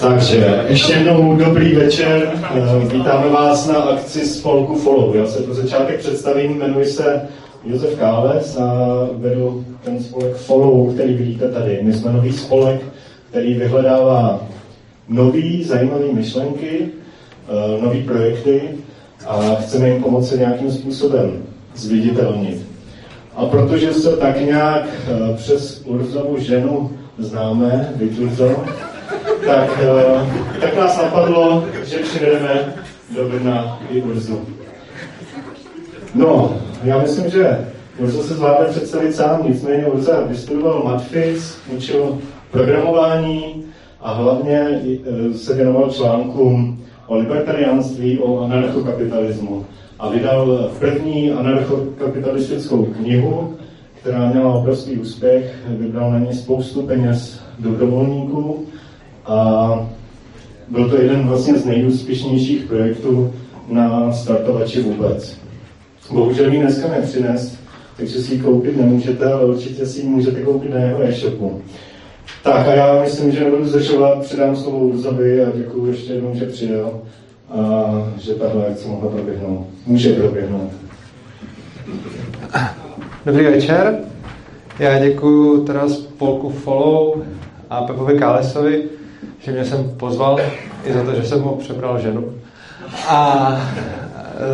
Takže ještě jednou dobrý večer. Eh, vítáme vás na akci spolku Follow. Já se pro začátek představím, jmenuji se Josef Káles a vedu ten spolek Follow, který vidíte tady. My jsme nový spolek, který vyhledává nový, zajímavé myšlenky, eh, nové projekty a chceme jim pomoci nějakým způsobem zviditelnit. A protože se tak nějak eh, přes Urzovu ženu známe, Vyturzo, tak, eh, tak nás napadlo, že přivedeme do Brna i Urzu. No, já myslím, že Urzo se zvládne představit sám, nicméně Urza vystudoval Matfis, učil programování a hlavně eh, se věnoval článkům o libertariánství, o anarchokapitalismu. A vydal první anarchokapitalistickou knihu, která měla obrovský úspěch, vybral na ní spoustu peněz dobrovolníků a byl to jeden vlastně z nejúspěšnějších projektů na startovači vůbec. Bohužel ji dneska nepřines, takže si ji koupit nemůžete, ale určitě si ji můžete koupit na jeho e-shopu. Tak a já myslím, že nebudu zdržovat, předám slovo Urzovi a děkuji ještě jednou, že přijel a že tahle akce mohla proběhnout. Může proběhnout. Dobrý večer. Já děkuji teda spolku Follow a Pepovi Kálesovi, že mě jsem pozval i za to, že jsem mu přebral ženu. A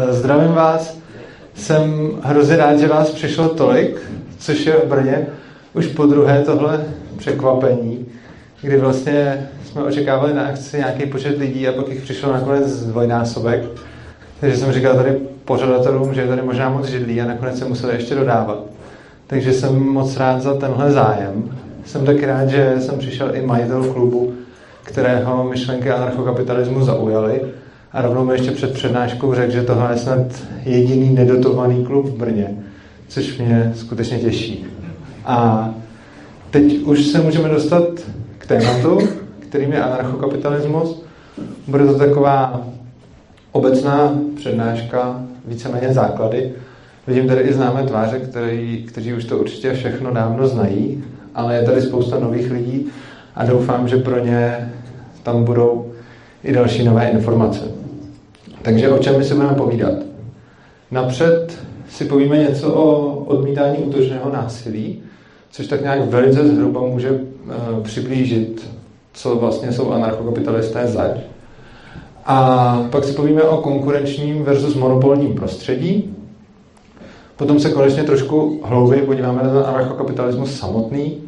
e, zdravím vás. Jsem hrozně rád, že vás přišlo tolik, což je v Brně už po druhé tohle překvapení, kdy vlastně jsme očekávali na akci nějaký počet lidí a pak jich přišlo nakonec dvojnásobek. Takže jsem říkal tady pořadatelům, že je tady možná moc židlí a nakonec se museli ještě dodávat. Takže jsem moc rád za tenhle zájem. Jsem taky rád, že jsem přišel i majitel klubu, kterého myšlenky anarchokapitalismu zaujaly. A rovnou mi ještě před přednáškou řekl, že tohle je snad jediný nedotovaný klub v Brně, což mě skutečně těší. A teď už se můžeme dostat k tématu, kterým je anarchokapitalismus. Bude to taková obecná přednáška, víceméně základy. Vidím tady i známé tváře, který, kteří už to určitě všechno dávno znají, ale je tady spousta nových lidí a doufám, že pro ně tam budou i další nové informace. Takže o čem my si budeme povídat? Napřed si povíme něco o odmítání útočného násilí, což tak nějak velice zhruba může uh, přiblížit, co vlastně jsou anarchokapitalisté zač. A pak si povíme o konkurenčním versus monopolním prostředí. Potom se konečně trošku hlouběji podíváme na ten anarchokapitalismus samotný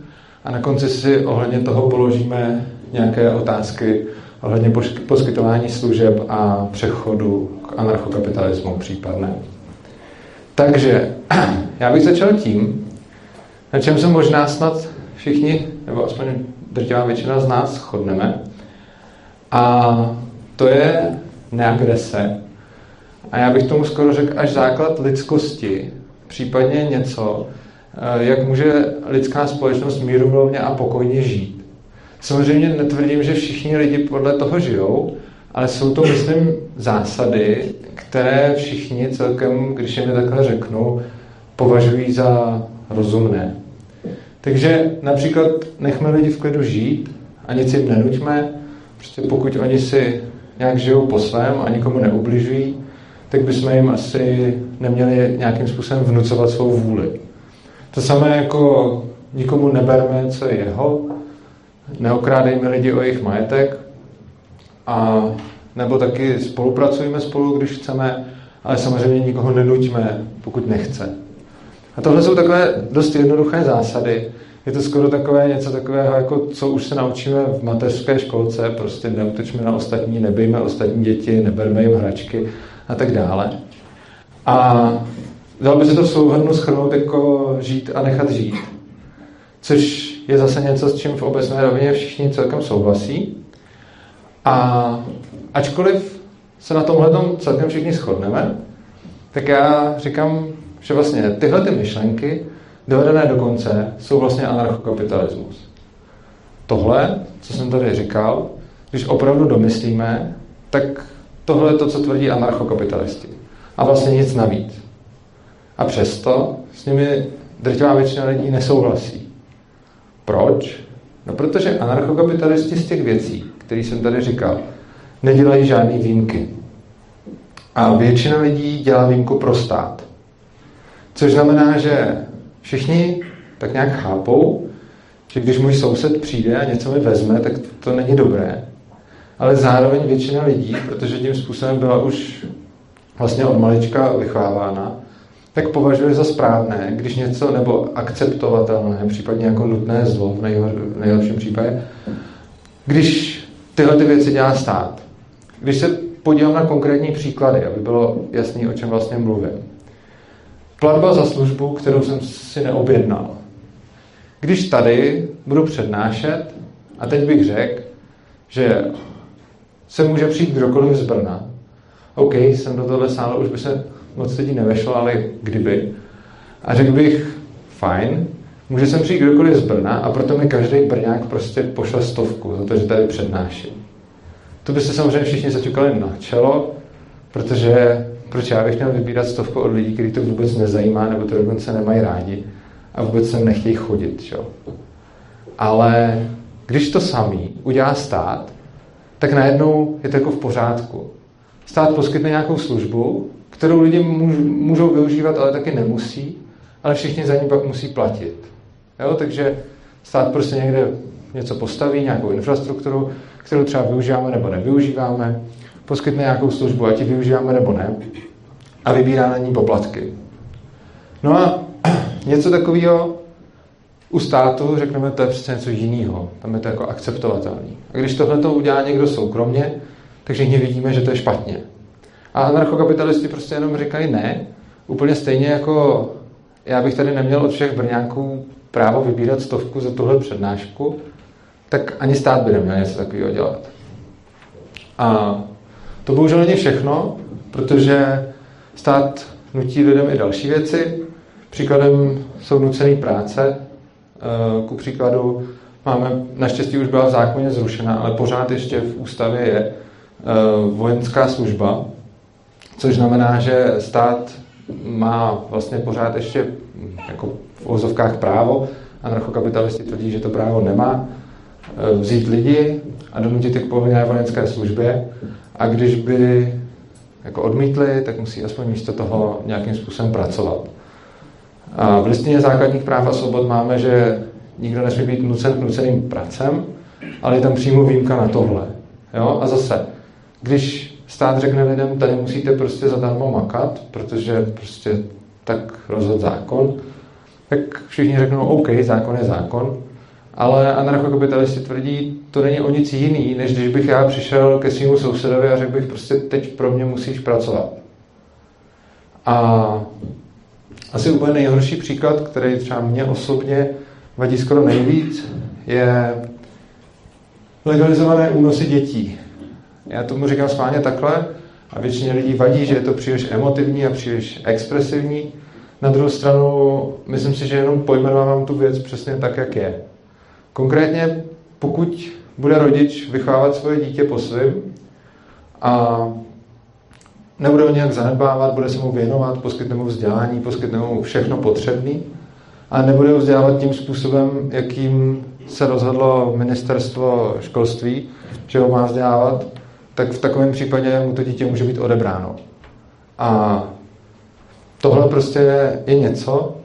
a na konci si ohledně toho položíme nějaké otázky ohledně poskytování služeb a přechodu k anarchokapitalismu případné. Takže já bych začal tím, na čem se možná snad všichni, nebo aspoň drtivá většina z nás shodneme. A to je neagrese. A já bych tomu skoro řekl až základ lidskosti, případně něco, jak může lidská společnost mírumilovně a pokojně žít. Samozřejmě netvrdím, že všichni lidi podle toho žijou, ale jsou to, myslím, zásady, které všichni celkem, když je mi takhle řeknu, považují za rozumné. Takže například nechme lidi v klidu žít a nic jim nenuťme, prostě pokud oni si nějak žijou po svém a nikomu neubližují, tak bychom jim asi neměli nějakým způsobem vnucovat svou vůli. To samé jako nikomu neberme, co je jeho, neokrádejme lidi o jejich majetek a nebo taky spolupracujeme spolu, když chceme, ale samozřejmě nikoho nenuťme, pokud nechce. A tohle jsou takové dost jednoduché zásady. Je to skoro takové něco takového, jako co už se naučíme v mateřské školce, prostě neutočme na ostatní, nebejme ostatní děti, neberme jim hračky a tak dále. A dalo by se to v souhrnu schrnout jako žít a nechat žít. Což je zase něco, s čím v obecné rovině všichni celkem souhlasí. A ačkoliv se na tomhle celkem všichni shodneme, tak já říkám, že vlastně tyhle ty myšlenky dovedené do konce jsou vlastně anarchokapitalismus. Tohle, co jsem tady říkal, když opravdu domyslíme, tak tohle je to, co tvrdí anarchokapitalisti. A vlastně nic navíc. A přesto s nimi drtivá většina lidí nesouhlasí. Proč? No protože anarchokapitalisti z těch věcí, který jsem tady říkal, nedělají žádné výjimky. A většina lidí dělá výjimku pro stát. Což znamená, že všichni tak nějak chápou, že když můj soused přijde a něco mi vezme, tak to není dobré. Ale zároveň většina lidí, protože tím způsobem byla už vlastně od malička vychovávána, tak považuje za správné, když něco nebo akceptovatelné, případně jako nutné zlo v, nejhor, v nejlepším případě, když tyhle ty věci dělá stát. Když se podívám na konkrétní příklady, aby bylo jasný, o čem vlastně mluvím. Platba za službu, kterou jsem si neobjednal. Když tady budu přednášet, a teď bych řekl, že se může přijít kdokoliv z Brna, OK, jsem do tohle sálu, už by se moc lidí nevešlo, ale kdyby. A řekl bych, fajn, může sem přijít kdokoliv z Brna a proto mi každý Brňák prostě pošle stovku za to, že tady přednáším. To by se samozřejmě všichni zaťukali na čelo, protože proč já bych měl vybírat stovku od lidí, kteří to vůbec nezajímá, nebo to dokonce nemají rádi a vůbec sem nechtějí chodit. Čo? Ale když to samý udělá stát, tak najednou je to jako v pořádku. Stát poskytne nějakou službu, kterou lidi můžou využívat, ale taky nemusí, ale všichni za ní pak musí platit. Jo? Takže stát prostě někde něco postaví, nějakou infrastrukturu, kterou třeba využíváme nebo nevyužíváme, poskytne nějakou službu, ať ji využíváme nebo ne, a vybírá na ní poplatky. No a něco takového u státu, řekneme, to je přece něco jiného. Tam je to jako akceptovatelný. A když tohle to udělá někdo soukromně, takže všichni vidíme, že to je špatně. A anarchokapitalisti prostě jenom říkají ne, úplně stejně jako já bych tady neměl od všech brňáků právo vybírat stovku za tuhle přednášku, tak ani stát by neměl něco takového dělat. A to bohužel není všechno, protože stát nutí lidem i další věci. Příkladem jsou nucené práce. Eh, ku příkladu máme, naštěstí už byla v zákoně zrušena, ale pořád ještě v ústavě je eh, vojenská služba, což znamená, že stát má vlastně pořád ještě jako v ozovkách právo, anarchokapitalisti tvrdí, že to právo nemá, Eh, vzít lidi a donutit je k povinné vojenské službě a když by jako odmítli, tak musí aspoň místo toho nějakým způsobem pracovat. A v listině základních práv a svobod máme, že nikdo nesmí být nucen k nuceným pracem, ale je tam přímo výjimka na tohle. Jo? A zase, když stát řekne lidem, tady musíte prostě zadarmo makat, protože prostě tak rozhod zákon, tak všichni řeknou, OK, zákon je zákon, ale anarchokapitalisti tvrdí, to není o nic jiný, než když bych já přišel ke svýmu sousedovi a řekl bych, prostě teď pro mě musíš pracovat. A asi úplně nejhorší příklad, který třeba mě osobně vadí skoro nejvíc, je legalizované únosy dětí. Já tomu říkám schválně takhle a většině lidí vadí, že je to příliš emotivní a příliš expresivní. Na druhou stranu, myslím si, že jenom pojmenovávám tu věc přesně tak, jak je. Konkrétně, pokud bude rodič vychovávat svoje dítě po svém a nebude ho nějak zanedbávat, bude se mu věnovat, poskytne mu vzdělání, poskytne mu všechno potřebné a nebude ho vzdělávat tím způsobem, jakým se rozhodlo ministerstvo školství, že ho má vzdělávat, tak v takovém případě mu to dítě může být odebráno. A tohle prostě je něco,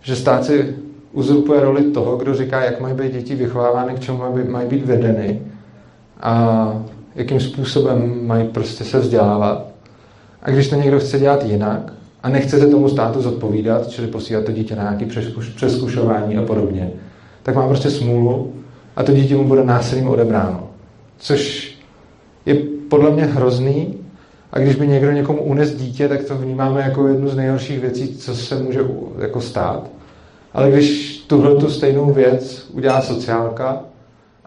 že stát si uzurpuje roli toho, kdo říká, jak mají být děti vychovávány, k čemu mají být vedeny a jakým způsobem mají prostě se vzdělávat. A když to někdo chce dělat jinak a nechce se tomu státu zodpovídat, čili posílat to dítě na nějaké přeskušování a podobně, tak má prostě smůlu a to dítě mu bude násilím odebráno. Což je podle mě hrozný a když by někdo někomu unes dítě, tak to vnímáme jako jednu z nejhorších věcí, co se může jako stát. Ale když tuhle tu stejnou věc udělá sociálka,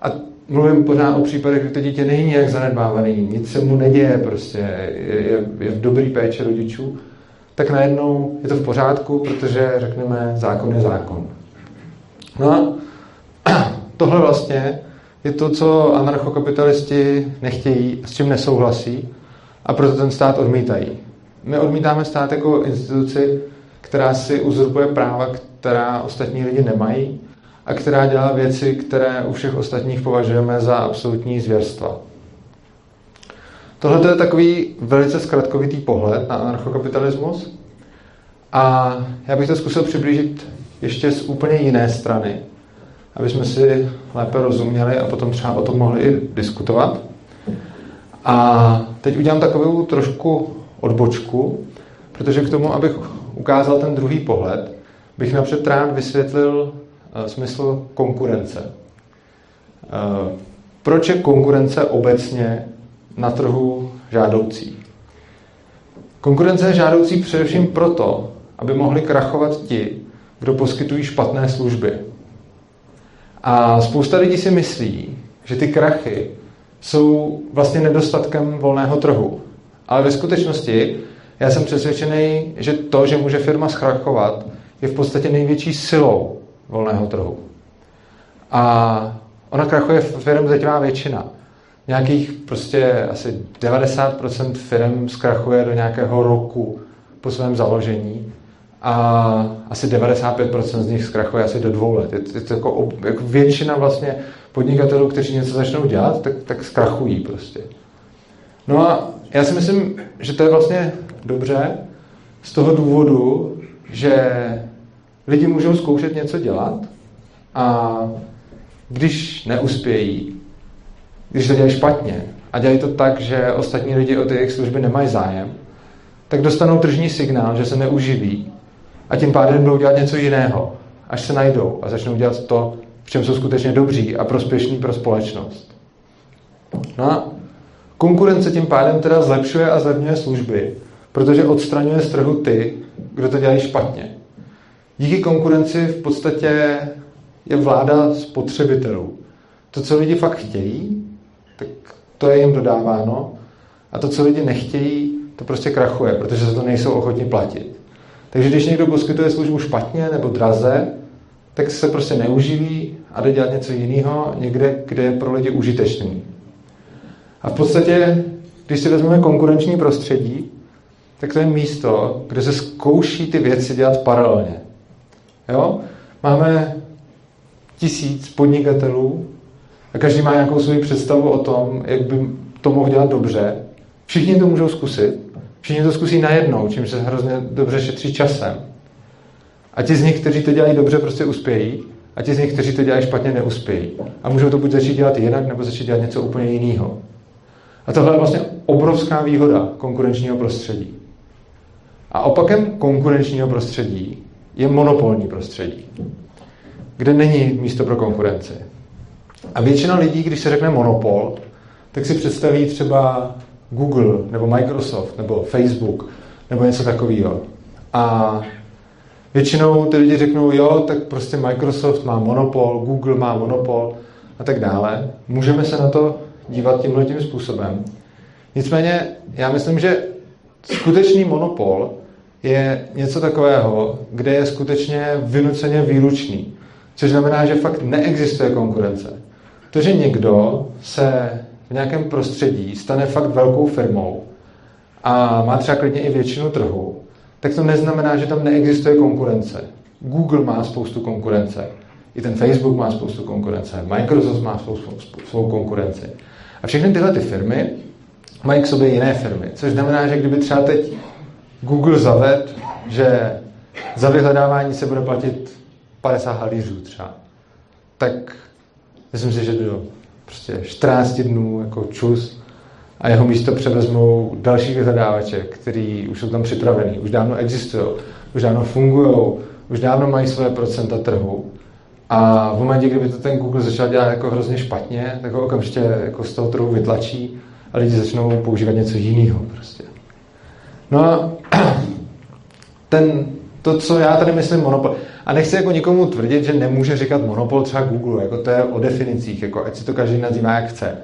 a mluvím pořád o případech, kdy to dítě není nějak zanedbávaný, nic se mu neděje, prostě je, je, v dobrý péči rodičů, tak najednou je to v pořádku, protože řekneme, zákon je zákon. No a tohle vlastně je to, co anarchokapitalisti nechtějí, s čím nesouhlasí a proto ten stát odmítají. My odmítáme stát jako instituci, která si uzurpuje práva, která ostatní lidi nemají a která dělá věci, které u všech ostatních považujeme za absolutní zvěrstva. Tohle je takový velice zkratkovitý pohled na anarchokapitalismus a já bych to zkusil přiblížit ještě z úplně jiné strany, aby jsme si lépe rozuměli a potom třeba o tom mohli i diskutovat. A teď udělám takovou trošku odbočku, protože k tomu, abych ukázal ten druhý pohled, bych napřed rád vysvětlil uh, smysl konkurence. Uh, proč je konkurence obecně na trhu žádoucí? Konkurence je žádoucí především proto, aby mohli krachovat ti, kdo poskytují špatné služby. A spousta lidí si myslí, že ty krachy jsou vlastně nedostatkem volného trhu. Ale ve skutečnosti já jsem přesvědčený, že to, že může firma zkrachovat, je v podstatě největší silou volného trhu. A ona krachuje firm zeťvá většina. Nějakých prostě asi 90% firm zkrachuje do nějakého roku po svém založení a asi 95% z nich zkrachuje asi do dvou let. Je to jako, jako většina vlastně podnikatelů, kteří něco začnou dělat, tak, tak zkrachují prostě. No a já si myslím, že to je vlastně dobře z toho důvodu, že lidi můžou zkoušet něco dělat a když neuspějí, když to dělají špatně a dělají to tak, že ostatní lidi o ty jejich služby nemají zájem, tak dostanou tržní signál, že se neuživí a tím pádem budou dělat něco jiného, až se najdou a začnou dělat to, v čem jsou skutečně dobří a prospěšní pro společnost. No a konkurence tím pádem teda zlepšuje a zlevňuje služby, protože odstraňuje z trhu ty, kdo to dělají špatně. Díky konkurenci v podstatě je vláda spotřebitelů. To, co lidi fakt chtějí, tak to je jim dodáváno a to, co lidi nechtějí, to prostě krachuje, protože se to nejsou ochotni platit. Takže když někdo poskytuje službu špatně nebo draze, tak se prostě neuživí a jde dělat něco jiného někde, kde je pro lidi užitečný. A v podstatě, když si vezmeme konkurenční prostředí, tak to je místo, kde se zkouší ty věci dělat paralelně. Jo? Máme tisíc podnikatelů a každý má nějakou svou představu o tom, jak by to mohl dělat dobře. Všichni to můžou zkusit, všichni to zkusí najednou, čím se hrozně dobře šetří časem. A ti z nich, kteří to dělají dobře, prostě uspějí, a ti z nich, kteří to dělají špatně, neuspějí. A můžou to buď začít dělat jinak, nebo začít dělat něco úplně jiného. A tohle je vlastně obrovská výhoda konkurenčního prostředí. A opakem konkurenčního prostředí je monopolní prostředí, kde není místo pro konkurenci. A většina lidí, když se řekne monopol, tak si představí třeba Google, nebo Microsoft, nebo Facebook, nebo něco takového. A většinou ty lidi řeknou, jo, tak prostě Microsoft má monopol, Google má monopol a tak dále. Můžeme se na to dívat tímhle tím způsobem. Nicméně já myslím, že skutečný monopol je něco takového, kde je skutečně vynuceně výlučný. Což znamená, že fakt neexistuje konkurence. To, že někdo se v nějakém prostředí stane fakt velkou firmou a má třeba klidně i většinu trhu, tak to neznamená, že tam neexistuje konkurence. Google má spoustu konkurence, i ten Facebook má spoustu konkurence, Microsoft má spoustu, svou konkurenci. A všechny tyhle ty firmy mají k sobě jiné firmy, což znamená, že kdyby třeba teď Google zaved, že za vyhledávání se bude platit 50 halířů třeba, tak myslím si, že do prostě 14 dnů jako čus a jeho místo převezmou další vyhledávače, který už jsou tam připravený, už dávno existují, už dávno fungují, už dávno mají své procenta trhu. A v momentě, kdyby to ten Google začal dělat jako hrozně špatně, tak ho okamžitě jako z toho trhu vytlačí a lidi začnou používat něco jiného prostě. No a ten, to, co já tady myslím monopol, a nechci jako nikomu tvrdit, že nemůže říkat monopol třeba Google, jako to je o definicích, jako ať si to každý nazývá jak chce.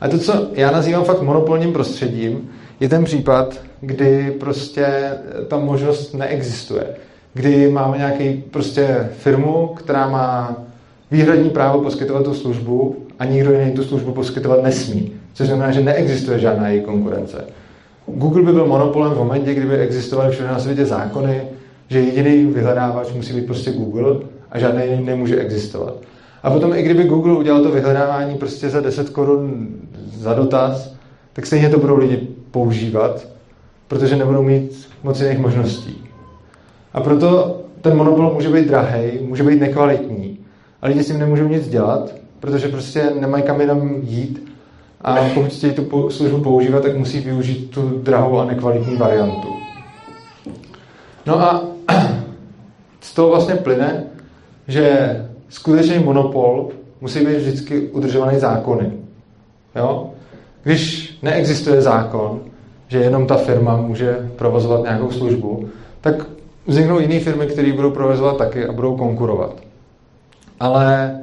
A to, co já nazývám fakt monopolním prostředím, je ten případ, kdy prostě ta možnost neexistuje. Kdy máme nějaký prostě firmu, která má výhradní právo poskytovat tu službu a nikdo jiný tu službu poskytovat nesmí. Což znamená, že neexistuje žádná její konkurence. Google by byl monopolem v momentě, kdyby existovaly všude na světě zákony, že jediný vyhledávač musí být prostě Google a žádný nemůže existovat. A potom i kdyby Google udělal to vyhledávání prostě za 10 korun za dotaz, tak stejně to budou lidi používat, protože nebudou mít moc jiných možností. A proto ten monopol může být drahý, může být nekvalitní, a lidi s tím nemůžou nic dělat, protože prostě nemají kam jinam jít a pokud chtějí tu službu používat, tak musí využít tu drahou a nekvalitní variantu. No a z toho vlastně plyne, že skutečný monopol musí být vždycky udržovaný zákony. Jo? Když neexistuje zákon, že jenom ta firma může provozovat nějakou službu, tak vzniknou jiné firmy, které budou provozovat taky a budou konkurovat. Ale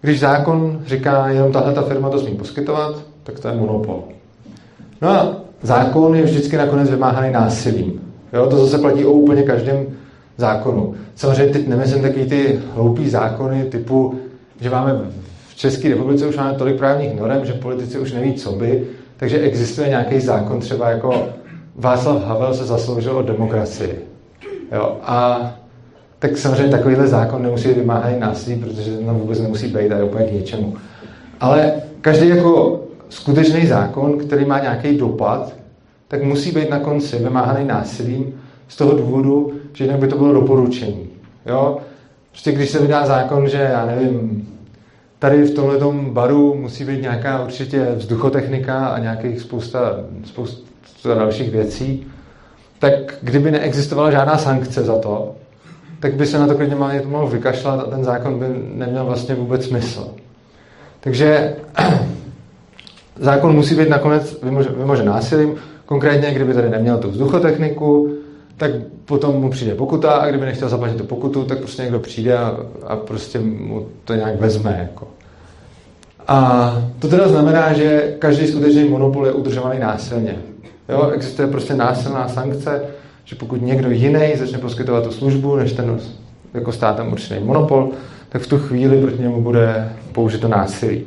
když zákon říká, jenom tahle ta firma to smí poskytovat, tak to je monopol. No a zákon je vždycky nakonec vymáhaný násilím. Jo, to zase platí o úplně každém zákonu. Samozřejmě teď nemyslím takový ty hloupý zákony typu, že máme v České republice už máme tolik právních norm, že politici už neví, co by, takže existuje nějaký zákon, třeba jako Václav Havel se zasloužil o demokracii. Jo, a tak samozřejmě takovýhle zákon nemusí vymáhat násilí, protože to vůbec nemusí být a je úplně k něčemu. Ale každý jako skutečný zákon, který má nějaký dopad, tak musí být na konci vymáhaný násilím z toho důvodu, že jinak by to bylo doporučení. Jo? Prostě když se vydá zákon, že já nevím, tady v tomhle baru musí být nějaká určitě vzduchotechnika a nějakých spousta, spousta dalších věcí, tak kdyby neexistovala žádná sankce za to, tak by se na to klidně mohl vykašlat a ten zákon by neměl vlastně vůbec smysl. Takže zákon musí být nakonec vymožen násilím, konkrétně kdyby tady neměl tu vzduchotechniku, tak potom mu přijde pokuta a kdyby nechtěl zaplatit tu pokutu, tak prostě někdo přijde a, a prostě mu to nějak vezme. Jako. A to teda znamená, že každý skutečný monopol je udržovaný násilně. Jo, existuje prostě násilná sankce, že pokud někdo jiný začne poskytovat tu službu, než ten jako státem určený monopol, tak v tu chvíli proti němu bude použito násilí.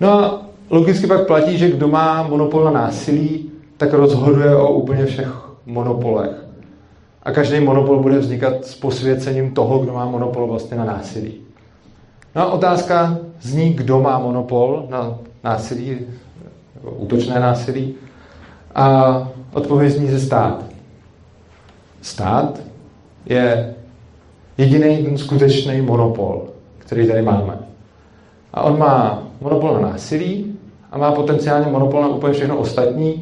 No a logicky pak platí, že kdo má monopol na násilí, tak rozhoduje o úplně všech monopolech. A každý monopol bude vznikat s posvěcením toho, kdo má monopol vlastně na násilí. No a otázka zní, kdo má monopol na násilí, útočné násilí. A odpověď zní ze stát. Stát je jediný skutečný monopol, který tady máme. A on má monopol na násilí a má potenciálně monopol na úplně všechno ostatní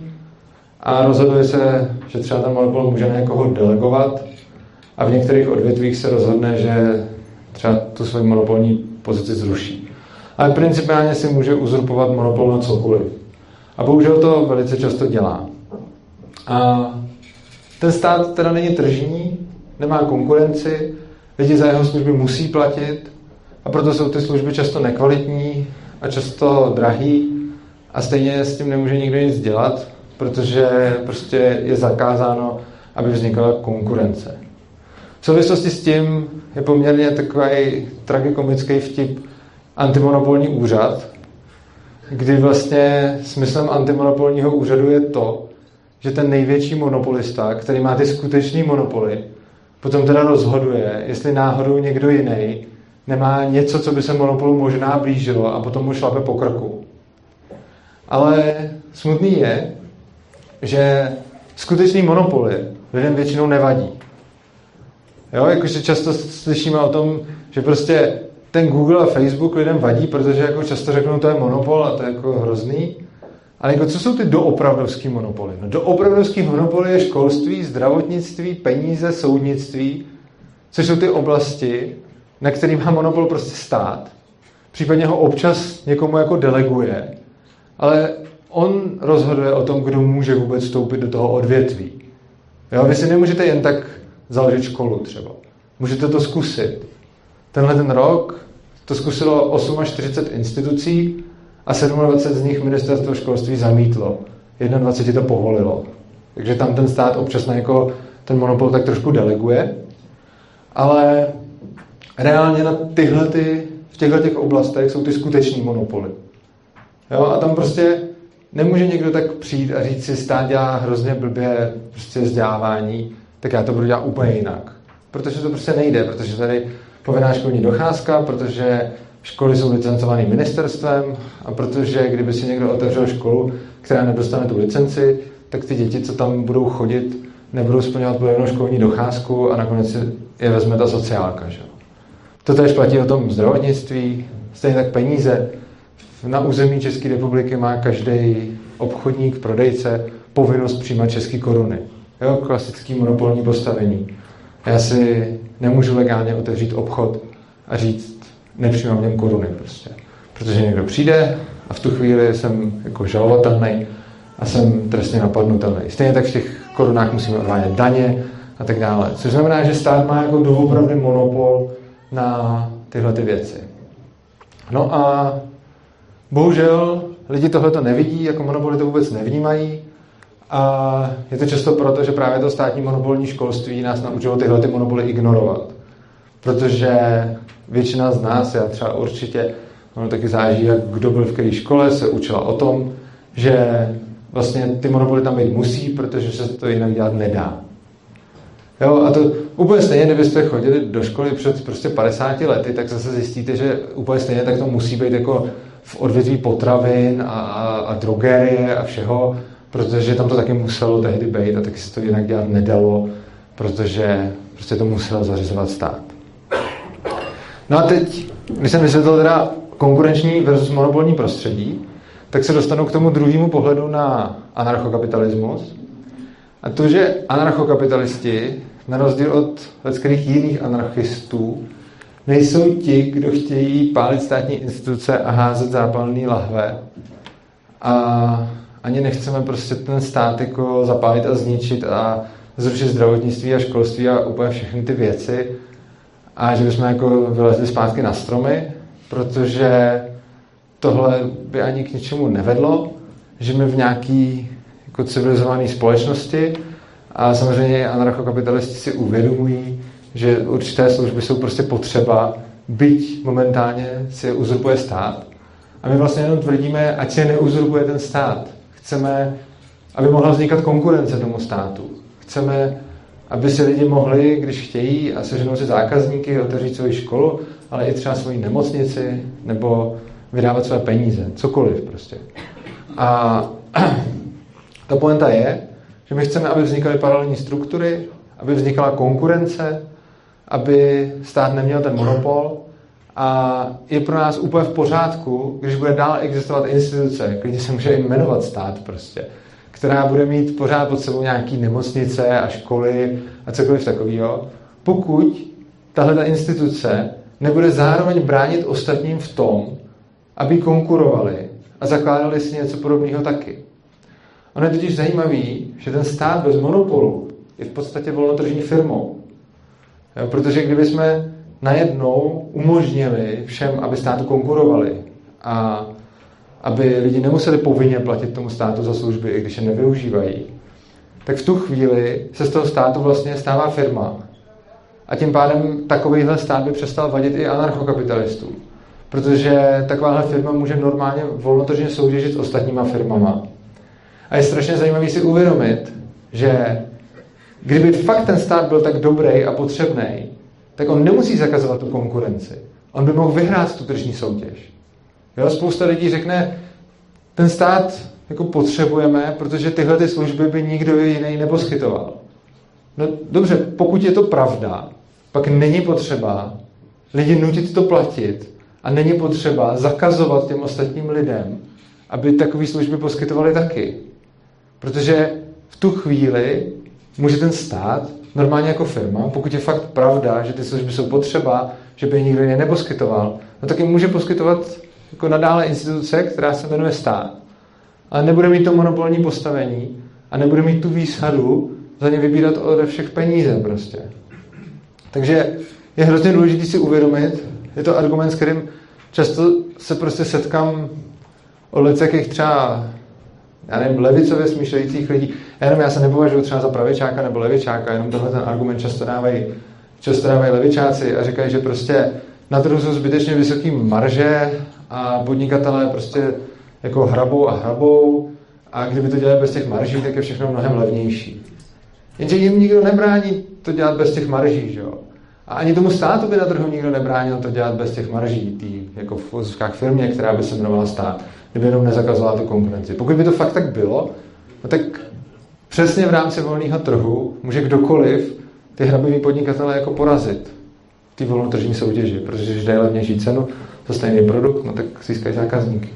a rozhoduje se, že třeba ten monopol může někoho delegovat a v některých odvětvích se rozhodne, že třeba tu svoji monopolní pozici zruší. Ale principiálně si může uzurpovat monopol na cokoliv. A bohužel to velice často dělá. A ten stát teda není tržní, nemá konkurenci, lidi za jeho služby musí platit a proto jsou ty služby často nekvalitní a často drahý a stejně s tím nemůže nikdo nic dělat, protože prostě je zakázáno, aby vznikala konkurence. V souvislosti s tím je poměrně takový tragikomický vtip antimonopolní úřad, kdy vlastně smyslem antimonopolního úřadu je to, že ten největší monopolista, který má ty skutečný monopoly, potom teda rozhoduje, jestli náhodou někdo jiný nemá něco, co by se monopolu možná blížilo a potom mu šlape po krku. Ale smutný je, že skutečný monopoly lidem většinou nevadí. Jo, jakože často slyšíme o tom, že prostě ten Google a Facebook lidem vadí, protože jako často řeknou, to je monopol a to je jako hrozný. Ale jako co jsou ty doopravdovský monopoly? No doopravdovský monopoly je školství, zdravotnictví, peníze, soudnictví, což jsou ty oblasti, na který má monopol prostě stát. Případně ho občas někomu jako deleguje, ale on rozhoduje o tom, kdo může vůbec vstoupit do toho odvětví. Jo, vy si nemůžete jen tak založit školu třeba. Můžete to zkusit. Tenhle ten rok to zkusilo 48 institucí a 27 z nich ministerstvo školství zamítlo. 21 to povolilo. Takže tam ten stát občas na jako ten monopol tak trošku deleguje. Ale reálně na tyhle ty, v těchto těch oblastech jsou ty skuteční monopoly. Jo, a tam prostě nemůže někdo tak přijít a říct si, stát dělá hrozně blbě prostě vzdělávání, tak já to budu dělat úplně jinak. Protože to prostě nejde, protože tady povinná školní docházka, protože školy jsou licencované ministerstvem a protože kdyby si někdo otevřel školu, která nedostane tu licenci, tak ty děti, co tam budou chodit, nebudou splňovat povinnou školní docházku a nakonec je vezme ta sociálka. Že? To tež platí o tom zdravotnictví, stejně tak peníze. Na území České republiky má každý obchodník, prodejce povinnost přijímat české koruny. Jo, klasický monopolní postavení. Já si nemůžu legálně otevřít obchod a říct, nepřijímám v něm koruny prostě. Protože někdo přijde a v tu chvíli jsem jako žalovatelný a jsem trestně napadnutelný. Stejně tak v těch korunách musíme odvádět daně a tak dále. Což znamená, že stát má jako doopravdy monopol na tyhle ty věci. No a bohužel lidi tohle to nevidí, jako monopoly to vůbec nevnímají a je to často proto, že právě to státní monopolní školství nás naučilo tyhle ty monopoly ignorovat. Protože většina z nás, já třeba určitě, ono taky záží, jak kdo byl v které škole, se učila o tom, že vlastně ty monopoly tam být musí, protože se to jinak dělat nedá. Jo, a to úplně stejně, kdybyste chodili do školy před prostě 50 lety, tak zase zjistíte, že úplně stejně tak to musí být jako v odvětví potravin a, a, a drogerie a všeho, protože tam to taky muselo tehdy být a taky se to jinak dělat nedalo, protože prostě to musel zařizovat stát. No a teď, když jsem vysvětlil teda konkurenční versus monopolní prostředí, tak se dostanu k tomu druhému pohledu na anarchokapitalismus. A to, že anarchokapitalisti, na rozdíl od veškerých jiných anarchistů, nejsou ti, kdo chtějí pálit státní instituce a házet zápalný lahve. A ani nechceme prostě ten stát jako zapálit a zničit a zrušit zdravotnictví a školství a úplně všechny ty věci. A že bychom jako vylezli zpátky na stromy, protože tohle by ani k ničemu nevedlo. Žijeme v nějaký jako civilizované společnosti a samozřejmě anarchokapitalisti si uvědomují, že určité služby jsou prostě potřeba, byť momentálně si je uzurpuje stát. A my vlastně jenom tvrdíme, ať si je neuzurpuje ten stát. Chceme, aby mohla vznikat konkurence tomu státu. Chceme, aby si lidi mohli, když chtějí a seženou si zákazníky, otevřít svoji školu, ale i třeba svoji nemocnici nebo vydávat své peníze, cokoliv prostě. A ta poenta je, že my chceme, aby vznikaly paralelní struktury, aby vznikala konkurence, aby stát neměl ten monopol a je pro nás úplně v pořádku, když bude dál existovat instituce, klidně se může jmenovat stát prostě, která bude mít pořád pod sebou nějaký nemocnice a školy a cokoliv takového, pokud tahle ta instituce nebude zároveň bránit ostatním v tom, aby konkurovali a zakládali si něco podobného taky. Ono je totiž zajímavý, že ten stát bez monopolu je v podstatě volnotržní firmou. Jo, protože kdyby jsme najednou umožnili všem, aby státu konkurovali a aby lidi nemuseli povinně platit tomu státu za služby, i když je nevyužívají, tak v tu chvíli se z toho státu vlastně stává firma. A tím pádem takovýhle stát by přestal vadit i anarchokapitalistům. Protože takováhle firma může normálně volnotržně soutěžit s ostatníma firmama. A je strašně zajímavý si uvědomit, že kdyby fakt ten stát byl tak dobrý a potřebný, tak on nemusí zakazovat tu konkurenci. On by mohl vyhrát tu tržní soutěž. Jo, spousta lidí řekne, ten stát jako potřebujeme, protože tyhle ty služby by nikdo jiný neposkytoval. No dobře, pokud je to pravda, pak není potřeba lidi nutit to platit a není potřeba zakazovat těm ostatním lidem, aby takové služby poskytovali taky. Protože v tu chvíli může ten stát, normálně jako firma, pokud je fakt pravda, že ty služby jsou potřeba, že by je nikdo jiný neposkytoval, no tak jim může poskytovat jako nadále instituce, která se jmenuje stát. Ale nebude mít to monopolní postavení a nebude mít tu výsadu za ně vybírat ode všech peníze prostě. Takže je hrozně důležité si uvědomit, je to argument, s kterým často se prostě setkám o lidech, třeba já nevím, levicově smýšlejících lidí. Já jenom já se nepovažuji třeba za pravičáka nebo levičáka, jenom tenhle ten argument často dávají, často dávají levičáci a říkají, že prostě na trhu jsou zbytečně vysoký marže a podnikatelé prostě jako hrabou a hrabou a kdyby to dělali bez těch marží, tak je všechno mnohem levnější. Jenže jim nikdo nebrání to dělat bez těch marží, že jo? A ani tomu státu by na trhu nikdo nebránil to dělat bez těch marží, tý, jako v firmě, která by se jmenovala stát, kdyby jenom nezakazovala tu konkurenci. Pokud by to fakt tak bylo, no tak přesně v rámci volného trhu může kdokoliv ty hrabivý podnikatele jako porazit v té volnotržní soutěži, protože když dají levnější cenu za stejný produkt, no tak získají zákazníky.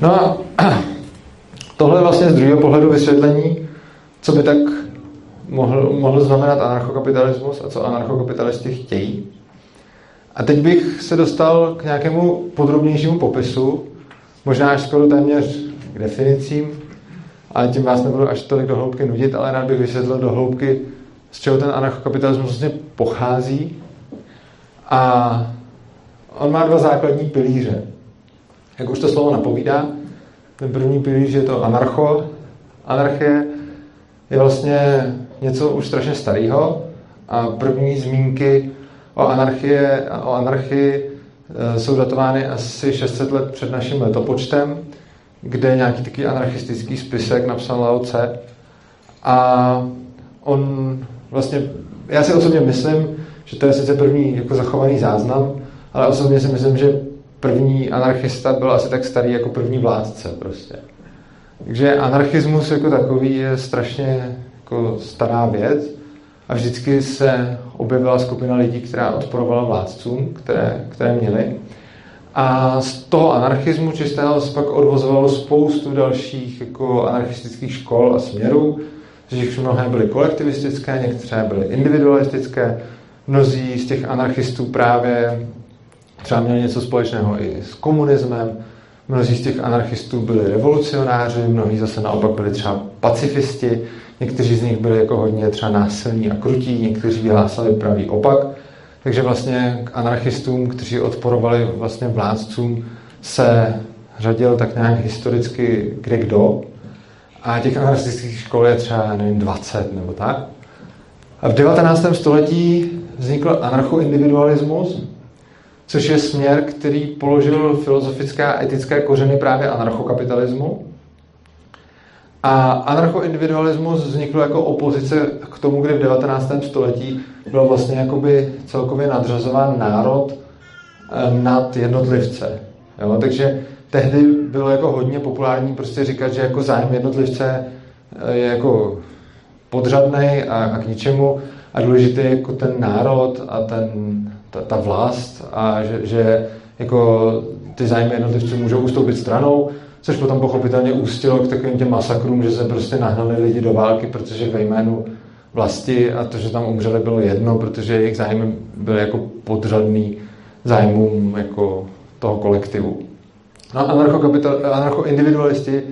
No a tohle je vlastně z druhého pohledu vysvětlení, co by tak mohl, mohl znamenat anarchokapitalismus a co anarchokapitalisti chtějí. A teď bych se dostal k nějakému podrobnějšímu popisu, možná až skoro téměř k definicím, ale tím vás nebudu až tolik do hloubky nudit, ale rád bych vysvětlil do hloubky, z čeho ten anarchokapitalismus vlastně pochází. A on má dva základní pilíře. Jak už to slovo napovídá, ten první pilíř je to anarcho. Anarchie je vlastně něco už strašně starého a první zmínky o, anarchie, o anarchii jsou datovány asi 600 let před naším letopočtem, kde nějaký takový anarchistický spisek napsal Lao Tse a on vlastně, já si osobně myslím, že to je sice první jako zachovaný záznam, ale osobně si myslím, že první anarchista byl asi tak starý jako první vládce prostě. Takže anarchismus jako takový je strašně jako stará věc a vždycky se objevila skupina lidí, která odporovala vládcům, které, které měli. A z toho anarchismu čistého se pak odvozovalo spoustu dalších jako anarchistických škol a směrů, z nich mnohé byly kolektivistické, některé byly individualistické. Mnozí z těch anarchistů právě třeba měli něco společného i s komunismem, mnozí z těch anarchistů byli revolucionáři, mnozí zase naopak byli třeba pacifisti, někteří z nich byli jako hodně třeba násilní a krutí, někteří vyhlásali pravý opak. Takže vlastně k anarchistům, kteří odporovali vlastně vládcům, se řadil tak nějak historicky kde kdo. A těch anarchistických škol je třeba, nevím, 20 nebo tak. A v 19. století vznikl anarchoindividualismus, což je směr, který položil filozofické a etické kořeny právě anarchokapitalismu. A anarchoindividualismus vznikl jako opozice k tomu, kdy v 19. století byl vlastně jakoby celkově nadřazován národ nad jednotlivce. Jo? Takže tehdy bylo jako hodně populární prostě říkat, že jako zájem jednotlivce eh, je jako podřadný a, a k ničemu a důležitý je jako ten národ a ten, ta, ta vlast a že, že jako ty zájmy jednotlivců můžou ustoupit stranou, což potom pochopitelně ústilo k takovým těm masakrům, že se prostě nahnali lidi do války, protože ve jménu vlasti a to, že tam umřeli, bylo jedno, protože jejich zájmy byly jako podřadný zájmům jako toho kolektivu. No anarcho-individualisti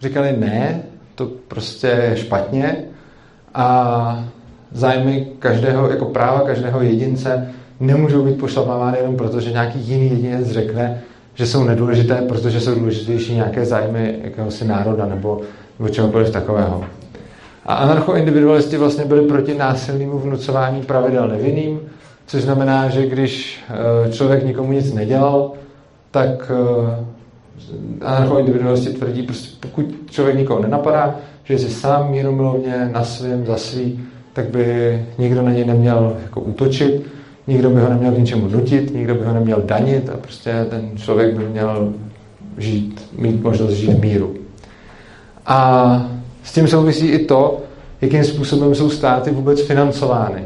říkali ne, to prostě je špatně a zájmy každého, jako práva každého jedince nemůžou být pošlapávány jenom proto, že nějaký jiný jedinec řekne, že jsou nedůležité, protože jsou důležitější nějaké zájmy jakéhosi národa nebo, nebo čehokoliv takového. A anarcho-individualisti vlastně byli proti násilnému vnucování pravidel nevinným, což znamená, že když eh, člověk nikomu nic nedělal, tak eh, anarcho-individualisti tvrdí, prostě pokud člověk nikoho nenapadá, že si sám míromilovně na svém za svý, tak by nikdo na něj neměl jako útočit, nikdo by ho neměl ničemu nutit, nikdo by ho neměl danit a prostě ten člověk by měl žít, mít možnost žít v míru. A s tím souvisí i to, jakým způsobem jsou státy vůbec financovány.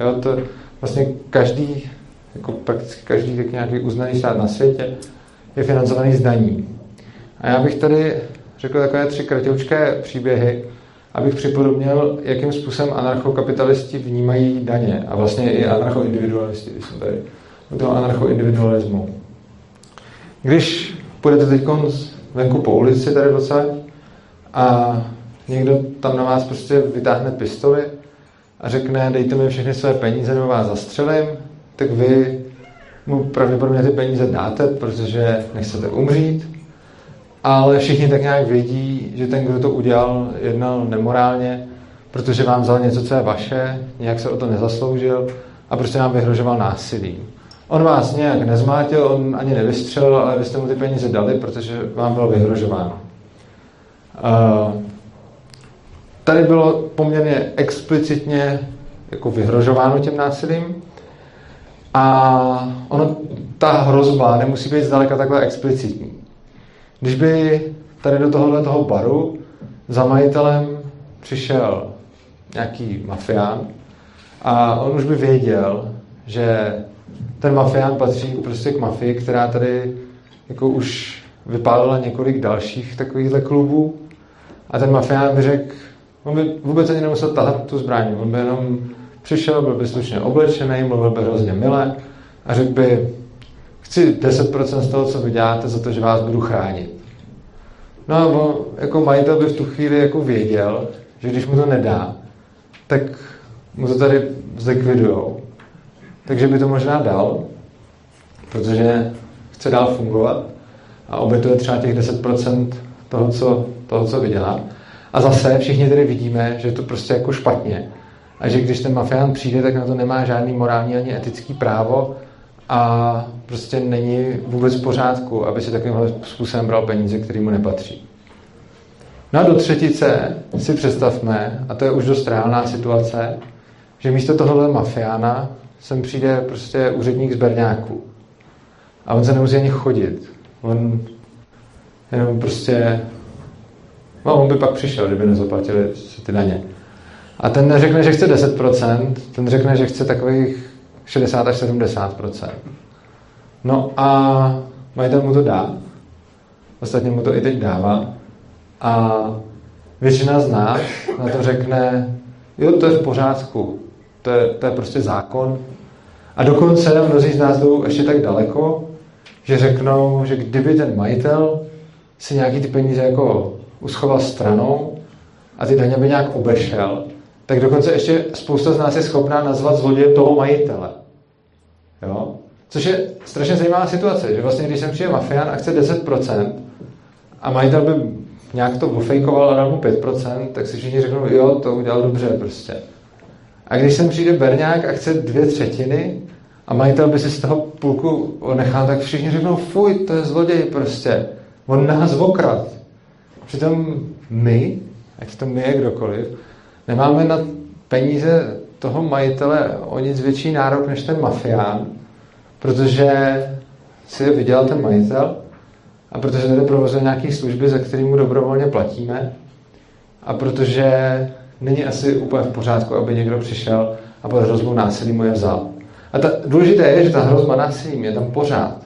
Jo, to vlastně každý, jako prakticky každý tak nějaký uznaný stát na světě je financovaný z daní. A já bych tady řekl takové tři kratěvčké příběhy, abych připodobnil, jakým způsobem anarchokapitalisti vnímají daně a vlastně i anarchoindividualisti, když jsem tady u toho anarchoindividualismu. Když půjdete teď venku po ulici tady docela a někdo tam na vás prostě vytáhne pistoli a řekne, dejte mi všechny své peníze nebo vás zastřelím, tak vy mu pravděpodobně ty peníze dáte, protože nechcete umřít, ale všichni tak nějak vědí, že ten, kdo to udělal, jednal nemorálně, protože vám vzal něco, co je vaše, nějak se o to nezasloužil a prostě vám vyhrožoval násilím. On vás nějak nezmátil, on ani nevystřelil, ale vy jste mu ty peníze dali, protože vám bylo vyhrožováno. Tady bylo poměrně explicitně jako vyhrožováno tím násilím. A ono, ta hrozba nemusí být zdaleka takhle explicitní. Když by tady do tohohle toho baru za majitelem přišel nějaký mafián a on už by věděl, že ten mafián patří prostě k mafii, která tady jako už vypálila několik dalších takovýchhle klubů. A ten mafián by řekl, on by vůbec ani nemusel tahat tu zbraň, on by jenom přišel, byl by slušně oblečený, mluvil by hrozně milé a řekl by, chci 10% z toho, co vy děláte, za to, že vás budu chránit. No a on, jako majitel by v tu chvíli jako věděl, že když mu to nedá, tak mu to tady zlikvidujou. Takže by to možná dal, protože chce dál fungovat a obětuje třeba těch 10% toho, co, toho, co vydělá. A zase všichni tedy vidíme, že je to prostě jako špatně. A že když ten mafián přijde, tak na to nemá žádný morální ani etický právo a prostě není vůbec v pořádku, aby si takovýmhle způsobem bral peníze, které mu nepatří. No a do třetice si představme, a to je už dost reálná situace, že místo tohohle mafiána sem přijde prostě úředník z Berňáku. A on se nemusí ani chodit. On jenom prostě... No, on by pak přišel, kdyby nezaplatili ty daně. A ten neřekne, že chce 10%, ten řekne, že chce takových 60 až 70%. No a majitel mu to dá. Ostatně mu to i teď dává. A většina z nás na to řekne, jo, to je v pořádku, to je, to je prostě zákon. A dokonce mnozí z nás jdou ještě tak daleko, že řeknou, že kdyby ten majitel si nějaký ty peníze jako uschoval stranou a ty daně by nějak obešel, tak dokonce ještě spousta z nás je schopná nazvat zlodějem toho majitele. Jo? Což je strašně zajímavá situace, že vlastně když sem přijde mafián a chce 10% a majitel by nějak to ofejkoval a dal mu 5%, tak si všichni řeknou, jo, to udělal dobře prostě. A když sem přijde Berňák a chce dvě třetiny a majitel by si z toho půlku nechal, tak všichni řeknou, fuj, to je zloděj prostě. On nás okrad. Přitom my, ať to my je kdokoliv, nemáme na peníze toho majitele o nic větší nárok než ten mafián, protože si je vydělal ten majitel a protože tady provozuje nějaké služby, za kterými mu dobrovolně platíme a protože není asi úplně v pořádku, aby někdo přišel a pod hrozbou násilí mu je vzal. A ta, důležité je, že ta hrozba násilím je tam pořád.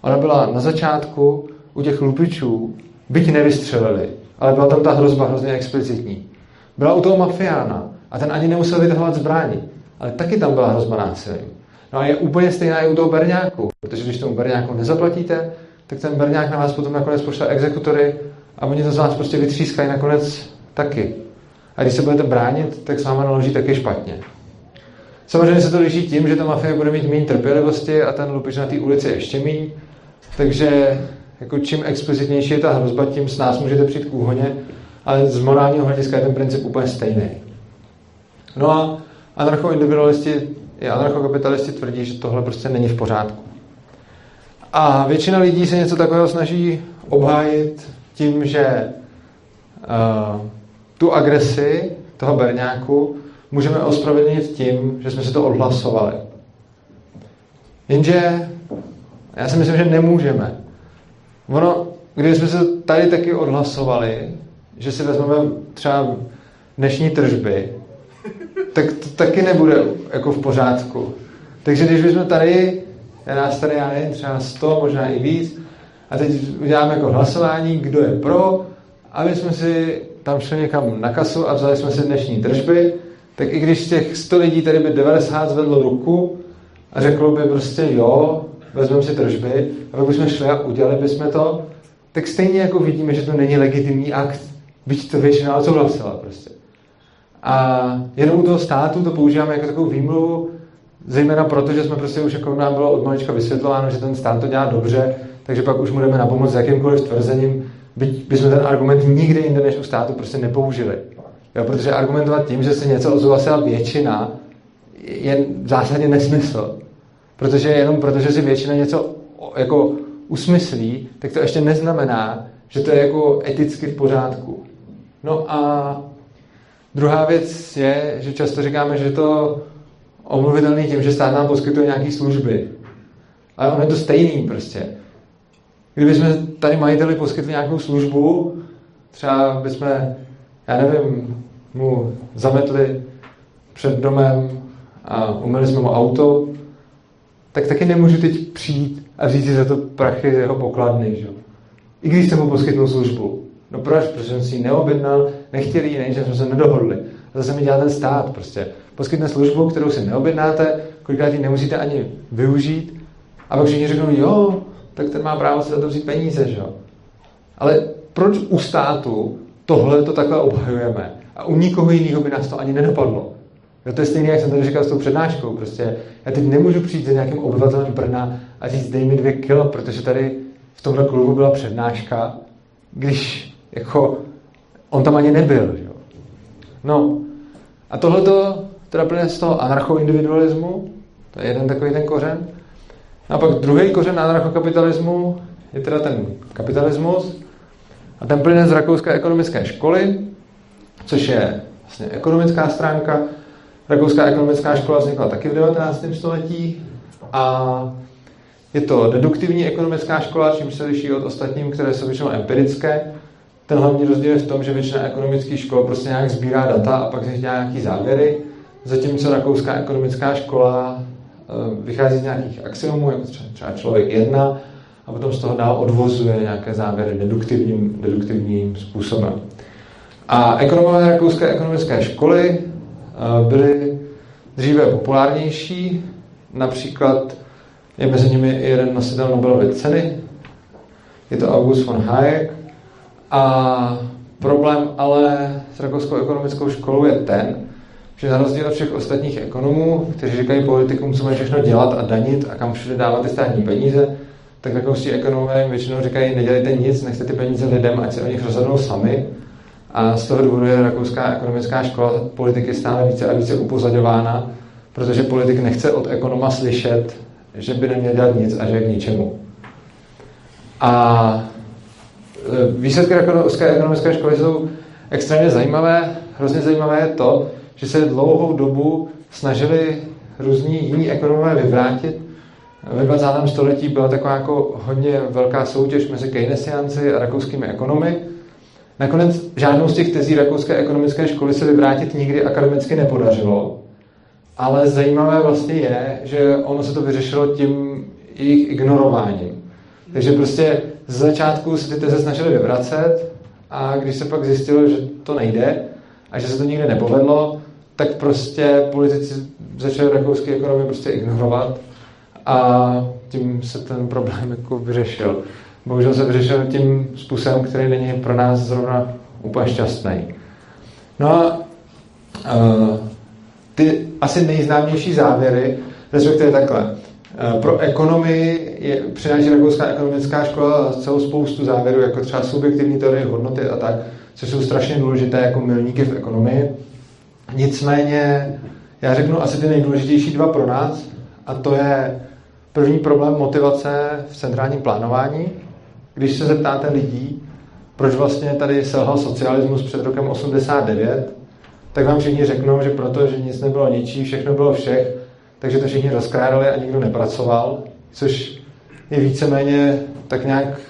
Ona byla na začátku u těch lupičů, byť nevystřelili, ale byla tam ta hrozba hrozně explicitní. Byla u toho mafiána a ten ani nemusel vytahovat zbraní, ale taky tam byla hrozba násilím. No a je úplně stejná i u toho berňáku, protože když tomu berňáku nezaplatíte, tak ten berňák na vás potom nakonec pošle exekutory a oni to z vás prostě vytřískají nakonec taky. A když se budete bránit, tak s váma naloží taky špatně. Samozřejmě se to liší tím, že ta mafie bude mít méně trpělivosti a ten lupič na té ulici ještě méně. Takže jako čím explicitnější je ta hrozba, tím s nás můžete přijít k úhoně, ale z morálního hlediska je ten princip úplně stejný. No a anarchoindividualisti i anarchokapitalisti tvrdí, že tohle prostě není v pořádku. A většina lidí se něco takového snaží obhájit tím, že uh, tu agresi toho berňáku můžeme ospravedlnit tím, že jsme si to odhlasovali. Jenže já si myslím, že nemůžeme. Ono, když jsme se tady taky odhlasovali, že si vezmeme třeba dnešní tržby, tak to taky nebude jako v pořádku. Takže když bychom tady, je nás tady, já nevím, třeba 100, možná i víc, a teď uděláme jako hlasování, kdo je pro, aby jsme si tam šli někam na kasu a vzali jsme si dnešní tržby, tak i když těch 100 lidí tady by 90 zvedlo ruku a řeklo by prostě jo, vezmeme si tržby, a pak bychom šli a udělali bychom to, tak stejně jako vidíme, že to není legitimní akt, byť to většina odsouhlasila prostě. A jenom u toho státu to používáme jako takovou výmluvu, zejména proto, že jsme prostě už jako nám bylo od malička vysvětlováno, že ten stát to dělá dobře, takže pak už budeme na pomoc s jakýmkoliv tvrzením, byť bychom ten argument nikdy jinde než u státu prostě nepoužili. Jo, protože argumentovat tím, že se něco odsouhlasila většina, je v zásadě nesmysl. Protože jenom protože si většina něco jako usmyslí, tak to ještě neznamená, že to je jako eticky v pořádku. No a Druhá věc je, že často říkáme, že to omluvitelný tím, že stát nám poskytuje nějaké služby. Ale ono je to stejný prostě. Kdybychom tady majiteli poskytli nějakou službu, třeba bychom, já nevím, mu zametli před domem a umyli jsme mu auto, tak taky nemůžu teď přijít a říct si za to prachy z jeho pokladny, že? I když jsem mu poskytnul službu. No proč? Protože jsem si ji neobjednal, nechtěl ji, než jsme se nedohodli. A zase mi dělá ten stát prostě. Poskytne službu, kterou si neobjednáte, kolikrát ji nemusíte ani využít a pak všichni řeknou, jo, tak ten má právo si za to vzít peníze, že jo. Ale proč u státu tohle to takhle obhajujeme? A u nikoho jiného by nás to ani nenapadlo. Jo, to je stejné, jak jsem tady říkal s tou přednáškou. Prostě já teď nemůžu přijít za nějakým obyvatelem Brna a říct, dej mi dvě kilo, protože tady v tomhle klubu byla přednáška, když jako on tam ani nebyl. Jo. No a tohle to teda plyne z toho anarchoindividualismu, to je jeden takový ten kořen. A pak druhý kořen anarchokapitalismu je teda ten kapitalismus a ten plyne z rakouské ekonomické školy, což je vlastně ekonomická stránka. Rakouská ekonomická škola vznikla taky v 19. století a je to deduktivní ekonomická škola, čím se liší od ostatním, které jsou většinou empirické. Ten hlavní rozdíl je v tom, že většina ekonomických škol prostě nějak sbírá data a pak si dělá nějaký závěry, zatímco rakouská ekonomická škola eh, vychází z nějakých axiomů, jako třeba člověk jedna, a potom z toho dál odvozuje nějaké závěry deduktivním, deduktivním způsobem. A ekonomové rakouské ekonomické školy eh, byly dříve populárnější, například je mezi nimi i jeden nositel Nobelovy ceny, je to August von Hayek. A problém ale s rakouskou ekonomickou školou je ten, že na rozdíl od všech ostatních ekonomů, kteří říkají politikům, co mají všechno dělat a danit a kam všude dávat ty státní peníze, tak rakouští ekonomové většinou říkají, nedělejte nic, nechte ty peníze lidem, ať se o nich rozhodnou sami. A z toho důvodu je rakouská ekonomická škola politiky stále více a více upozaďována, protože politik nechce od ekonoma slyšet, že by neměl dělat nic a že je k ničemu. A výsledky rakouské ekonomické školy jsou extrémně zajímavé. Hrozně zajímavé je to, že se dlouhou dobu snažili různí jiní ekonomové vyvrátit. Ve 20. století byla taková jako hodně velká soutěž mezi keynesiánci a rakouskými ekonomy. Nakonec žádnou z těch tezí rakouské ekonomické školy se vyvrátit nikdy akademicky nepodařilo, ale zajímavé vlastně je, že ono se to vyřešilo tím jejich ignorováním. Takže prostě z začátku se ty teze snažili vyvracet a když se pak zjistilo, že to nejde a že se to nikdy nepovedlo, tak prostě politici začali rakouské ekonomii prostě ignorovat a tím se ten problém jako vyřešil. Bohužel se vyřešil tím způsobem, který není pro nás zrovna úplně šťastný. No a uh, ty asi nejznámější závěry, respektive takhle. Eh, pro ekonomii je, přináší Rakouská ekonomická škola celou spoustu závěrů, jako třeba subjektivní teorie hodnoty a tak, což jsou strašně důležité jako milníky v ekonomii. Nicméně já řeknu asi ty nejdůležitější dva pro nás, a to je první problém motivace v centrálním plánování. Když se zeptáte lidí, proč vlastně tady selhal socialismus před rokem 89, tak vám všichni řeknou, že proto, že nic nebylo ničí, všechno bylo všech, takže to všichni rozkrádali a nikdo nepracoval, což je víceméně tak nějak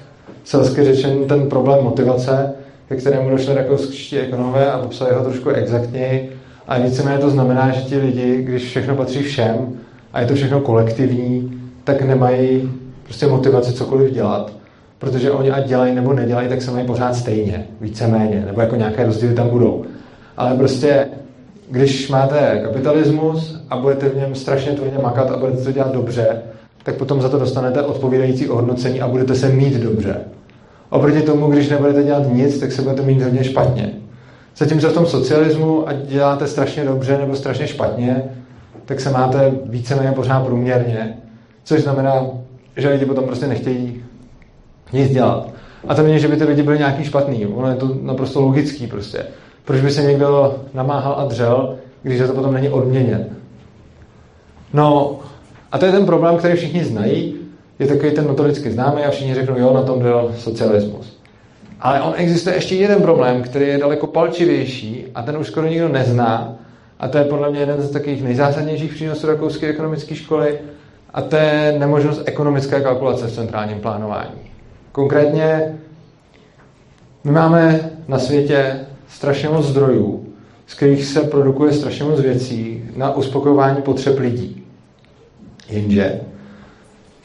selsky řečen ten problém motivace, ke kterému došli rakouskští ekonomové a popsali ho trošku exaktněji. A víceméně to znamená, že ti lidi, když všechno patří všem a je to všechno kolektivní, tak nemají prostě motivaci cokoliv dělat, protože oni ať dělají nebo nedělají, tak se mají pořád stejně, víceméně, nebo jako nějaké rozdíly tam budou ale prostě když máte kapitalismus a budete v něm strašně tvrdě makat a budete to dělat dobře, tak potom za to dostanete odpovídající ohodnocení a budete se mít dobře. Oproti tomu, když nebudete dělat nic, tak se budete mít hodně špatně. Zatímco v tom socialismu, ať děláte strašně dobře nebo strašně špatně, tak se máte víceméně pořád průměrně, což znamená, že lidi potom prostě nechtějí nic dělat. A to není, že by ty lidi byli nějaký špatný, ono je to naprosto logický prostě. Proč by se někdo namáhal a dřel, když za to potom není odměněn? No, a to je ten problém, který všichni znají, je takový ten notoricky známý a všichni řeknou, jo, na tom byl socialismus. Ale on existuje ještě jeden problém, který je daleko palčivější a ten už skoro nikdo nezná. A to je podle mě jeden z takových nejzásadnějších přínosů rakouské ekonomické školy. A to je nemožnost ekonomické kalkulace v centrálním plánování. Konkrétně my máme na světě strašně moc zdrojů, z kterých se produkuje strašně moc věcí na uspokojování potřeb lidí. Jenže,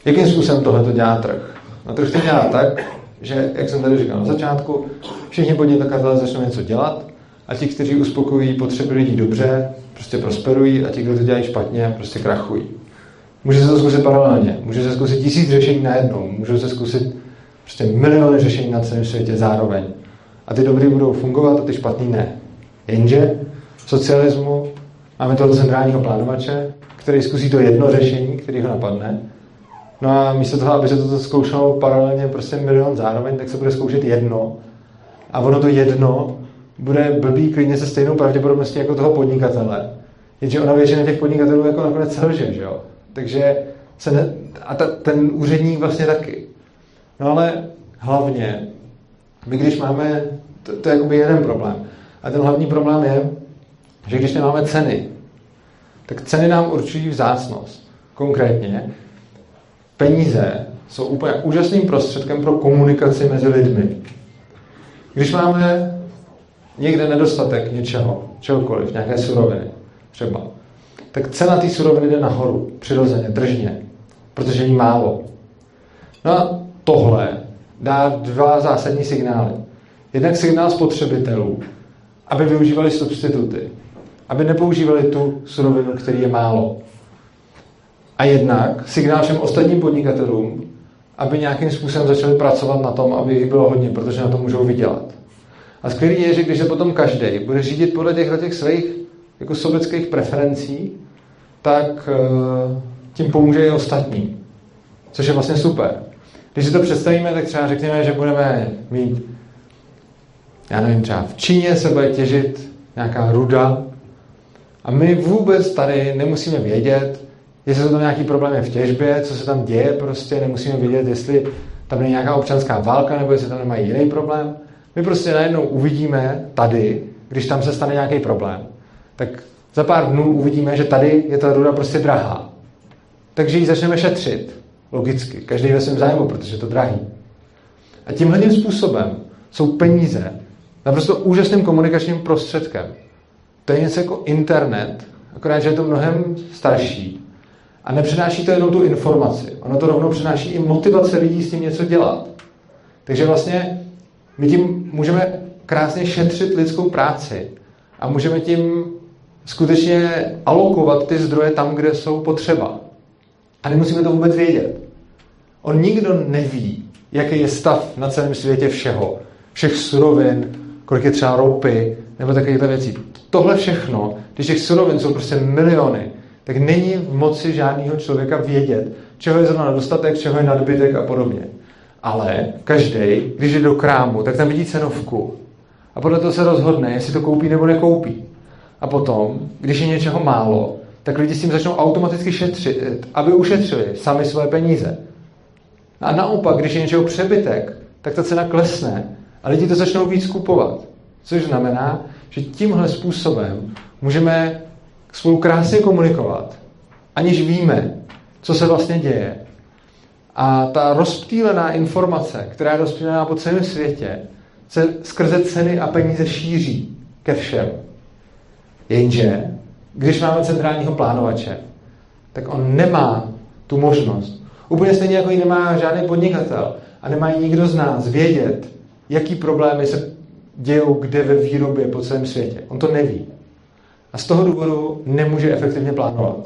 jakým způsobem tohle to dělá trh? No trh to dělá tak, že, jak jsem tady říkal na začátku, všichni podnikatelé začnou něco dělat a ti, kteří uspokojí potřeby lidí dobře, prostě prosperují a ti, kdo to dělají špatně, prostě krachují. Může se to zkusit paralelně, může se zkusit tisíc řešení najednou, může se zkusit prostě miliony řešení na celém světě zároveň. A ty dobrý budou fungovat a ty špatný ne. Jenže v socialismu máme toho centrálního plánovače, který zkusí to jedno řešení, který ho napadne. No a místo toho, aby se to zkoušelo paralelně prostě milion zároveň, tak se bude zkoušet jedno. A ono to jedno bude blbý klidně se stejnou pravděpodobností jako toho podnikatele. Jenže ona většina těch podnikatelů jako nakonec selže, že jo? Takže se ne, a ta, ten úředník vlastně taky. No ale hlavně, my když máme, to, to je jakoby jeden problém. A ten hlavní problém je, že když nemáme ceny, tak ceny nám určují vzácnost. Konkrétně, peníze jsou úplně úžasným prostředkem pro komunikaci mezi lidmi. Když máme někde nedostatek něčeho, čehokoliv, nějaké suroviny třeba, tak cena té suroviny jde nahoru, přirozeně, tržně, protože je jí málo. No a tohle dá dva zásadní signály. Jednak signál spotřebitelů, aby využívali substituty, aby nepoužívali tu surovinu, který je málo. A jednak signál všem ostatním podnikatelům, aby nějakým způsobem začali pracovat na tom, aby jich bylo hodně, protože na to můžou vydělat. A skvělý je, že když se potom každý bude řídit podle těchto těch svých jako sobeckých preferencí, tak eh, tím pomůže i ostatní. Což je vlastně super. Když si to představíme, tak třeba řekněme, že budeme mít, já nevím, třeba v Číně se bude těžit nějaká ruda a my vůbec tady nemusíme vědět, jestli jsou tam nějaký problémy v těžbě, co se tam děje, prostě nemusíme vědět, jestli tam není nějaká občanská válka, nebo jestli tam nemají jiný problém. My prostě najednou uvidíme tady, když tam se stane nějaký problém, tak za pár dnů uvidíme, že tady je ta ruda prostě drahá. Takže ji začneme šetřit. Logicky. Každý ve svém zájmu, protože je to drahý. A tímhle způsobem jsou peníze naprosto úžasným komunikačním prostředkem. To je něco jako internet, akorát, že je to mnohem starší. A nepřináší to jenom tu informaci. Ono to rovnou přináší i motivace lidí s tím něco dělat. Takže vlastně my tím můžeme krásně šetřit lidskou práci a můžeme tím skutečně alokovat ty zdroje tam, kde jsou potřeba. A nemusíme to vůbec vědět. On nikdo neví, jaký je stav na celém světě všeho. Všech surovin, kolik je třeba ropy, nebo takovýchto věcí. Tohle všechno, když těch surovin jsou prostě miliony, tak není v moci žádného člověka vědět, čeho je zrovna dostatek, čeho je nadbytek a podobně. Ale každý, když jde do krámu, tak tam vidí cenovku a podle toho se rozhodne, jestli to koupí nebo nekoupí. A potom, když je něčeho málo, tak lidi s tím začnou automaticky šetřit, aby ušetřili sami svoje peníze. A naopak, když je něčeho přebytek, tak ta cena klesne a lidi to začnou víc kupovat. Což znamená, že tímhle způsobem můžeme spolu krásně komunikovat, aniž víme, co se vlastně děje. A ta rozptýlená informace, která je rozptýlená po celém světě, se skrze ceny a peníze šíří ke všem. Jenže, když máme centrálního plánovače, tak on nemá tu možnost. Úplně stejně jako ji nemá žádný podnikatel a nemá ji nikdo z nás vědět, jaký problémy se dějou kde ve výrobě po celém světě. On to neví. A z toho důvodu nemůže efektivně plánovat.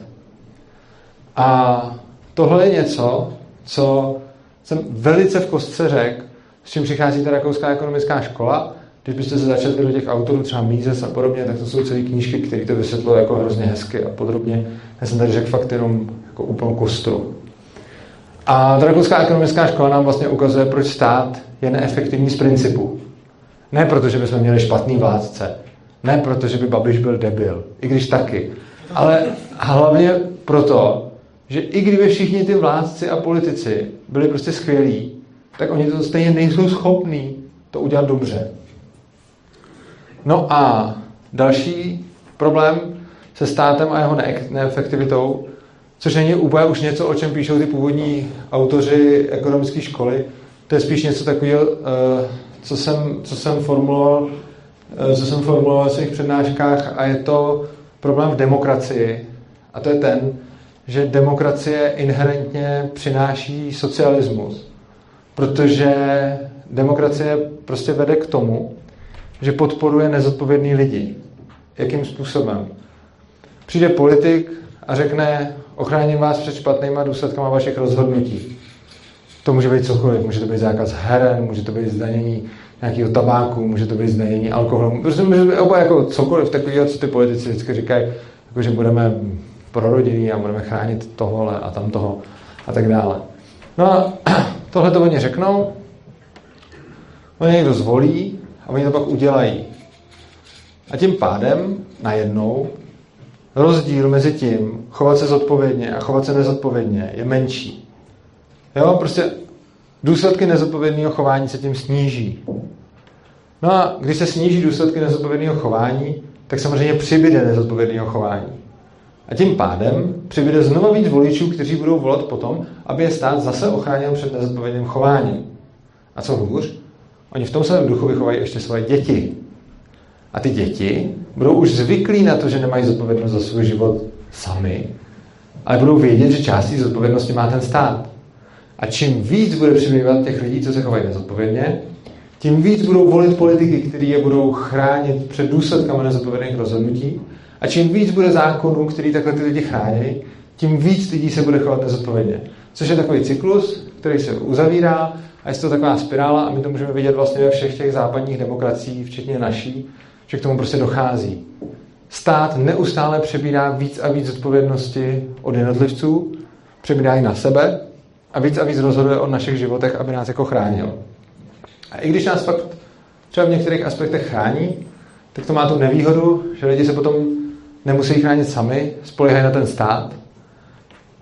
A tohle je něco, co jsem velice v kostce řekl, s čím přichází ta rakouská ekonomická škola. Když byste se začali do těch autorů, třeba Mízes a podobně, tak to jsou celé knížky, které to vysvětlují jako hrozně hezky a podrobně. Já jsem tady řekl fakt jenom jako úplnou kostru. A ta rakouská ekonomická škola nám vlastně ukazuje, proč stát je neefektivní z principu. Ne proto, že bychom měli špatný vládce, ne proto, že by Babiš byl debil, i když taky, ale hlavně proto, že i kdyby všichni ty vládci a politici byli prostě skvělí, tak oni to stejně nejsou schopní to udělat dobře. No a další problém se státem a jeho neefektivitou, což není úplně už něco, o čem píšou ty původní autoři ekonomické školy, to je spíš něco takového, eh, co jsem, co jsem formuloval, eh, co jsem formuloval v svých přednáškách a je to problém v demokracii. A to je ten, že demokracie inherentně přináší socialismus. Protože demokracie prostě vede k tomu, že podporuje nezodpovědný lidi. Jakým způsobem? Přijde politik a řekne, ochráním vás před špatnýma důsledkama vašich rozhodnutí. To může být cokoliv, může to být zákaz heren, může to být zdanění nějakého tabáku, může to být zdanění alkoholu, prostě může to být oba jako cokoliv takového, co ty politici vždycky říkají, jako že budeme prorodinný a budeme chránit tohle a tam toho a tak dále. No a tohle to oni řeknou, oni někdo zvolí oni to pak udělají. A tím pádem najednou rozdíl mezi tím chovat se zodpovědně a chovat se nezodpovědně je menší. Jo, prostě důsledky nezodpovědného chování se tím sníží. No a když se sníží důsledky nezodpovědného chování, tak samozřejmě přibyde nezodpovědného chování. A tím pádem přibyde znovu víc voličů, kteří budou volat potom, aby je stát zase ochránil před nezodpovědným chováním. A co hůř, oni v tom samém duchu vychovají ještě svoje děti. A ty děti budou už zvyklí na to, že nemají zodpovědnost za svůj život sami, ale budou vědět, že částí zodpovědnosti má ten stát. A čím víc bude přibývat těch lidí, co se chovají nezodpovědně, tím víc budou volit politiky, kteří je budou chránit před důsledkami nezodpovědných rozhodnutí. A čím víc bude zákonů, který takhle ty lidi chrání, tím víc lidí se bude chovat nezodpovědně. Což je takový cyklus, který se uzavírá a je to taková spirála a my to můžeme vidět vlastně ve všech těch západních demokraciích, včetně naší, že k tomu prostě dochází. Stát neustále přebírá víc a víc odpovědnosti od jednotlivců, přebírá ji na sebe a víc a víc rozhoduje o našich životech, aby nás jako chránil. A i když nás fakt třeba v některých aspektech chrání, tak to má tu nevýhodu, že lidi se potom nemusí chránit sami, spolehají na ten stát.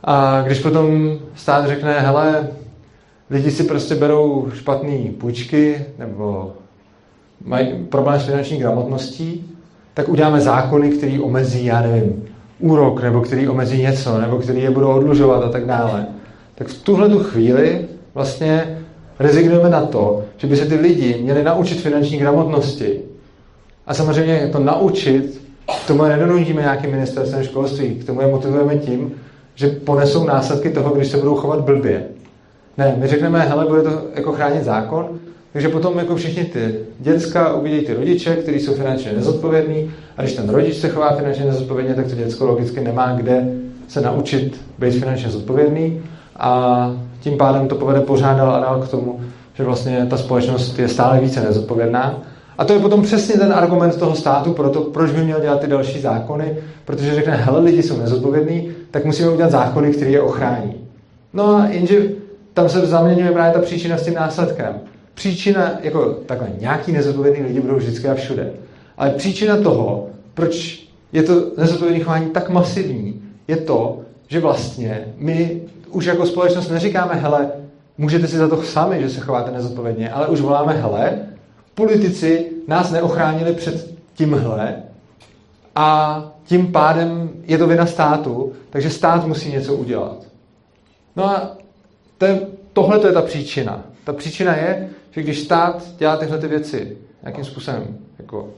A když potom stát řekne, hele, lidi si prostě berou špatné půjčky nebo mají problém s finanční gramotností, tak uděláme zákony, který omezí, já nevím, úrok, nebo který omezí něco, nebo který je budou odlužovat a tak dále. Tak v tuhle tu chvíli vlastně rezignujeme na to, že by se ty lidi měli naučit finanční gramotnosti. A samozřejmě to naučit, k tomu je nedonutíme nějakým ministerstvem školství, k tomu je motivujeme tím, že ponesou následky toho, když se budou chovat blbě. Ne, my řekneme, hele, bude to jako chránit zákon, takže potom jako všichni ty děcka uvidí ty rodiče, kteří jsou finančně nezodpovědní a když ten rodič se chová finančně nezodpovědně, tak to děcko logicky nemá kde se naučit být finančně zodpovědný a tím pádem to povede pořád dál a dál k tomu, že vlastně ta společnost je stále více nezodpovědná. A to je potom přesně ten argument toho státu pro to, proč by měl dělat ty další zákony, protože řekne, hele, lidi jsou nezodpovědní, tak musíme udělat zákony, které je ochrání. No a jenže tam se zaměňuje právě ta příčina s tím následkem. Příčina, jako takhle, nějaký nezodpovědný lidi budou vždycky a všude. Ale příčina toho, proč je to nezodpovědné chování tak masivní, je to, že vlastně my už jako společnost neříkáme, hele, můžete si za to sami, že se chováte nezodpovědně, ale už voláme, hele, politici nás neochránili před tímhle a tím pádem je to vina státu, takže stát musí něco udělat. No a ten, tohle to je ta příčina. Ta příčina je, že když stát dělá tyhle ty věci nějakým způsobem jako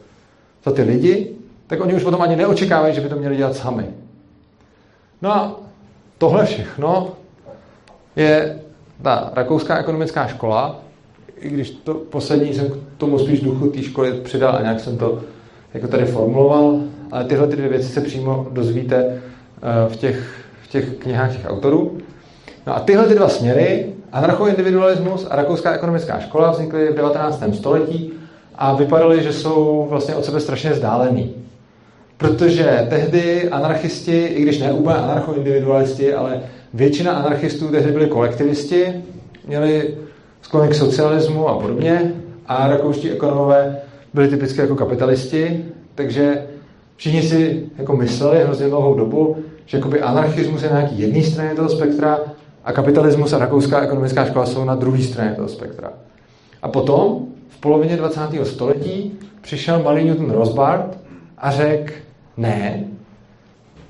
za ty lidi, tak oni už potom ani neočekávají, že by to měli dělat sami. No a tohle všechno je ta rakouská ekonomická škola, i když to poslední jsem k tomu spíš duchu té školy přidal a nějak jsem to jako tady formuloval, ale tyhle ty dvě věci se přímo dozvíte eh, v těch, v těch knihách těch autorů. No a tyhle ty dva směry, anarchoindividualismus a rakouská ekonomická škola, vznikly v 19. století a vypadaly, že jsou vlastně od sebe strašně vzdálený. Protože tehdy anarchisti, i když ne úplně anarchoindividualisti, ale většina anarchistů tehdy byli kolektivisti, měli sklony k socialismu a podobně a rakouští ekonomové byli typicky jako kapitalisti, takže všichni si jako mysleli hrozně dlouhou dobu, že jakoby anarchismus je na nějaký jedné straně toho spektra a kapitalismus a rakouská ekonomická škola jsou na druhé straně toho spektra. A potom v polovině 20. století přišel malý Newton Rosbart a řekl, ne,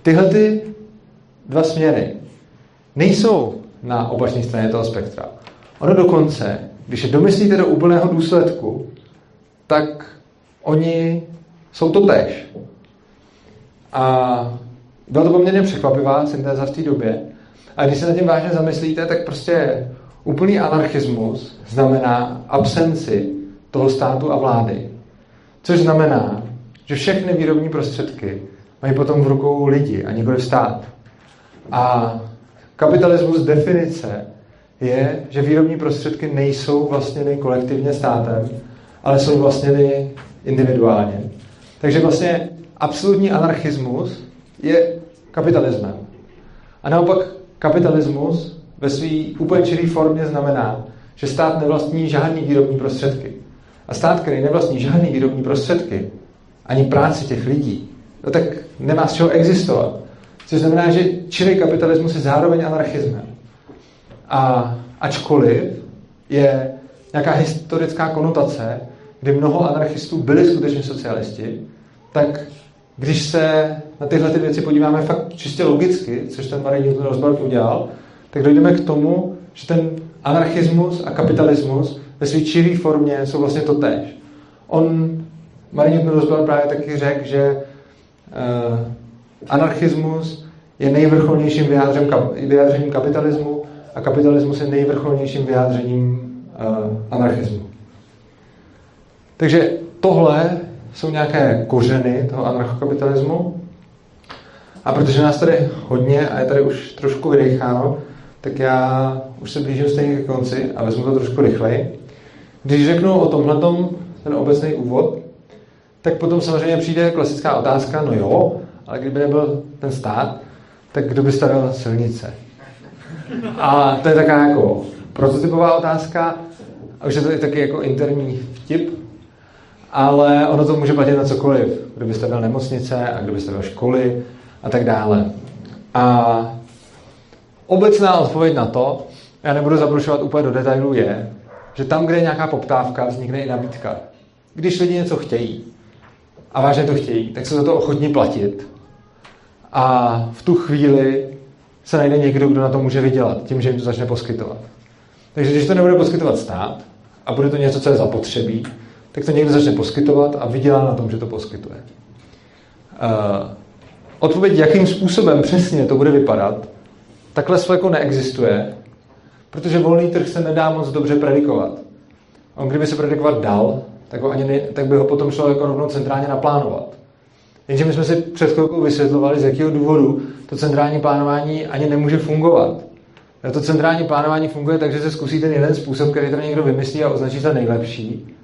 tyhle ty dva směry nejsou na opačné straně toho spektra. Ono dokonce, když je domyslíte do úplného důsledku, tak oni jsou to tež. A byla to poměrně překvapivá syntéza v té době. A když se na tím vážně zamyslíte, tak prostě úplný anarchismus znamená absenci toho státu a vlády. Což znamená, že všechny výrobní prostředky mají potom v rukou lidi a nikoli stát. A kapitalismus definice je, že výrobní prostředky nejsou vlastněny kolektivně státem, ale jsou vlastněny individuálně. Takže vlastně absolutní anarchismus je kapitalismem. A naopak kapitalismus ve své úplně čiré formě znamená, že stát nevlastní žádný výrobní prostředky. A stát, který nevlastní žádný výrobní prostředky, ani práci těch lidí, no tak nemá z čeho existovat. Což znamená, že čirý kapitalismus je zároveň anarchismem. A ačkoliv je nějaká historická konotace, kdy mnoho anarchistů byli skutečně socialisti, tak když se na tyhle ty věci podíváme fakt čistě logicky, což ten Marie Newton Rosbart udělal, tak dojdeme k tomu, že ten anarchismus a kapitalismus ve své čiré formě jsou vlastně to tež. On, Marie Newton Rosbart právě taky řekl, že uh, anarchismus je nejvrcholnějším vyjádřením kapitalismu a kapitalismus je nejvrcholnějším vyjádřením uh, anarchismu. Takže tohle jsou nějaké kořeny toho anarchokapitalismu. A protože nás tady hodně a je tady už trošku vydecháno, tak já už se blížím stejně ke konci a vezmu to trošku rychleji. Když řeknu o tomhle ten obecný úvod, tak potom samozřejmě přijde klasická otázka, no jo, ale kdyby nebyl ten stát, tak kdo by stavil silnice? A to je taková jako prototypová otázka, a už je to i taky jako interní vtip, ale ono to může platit na cokoliv. Kdo by stavil nemocnice a kdo by stavil školy a tak dále. A obecná odpověď na to, já nebudu zabrušovat úplně do detailů, je, že tam, kde je nějaká poptávka, vznikne i nabídka. Když lidi něco chtějí a vážně to chtějí, tak se za to ochotní platit. A v tu chvíli se najde někdo, kdo na to může vydělat, tím, že jim to začne poskytovat. Takže když to nebude poskytovat stát a bude to něco, co je zapotřebí, tak to někdo začne poskytovat a vydělá na tom, že to poskytuje. Uh, odpověď, jakým způsobem přesně to bude vypadat, takhle jako neexistuje, protože volný trh se nedá moc dobře predikovat. On kdyby se predikovat dal, tak, ho ani ne, tak by ho potom šlo jako rovnou centrálně naplánovat. Jenže my jsme si před chvilkou vysvětlovali, z jakého důvodu to centrální plánování ani nemůže fungovat. To centrální plánování funguje tak, že se zkusí ten jeden způsob, který tady někdo vymyslí a označí za nejlepší.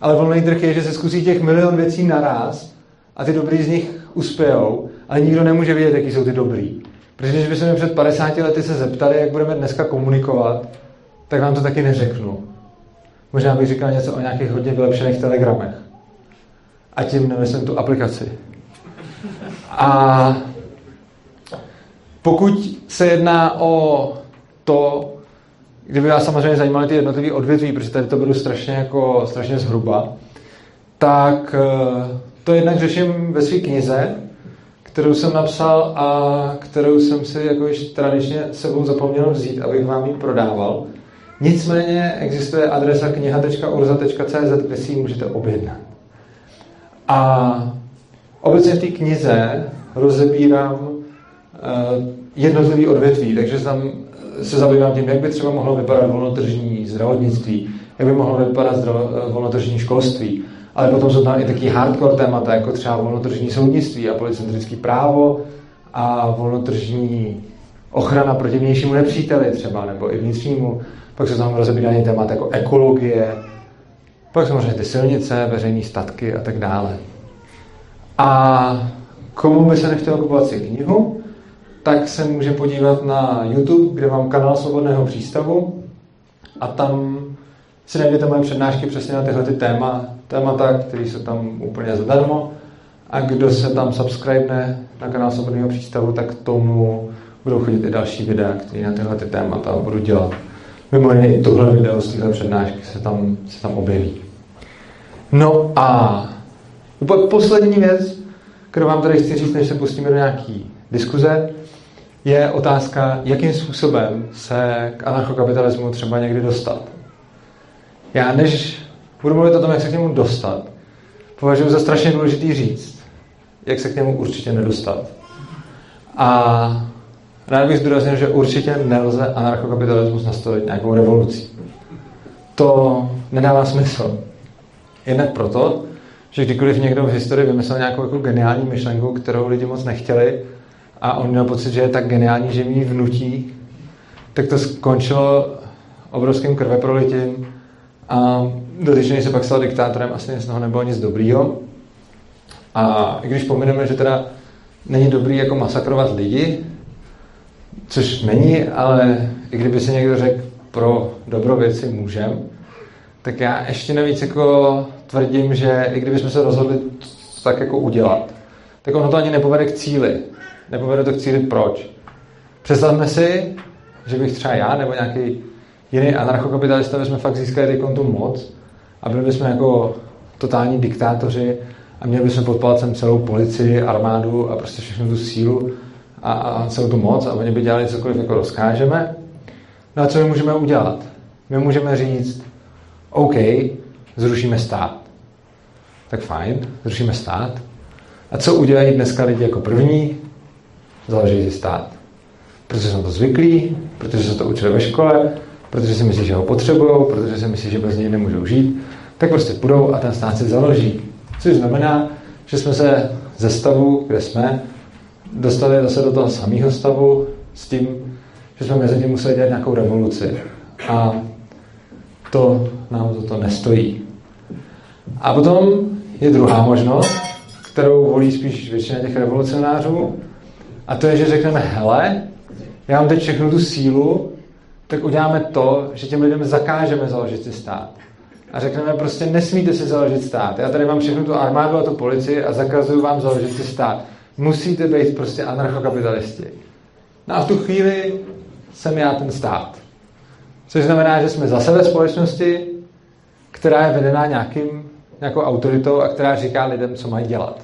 Ale volný trh je, že se zkusí těch milion věcí naraz a ty dobrý z nich uspějou, ale nikdo nemůže vědět, jaký jsou ty dobrý. Protože když bychom před 50 lety se zeptali, jak budeme dneska komunikovat, tak vám to taky neřeknu. Možná bych říkal něco o nějakých hodně vylepšených telegramech. A tím nemyslím tu aplikaci. A pokud se jedná o to, kdyby vás samozřejmě zajímaly ty jednotlivé odvětví, protože tady to budu strašně, jako, strašně zhruba, tak eh, to jednak řeším ve své knize, kterou jsem napsal a kterou jsem si jako již tradičně sebou zapomněl vzít, abych vám ji prodával. Nicméně existuje adresa kniha.urza.cz, kde si ji můžete objednat. A obecně v té knize rozebírám uh, jednotlivý odvětví, takže tam se zabývám tím, jak by třeba mohlo vypadat volnotržní zdravotnictví, jak by mohlo vypadat zdravo, volnotržní školství, ale potom jsou tam i taky hardcore témata, jako třeba volnotržní soudnictví a policentrické právo a volnotržní ochrana proti vnějšímu nepříteli třeba, nebo i vnitřnímu. Pak jsou tam rozebírané témata jako ekologie, pak samozřejmě ty silnice, veřejné statky a tak dále. A komu by se nechtělo kupovat si knihu, tak se může podívat na YouTube, kde mám kanál Svobodného přístavu a tam si najdete moje přednášky přesně na tyhle ty téma, témata, které jsou tam úplně zadarmo. A kdo se tam subscribe na kanál Svobodného přístavu, tak tomu budou chodit i další videa, které na tyhle ty témata budu dělat. Mimo jiné i tohle video z téhle přednášky se tam, se tam objeví. No a poslední věc, kterou vám tady chci říct, než se pustíme do nějaký diskuze, je otázka, jakým způsobem se k anarchokapitalismu třeba někdy dostat. Já než budu mluvit o tom, jak se k němu dostat, považuji za strašně důležitý říct, jak se k němu určitě nedostat. A rád bych zdůraznil, že určitě nelze anarchokapitalismus nastavit nějakou revolucí. To nedává smysl. Jednak proto, že kdykoliv někdo v historii vymyslel nějakou jako geniální myšlenku, kterou lidi moc nechtěli, a on měl pocit, že je tak geniální, že mi vnutí, tak to skončilo obrovským krveprolitím a dotyčný se pak stal diktátorem, asi z toho nebylo nic dobrýho. A i když pomineme, že teda není dobrý jako masakrovat lidi, což není, ale i kdyby si někdo řekl pro dobro věci můžem, tak já ještě navíc jako tvrdím, že i kdybychom se rozhodli tak jako udělat, tak ono to ani nepovede k cíli. Nepovede to k cíli proč. Představme si, že bych třeba já nebo nějaký jiný anarchokapitalista jsme fakt získali teď tu moc a byli bychom jako totální diktátoři a měli bychom pod palcem celou policii, armádu a prostě všechnu tu sílu a, a celou tu moc a oni by dělali cokoliv jako rozkážeme. No a co my můžeme udělat? My můžeme říct, OK, zrušíme stát. Tak fajn, zrušíme stát. A co udělají dneska lidi jako první? Založí si stát. Protože jsou to zvyklí, protože se to učili ve škole, protože si myslí, že ho potřebují, protože si myslí, že bez něj nemůžou žít, tak prostě půjdou a ten stát si založí. Což znamená, že jsme se ze stavu, kde jsme, dostali zase do toho samého stavu s tím, že jsme mezi tím museli dělat nějakou revoluci. A to nám za to nestojí. A potom je druhá možnost, kterou volí spíš většina těch revolucionářů, a to je, že řekneme, hele, já mám teď všechnu tu sílu, tak uděláme to, že těm lidem zakážeme založit si stát. A řekneme prostě, nesmíte si založit stát. Já tady mám všechnu tu armádu a tu policii a zakazuju vám založit si stát. Musíte být prostě anarchokapitalisti. No a v tu chvíli jsem já ten stát. Což znamená, že jsme zase ve společnosti, která je vedená nějakým, nějakou autoritou a která říká lidem, co mají dělat.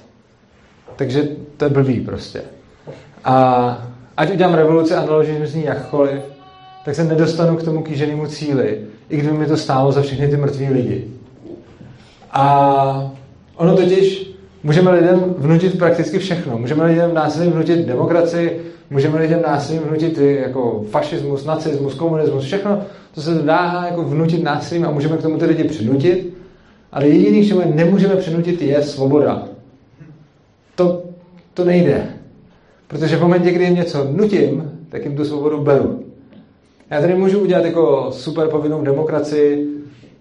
Takže to je blbý prostě. A ať udělám revoluci a naložím z ní jakkoliv, tak se nedostanu k tomu kýženému cíli, i kdyby mi to stálo za všechny ty mrtví lidi. A ono totiž, můžeme lidem vnutit prakticky všechno. Můžeme lidem násilím vnutit demokracii, můžeme lidem násilím vnutit jako fašismus, nacismus, komunismus, všechno, co se dá jako vnutit násilím a můžeme k tomu ty lidi přinutit, ale jediný, čemu nemůžeme přinutit, je svoboda. To, to nejde. Protože v momentě, kdy jim něco nutím, tak jim tu svobodu beru. Já tady můžu udělat jako super povinnou demokracii,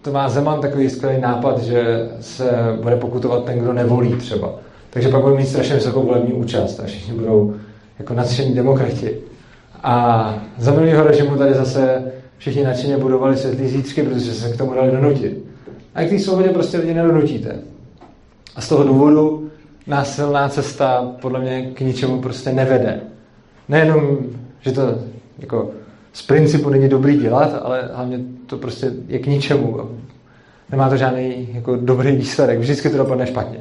to má Zeman takový skvělý nápad, že se bude pokutovat ten, kdo nevolí třeba. Takže pak bude mít strašně vysokou volební účast a všichni budou jako nadšení demokrati. A za minulého režimu tady zase všichni nadšeně budovali světlý zítřky, protože se k tomu dali donutit. A k té svobodě prostě lidi nedonutíte. A z toho důvodu násilná cesta podle mě k ničemu prostě nevede. Nejenom, že to jako z principu není dobrý dělat, ale hlavně to prostě je k ničemu. Nemá to žádný jako dobrý výsledek. Vždycky to dopadne špatně.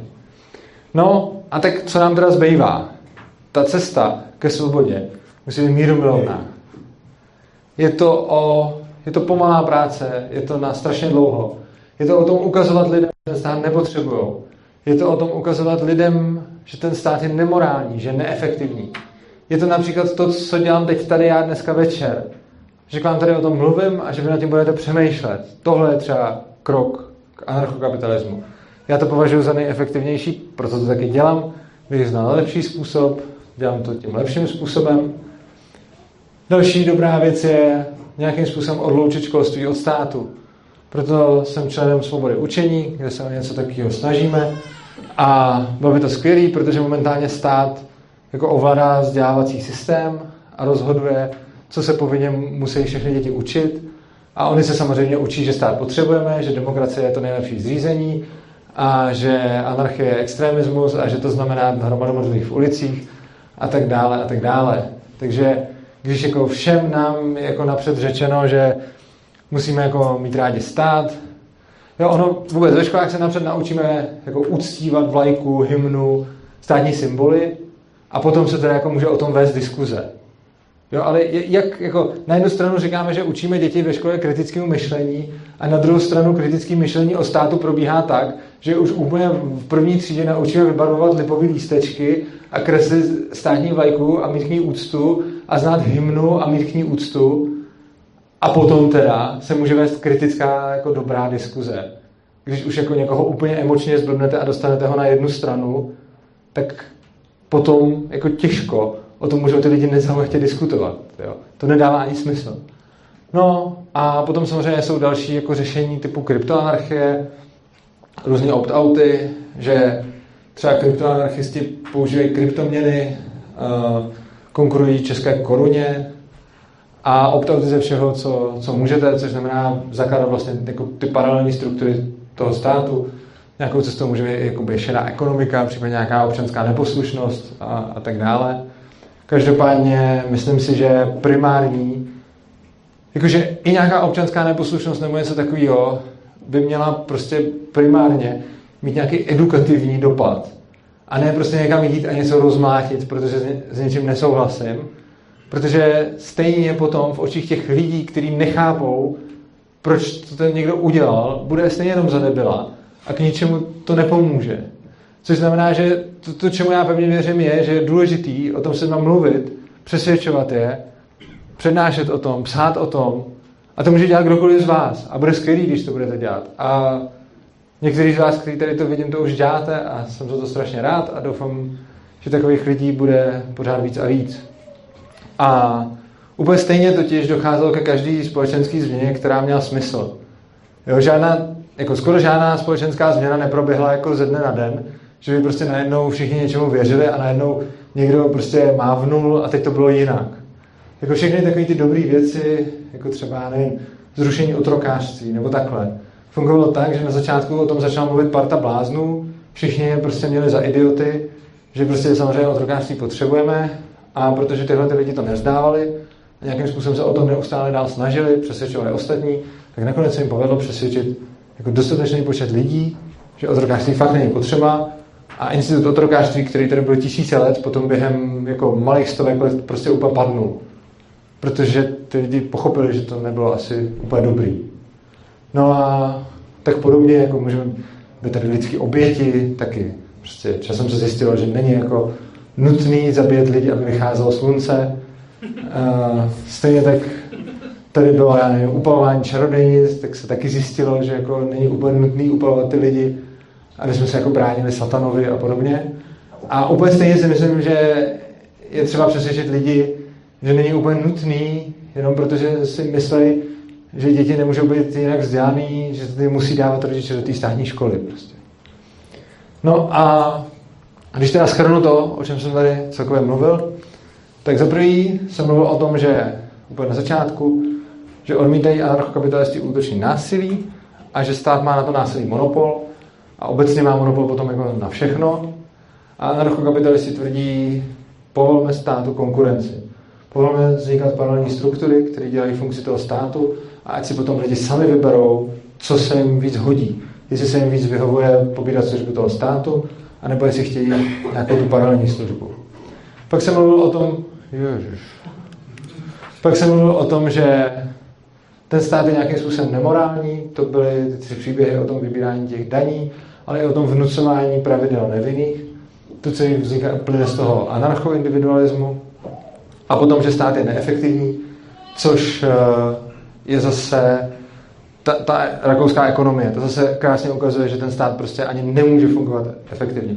No a tak co nám teda zbývá? Ta cesta ke svobodě musí být míru milovná. Je to, o, je to pomalá práce, je to na strašně dlouho. Je to o tom ukazovat lidem, že ten stát nepotřebují. Je to o tom ukazovat lidem, že ten stát je nemorální, že je neefektivní. Je to například to, co dělám teď tady já dneska večer. Že k vám tady o tom mluvím a že vy na tím budete přemýšlet. Tohle je třeba krok k anarchokapitalismu. Já to považuji za nejefektivnější, proto to taky dělám. Bych znal lepší způsob, dělám to tím lepším způsobem. Další dobrá věc je nějakým způsobem odloučit školství od státu. Proto jsem členem Svobody učení, kde se o něco takového snažíme. A bylo by to skvělé, protože momentálně stát jako ovládá vzdělávací systém a rozhoduje, co se povinně musí všechny děti učit. A oni se samozřejmě učí, že stát potřebujeme, že demokracie je to nejlepší zřízení a že anarchie je extremismus a že to znamená hromadu mrtvých v ulicích a tak dále a tak dále. Takže když jako všem nám jako napřed řečeno, že musíme jako mít rádi stát, Jo, ono vůbec ve školách se napřed naučíme jako uctívat vlajku, hymnu, státní symboly a potom se teda jako může o tom vést diskuze. Jo, ale jak, jako, na jednu stranu říkáme, že učíme děti ve škole kritickému myšlení a na druhou stranu kritické myšlení o státu probíhá tak, že už úplně v první třídě naučíme vybarvovat lipové lístečky a kreslit státní vlajku a mít k ní úctu a znát hymnu a mít k ní úctu a potom teda se může vést kritická jako dobrá diskuze. Když už jako někoho úplně emočně zblbnete a dostanete ho na jednu stranu, tak potom jako těžko o tom můžou ty lidi nezaujetě diskutovat. Jo? To nedává ani smysl. No a potom samozřejmě jsou další jako řešení typu kryptoanarchie, různé opt-outy, že třeba kryptoanarchisti používají kryptoměny, uh, konkurují české koruně a opt-outy ze všeho, co, co můžete, což znamená zakládat vlastně jako ty paralelní struktury toho státu. Nějakou cestou může být jakoby šedá ekonomika, případně nějaká občanská neposlušnost a, a tak dále. Každopádně myslím si, že primární, jakože i nějaká občanská neposlušnost nebo něco takového by měla prostě primárně mít nějaký edukativní dopad. A ne prostě někam jít a něco rozmlátit, protože s něčím nesouhlasím. Protože stejně potom v očích těch lidí, kteří nechápou, proč to ten někdo udělal, bude stejně jenom za debila a k ničemu to nepomůže. Což znamená, že to, to, čemu já pevně věřím, je, že je důležitý o tom se mám mluvit, přesvědčovat je, přednášet o tom, psát o tom. A to může dělat kdokoliv z vás. A bude skvělý, když to budete dělat. A někteří z vás, kteří tady to vidím, to už děláte a jsem za to strašně rád a doufám, že takových lidí bude pořád víc a víc. A úplně stejně totiž docházelo ke každý společenský změně, která měla smysl. Jo, žádná, jako skoro žádná společenská změna neproběhla jako ze dne na den, že by prostě najednou všichni něčemu věřili a najednou někdo prostě mávnul a teď to bylo jinak. Jako všechny takové ty dobré věci, jako třeba, nevím, zrušení otrokářství nebo takhle, fungovalo tak, že na začátku o tom začala mluvit parta bláznů, všichni je prostě měli za idioty, že prostě samozřejmě otrokářství potřebujeme a protože tyhle ty lidi to nezdávali a nějakým způsobem se o tom neustále dál snažili, přesvědčovali ostatní, tak nakonec se jim povedlo přesvědčit jako dostatečný počet lidí, že otrokářství fakt není potřeba a institut otrokářství, který tady byl tisíce let, potom během jako malých stovek let prostě úplně padnul. Protože ty lidi pochopili, že to nebylo asi úplně dobrý. No a tak podobně, jako můžeme být tady lidský oběti, taky prostě časem se zjistilo, že není jako nutný zabíjet lidi, aby vycházelo slunce. Uh, stejně tak tady bylo, já nevím, upalování čarodejnic, tak se taky zjistilo, že jako není úplně nutný upalovat ty lidi, aby jsme se jako bránili satanovi a podobně. A úplně stejně si myslím, že je třeba přesvědčit lidi, že není úplně nutný, jenom protože si myslí, že děti nemůžou být jinak vzdělaný, že ty musí dávat rodiče do té státní školy. Prostě. No a když teda schrnu to, o čem jsem tady celkově mluvil, tak za prvý jsem mluvil o tom, že úplně na začátku, že odmítají anarchokapitalisti útoční násilí a že stát má na to násilí monopol a obecně má monopol potom jako na všechno. A anarchokapitalisti tvrdí, povolme státu konkurenci. Povolme vznikat paralelní struktury, které dělají funkci toho státu a ať si potom lidi sami vyberou, co se jim víc hodí. Jestli se jim víc vyhovuje pobírat službu toho státu, anebo jestli chtějí nějakou tu paralelní službu. Pak jsem mluvil o tom, ježiš, pak jsem mluvil o tom, že ten stát je nějakým způsobem nemorální, to byly ty tři příběhy o tom vybírání těch daní, ale i o tom vnucování pravidel nevinných. To, co vzniká plyne z toho anarchoindividualismu. A potom, že stát je neefektivní, což eh, je zase ta, ta rakouská ekonomie. To zase krásně ukazuje, že ten stát prostě ani nemůže fungovat efektivně.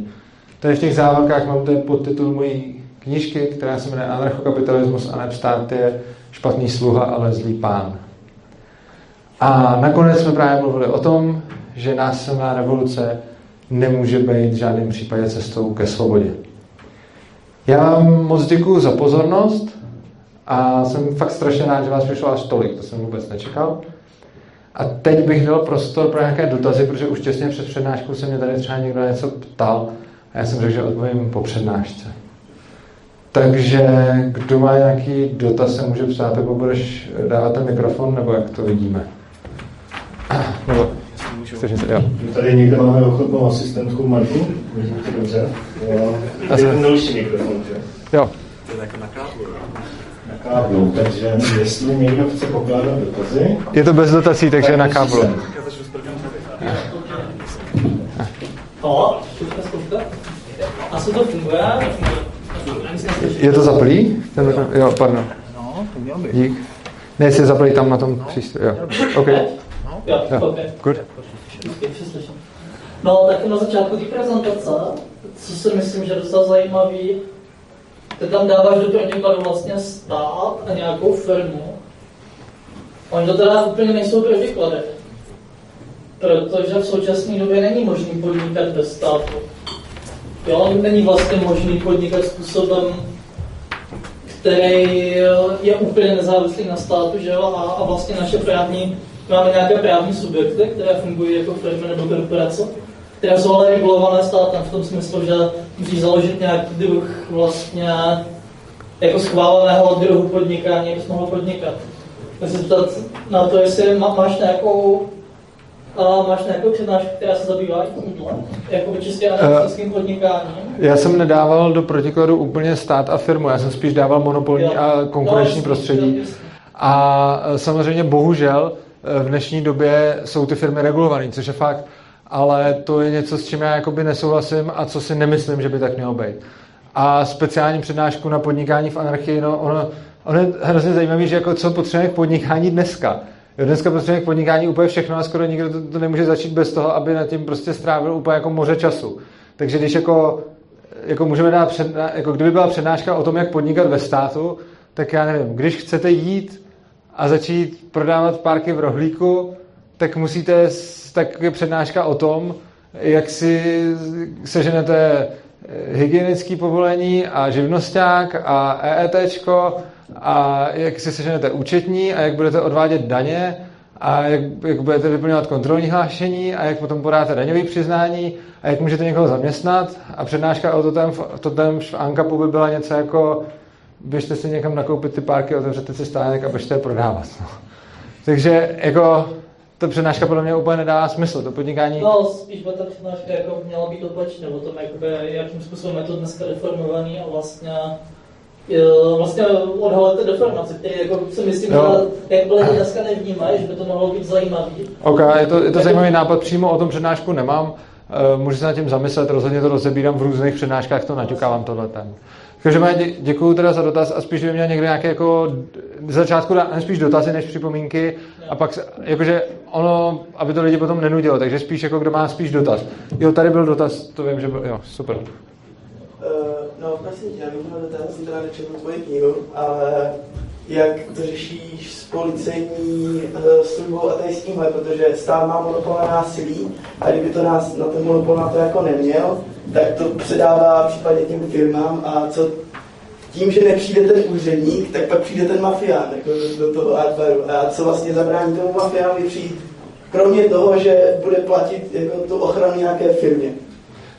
Tady v těch závorkách mám ten podtitul mojí knižky, která se jmenuje Anarchokapitalismus a ne stát je špatný sluha, ale zlý pán. A nakonec jsme právě mluvili o tom, že násilná revoluce nemůže být v žádném případě cestou ke svobodě. Já vám moc děkuji za pozornost a jsem fakt strašně rád, že vás přišlo až tolik, to jsem vůbec nečekal. A teď bych dal prostor pro nějaké dotazy, protože už těsně před přednáškou se mě tady třeba někdo něco ptal a já jsem řekl, že odpovím po přednášce. Takže kdo má nějaký dotaz, se může psát, nebo budeš dávat ten mikrofon, nebo jak to vidíme? Nebo Chceš něco? Jo. Tady někde máme ochotnou asistentku Marku. Vidíte dobře? Jo. Jsem- Jednodušší mikrofon, že? jo. To je tak na káblu. Na káblu, takže jestli někdo chce pokládat dotazy, Je to bez dotací, takže tak na. No, zkuste, zkuste. Asi to funguje, Je to zaplý? Jo, pardon. No, to měl být. Dík. Ne, jestli je zaplý tam na tom přístroji. Jo. OK. Jo, Jo. ok. Good. No, tak na začátku té prezentace, co si myslím, že je docela zajímavý, ty tam dáváš do protikladu vlastně stát a nějakou firmu. Oni to teda úplně nejsou protiklady. Protože v současné době není možný podnikat bez státu. Jo, není vlastně možný podnikat způsobem, který je úplně nezávislý na státu, že jo, a, a vlastně naše právní, máme nějaké právní subjekty, které fungují jako firmy nebo korporace, které jsou ale regulované státem v tom smyslu, že musíš založit nějaký druh vlastně jako schváleného druhu podnikání, abys mohl podnikat. Chci se zeptat na to, jestli má, máš nějakou a máš nějakou přednášku, která se zabývá tímhle, jako čistě anarchistickým podnikáním. Já jsem nedával do protikladu úplně stát a firmu, já jsem spíš dával monopolní a No, konkurenční jasně, prostředí. A e, samozřejmě bohužel v dnešní době jsou ty firmy regulované, což je fakt, ale to je něco, s čím já jakoby nesouhlasím a co si nemyslím, že by tak mělo být. A speciální přednášku na podnikání v anarchii, no ono, ono je hrozně zajímavé, že jako co potřebujeme k podnikání dneska. Jo, dneska potřebujeme k podnikání úplně všechno a skoro nikdo to, to nemůže začít bez toho, aby nad tím prostě strávil úplně jako moře času. Takže když jako, jako můžeme dát před, jako kdyby byla přednáška o tom, jak podnikat ve státu, tak já nevím, když chcete jít a začít prodávat párky v rohlíku, tak musíte, tak je přednáška o tom, jak si seženete eh, hygienické povolení a živnosták a EETčko a jak si seženete účetní a jak budete odvádět daně a jak, jak budete vyplňovat kontrolní hlášení a jak potom podáte daňové přiznání a jak můžete někoho zaměstnat. A přednáška o tom, to tam v Ankapu by byla něco jako běžte si někam nakoupit ty párky, otevřete si stánek a běžte je prodávat. No. Takže jako ta přednáška podle mě úplně nedává smysl. To podnikání... No, spíš by ta přednáška jako měla být opačně, o tom, jakoby, jakým způsobem je to dneska deformovaný a vlastně jo, vlastně odhalit ty deformace, které jako si myslím, Jo. že jakmile to dneska nevnímají, že by to mohlo být zajímavý. OK, je to, je to zajímavý nápad, přímo o tom přednášku nemám. Eh, Můžu se nad tím zamyslet, rozhodně to rozebírám v různých přednáškách, to naťukávám tohle ten. Každopádně dě- děkuju teda za dotaz a spíš by měl někdo nějaké jako z začátku dá- spíš dotazy než připomínky a pak jakože ono, aby to lidi potom nenudilo, takže spíš jako kdo má spíš dotaz. Jo, tady byl dotaz, to vím, že byl, jo, super. Uh, no, tě, já bych měl dotaz, jsem teda nečetl tvoji knihu, ale jak to řešíš s policejní uh, službou a tady s tímhle, protože stát má monopol na násilí a kdyby to nás na ten monopol na to jako neměl, tak to předává případně těm firmám a co tím, že nepřijde ten úředník, tak pak přijde ten mafián jako do, toho artbaru. A co vlastně zabrání tomu mafiánovi přijít, kromě toho, že bude platit jako tu ochranu nějaké firmě.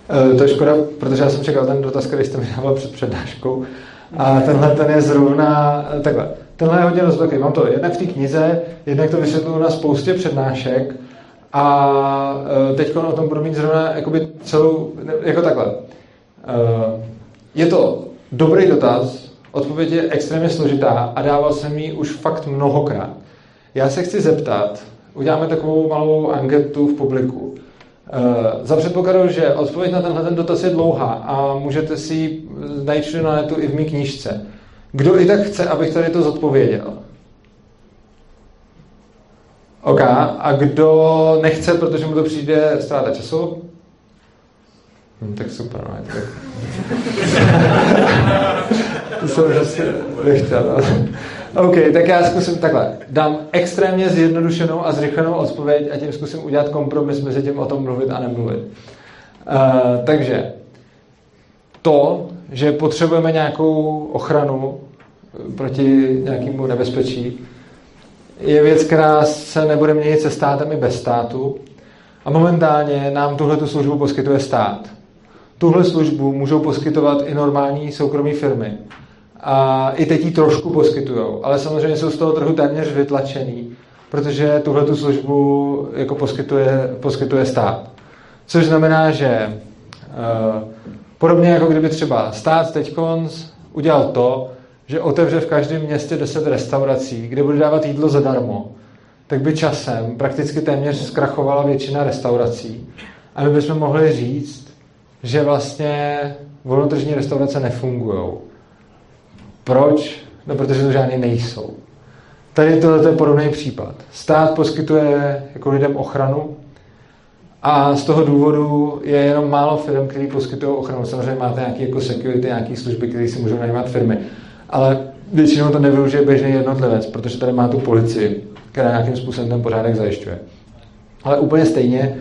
Eh, To je škoda, protože já jsem čekal ten dotaz, který jste mi dával před přednáškou. A tenhle ten je zrovna takhle. Tenhle je hodně rozvelký. Mám to jednak v té knize, jednak to vysvětluju na spoustě přednášek a teď o tom budu mít zrovna jakoby celou, jako takhle. Eh, Je to dobrý dotaz, odpověď je extrémně složitá a dával jsem ji už fakt mnohokrát. Já se chci zeptat, uděláme takovou malou anketu v publiku. Uh, za předpokladu, že odpověď na tenhle ten dotaz je dlouhá a můžete si ji najít všude na netu i v mý knížce. Kdo i tak chce, abych tady to zodpověděl? OK. A kdo nechce, protože mu to přijde ztráta času? Hm, tak super, no, tak. to jsem prostě nechtěl. OK, tak já zkusím takhle. Dám extrémně zjednodušenou a zrychlenou odpověď a tím zkusím udělat kompromis mezi tím o tom mluvit a nemluvit. Uh, takže to, že potřebujeme nějakou ochranu proti nějakému nebezpečí, je věc, která se nebude měnit se státem i bez státu. A momentálně nám tuhle tu službu poskytuje stát. Tuhle službu můžou poskytovat i normální soukromé firmy. A i teď ji trošku poskytují, ale samozřejmě jsou z toho trhu téměř vytlačený. protože tuhle tu službu jako poskytuje, poskytuje stát. Což znamená, že uh, podobně jako kdyby třeba stát teď udělal to, že otevře v každém městě 10 restaurací, kde bude dávat jídlo zadarmo, tak by časem prakticky téměř zkrachovala většina restaurací. A my bychom mohli říct, že vlastně volnotržní restaurace nefungují. Proč? No, protože to žádný nejsou. Tady tohle je podobný případ. Stát poskytuje jako lidem ochranu a z toho důvodu je jenom málo firm, které poskytují ochranu. Samozřejmě máte nějaké jako security, nějaké služby, které si můžou najímat firmy. Ale většinou to nevyužije běžný jednotlivec, protože tady má tu policii, která nějakým způsobem ten pořádek zajišťuje. Ale úplně stejně,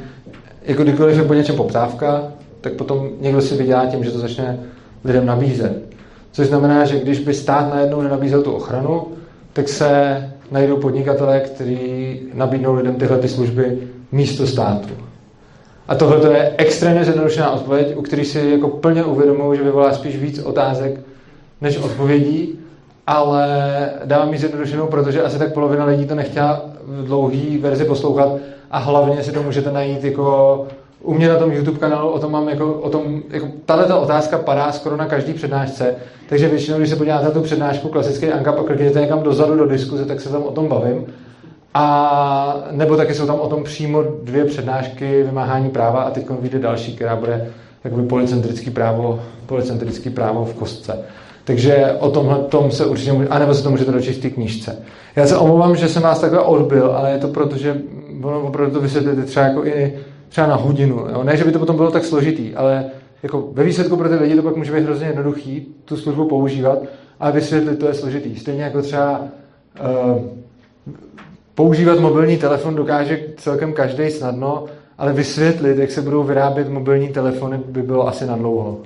jako kdykoliv je po něčem poptávka, tak potom někdo si vydělá tím, že to začne lidem nabízet. Což znamená, že když by stát najednou nenabízel tu ochranu, tak se najdou podnikatelé, kteří nabídnou lidem tyhle ty služby místo státu. A tohle je extrémně zjednodušená odpověď, u který si jako plně uvědomují, že vyvolá spíš víc otázek než odpovědí, ale dávám ji zjednodušenou, protože asi tak polovina lidí to nechtěla v dlouhý verzi poslouchat a hlavně si to můžete najít jako u mě na tom YouTube kanálu o tom mám jako, o tom, jako tato otázka padá skoro na každý přednášce, takže většinou, když se podíváte na tu přednášku klasický ANCAP a klikněte někam dozadu do diskuze, tak se tam o tom bavím. A nebo taky jsou tam o tom přímo dvě přednášky vymáhání práva a teď vyjde další, která bude jakoby policentrický právo, policentrický právo v kostce. Takže o tomhle tom se určitě může, anebo se to můžete dočíst v té knížce. Já se omlouvám, že jsem vás takhle odbil, ale je to proto, že ono opravdu to vysvětlíte třeba jako i třeba na hodinu. Jo? Ne, že by to potom bylo tak složitý, ale jako ve výsledku pro ty lidi to pak může být hrozně jednoduchý tu službu používat, ale vysvětlit to je složitý. Stejně jako třeba uh, používat mobilní telefon dokáže celkem každý snadno, ale vysvětlit, jak se budou vyrábět mobilní telefony, by bylo asi na dlouho.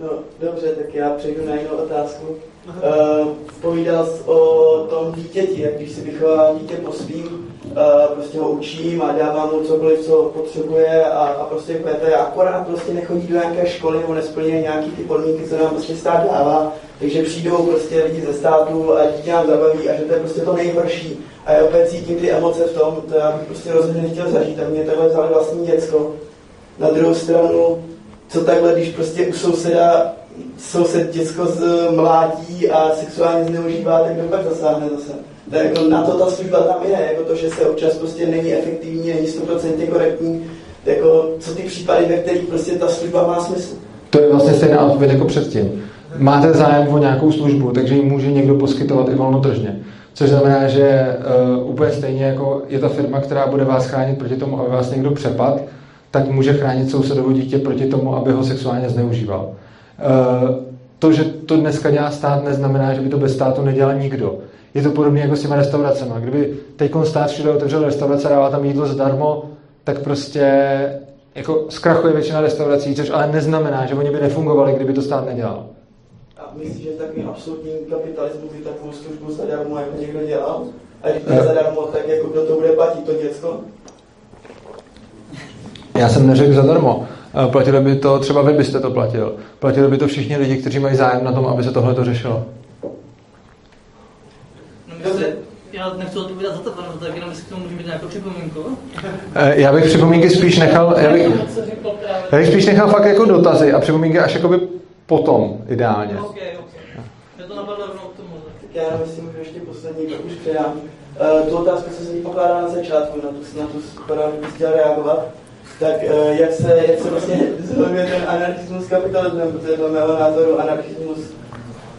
No, dobře, tak já přejdu na jinou otázku. Uh, povídal jsi o tom dítěti, jak když si vychovávám dítě po svým, prostě ho učím a dávám mu cokoliv, co potřebuje a, a prostě kvete, akorát prostě nechodí do nějaké školy nebo nesplňuje nějaký ty podmínky, co nám prostě stát dává, takže přijdou prostě lidi ze státu a dítě nám zabaví a že to je prostě to nejhorší. A já opět cítím ty emoce v tom, to já bych prostě rozhodně nechtěl zažít, a mě takhle vzali vlastní děcko. Na druhou stranu, co takhle, když prostě u souseda soused děcko z mládí a sexuálně zneužívá, tak kdo pak zasáhne zase. Tak jako na to ta služba tam je, jako to, že se občas prostě není efektivní, není 100% korektní, jako co ty případy, ve kterých prostě ta služba má smysl. To je vlastně stejná odpověď jako předtím. Máte zájem o nějakou službu, takže ji může někdo poskytovat i volnotržně. Což znamená, že uh, úplně stejně jako je ta firma, která bude vás chránit proti tomu, aby vás někdo přepad, tak může chránit sousedovo dítě proti tomu, aby ho sexuálně zneužíval. Uh, to, že to dneska dělá stát, neznamená, že by to bez státu nedělal nikdo. Je to podobné jako s těma restauracemi. Kdyby teď stát všude otevřel restaurace a dával tam jídlo zadarmo, tak prostě jako zkrachuje většina restaurací, což ale neznamená, že oni by nefungovali, kdyby to stát nedělal. A myslíš, že takový absolutní kapitalismus by takovou službu zadarmo jako někdo dělal? A když ne zadarmo, tak jako kdo to bude platit, to děcko? Já jsem neřekl zadarmo. Eh, platilo by to, třeba vy byste to platil. Platilo by to všichni lidi, kteří mají zájem na tom, aby se tohle to řešilo. No, já nechci odpovídat za to, tak jenom jestli k tomu může být nějakou připomínku. Eh, já bych připomínky spíš nechal, já bych, já bych spíš nechal fakt jako dotazy a připomínky až jakoby potom, ideálně. Mě to napadlo rovnou k tomu. Tak já myslím, že ještě poslední, pak už předám. Uh, tu otázku jsem si pokládal na začátku, na tu, na tu skoro, bych chtěl reagovat. Tak uh, jak, se, jak se vlastně zhoduje ten anarchismus kapitalismem, protože dle mého názoru anarchismus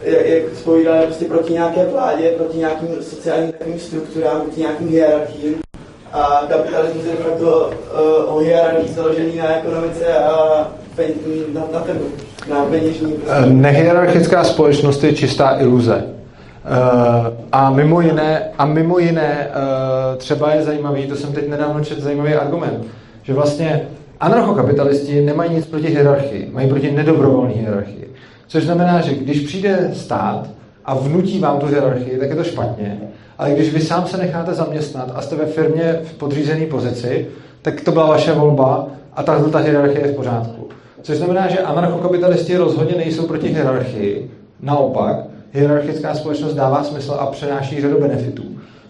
jak, jak spovídá prostě proti nějaké vládě, proti nějakým sociálním takovým strukturám, proti nějakým hierarchiím. A kapitalismus je facto uh, o hierarchii založený na ekonomice a na, na trhu, na. Prostě. Nehierarchická společnost je čistá iluze. A mimo jiné, a mimo jiné třeba je zajímavý, to jsem teď nedávno četl zajímavý argument, že vlastně anarchokapitalisti nemají nic proti hierarchii, mají proti nedobrovolné hierarchii. Což znamená, že když přijde stát a vnutí vám tu hierarchii, tak je to špatně. Ale když vy sám se necháte zaměstnat a jste ve firmě v podřízené pozici, tak to byla vaše volba a tahle ta hierarchie je v pořádku. Což znamená, že anarchokapitalisti rozhodně nejsou proti hierarchii. Naopak, hierarchická společnost dává smysl a přenáší řadu benefitů.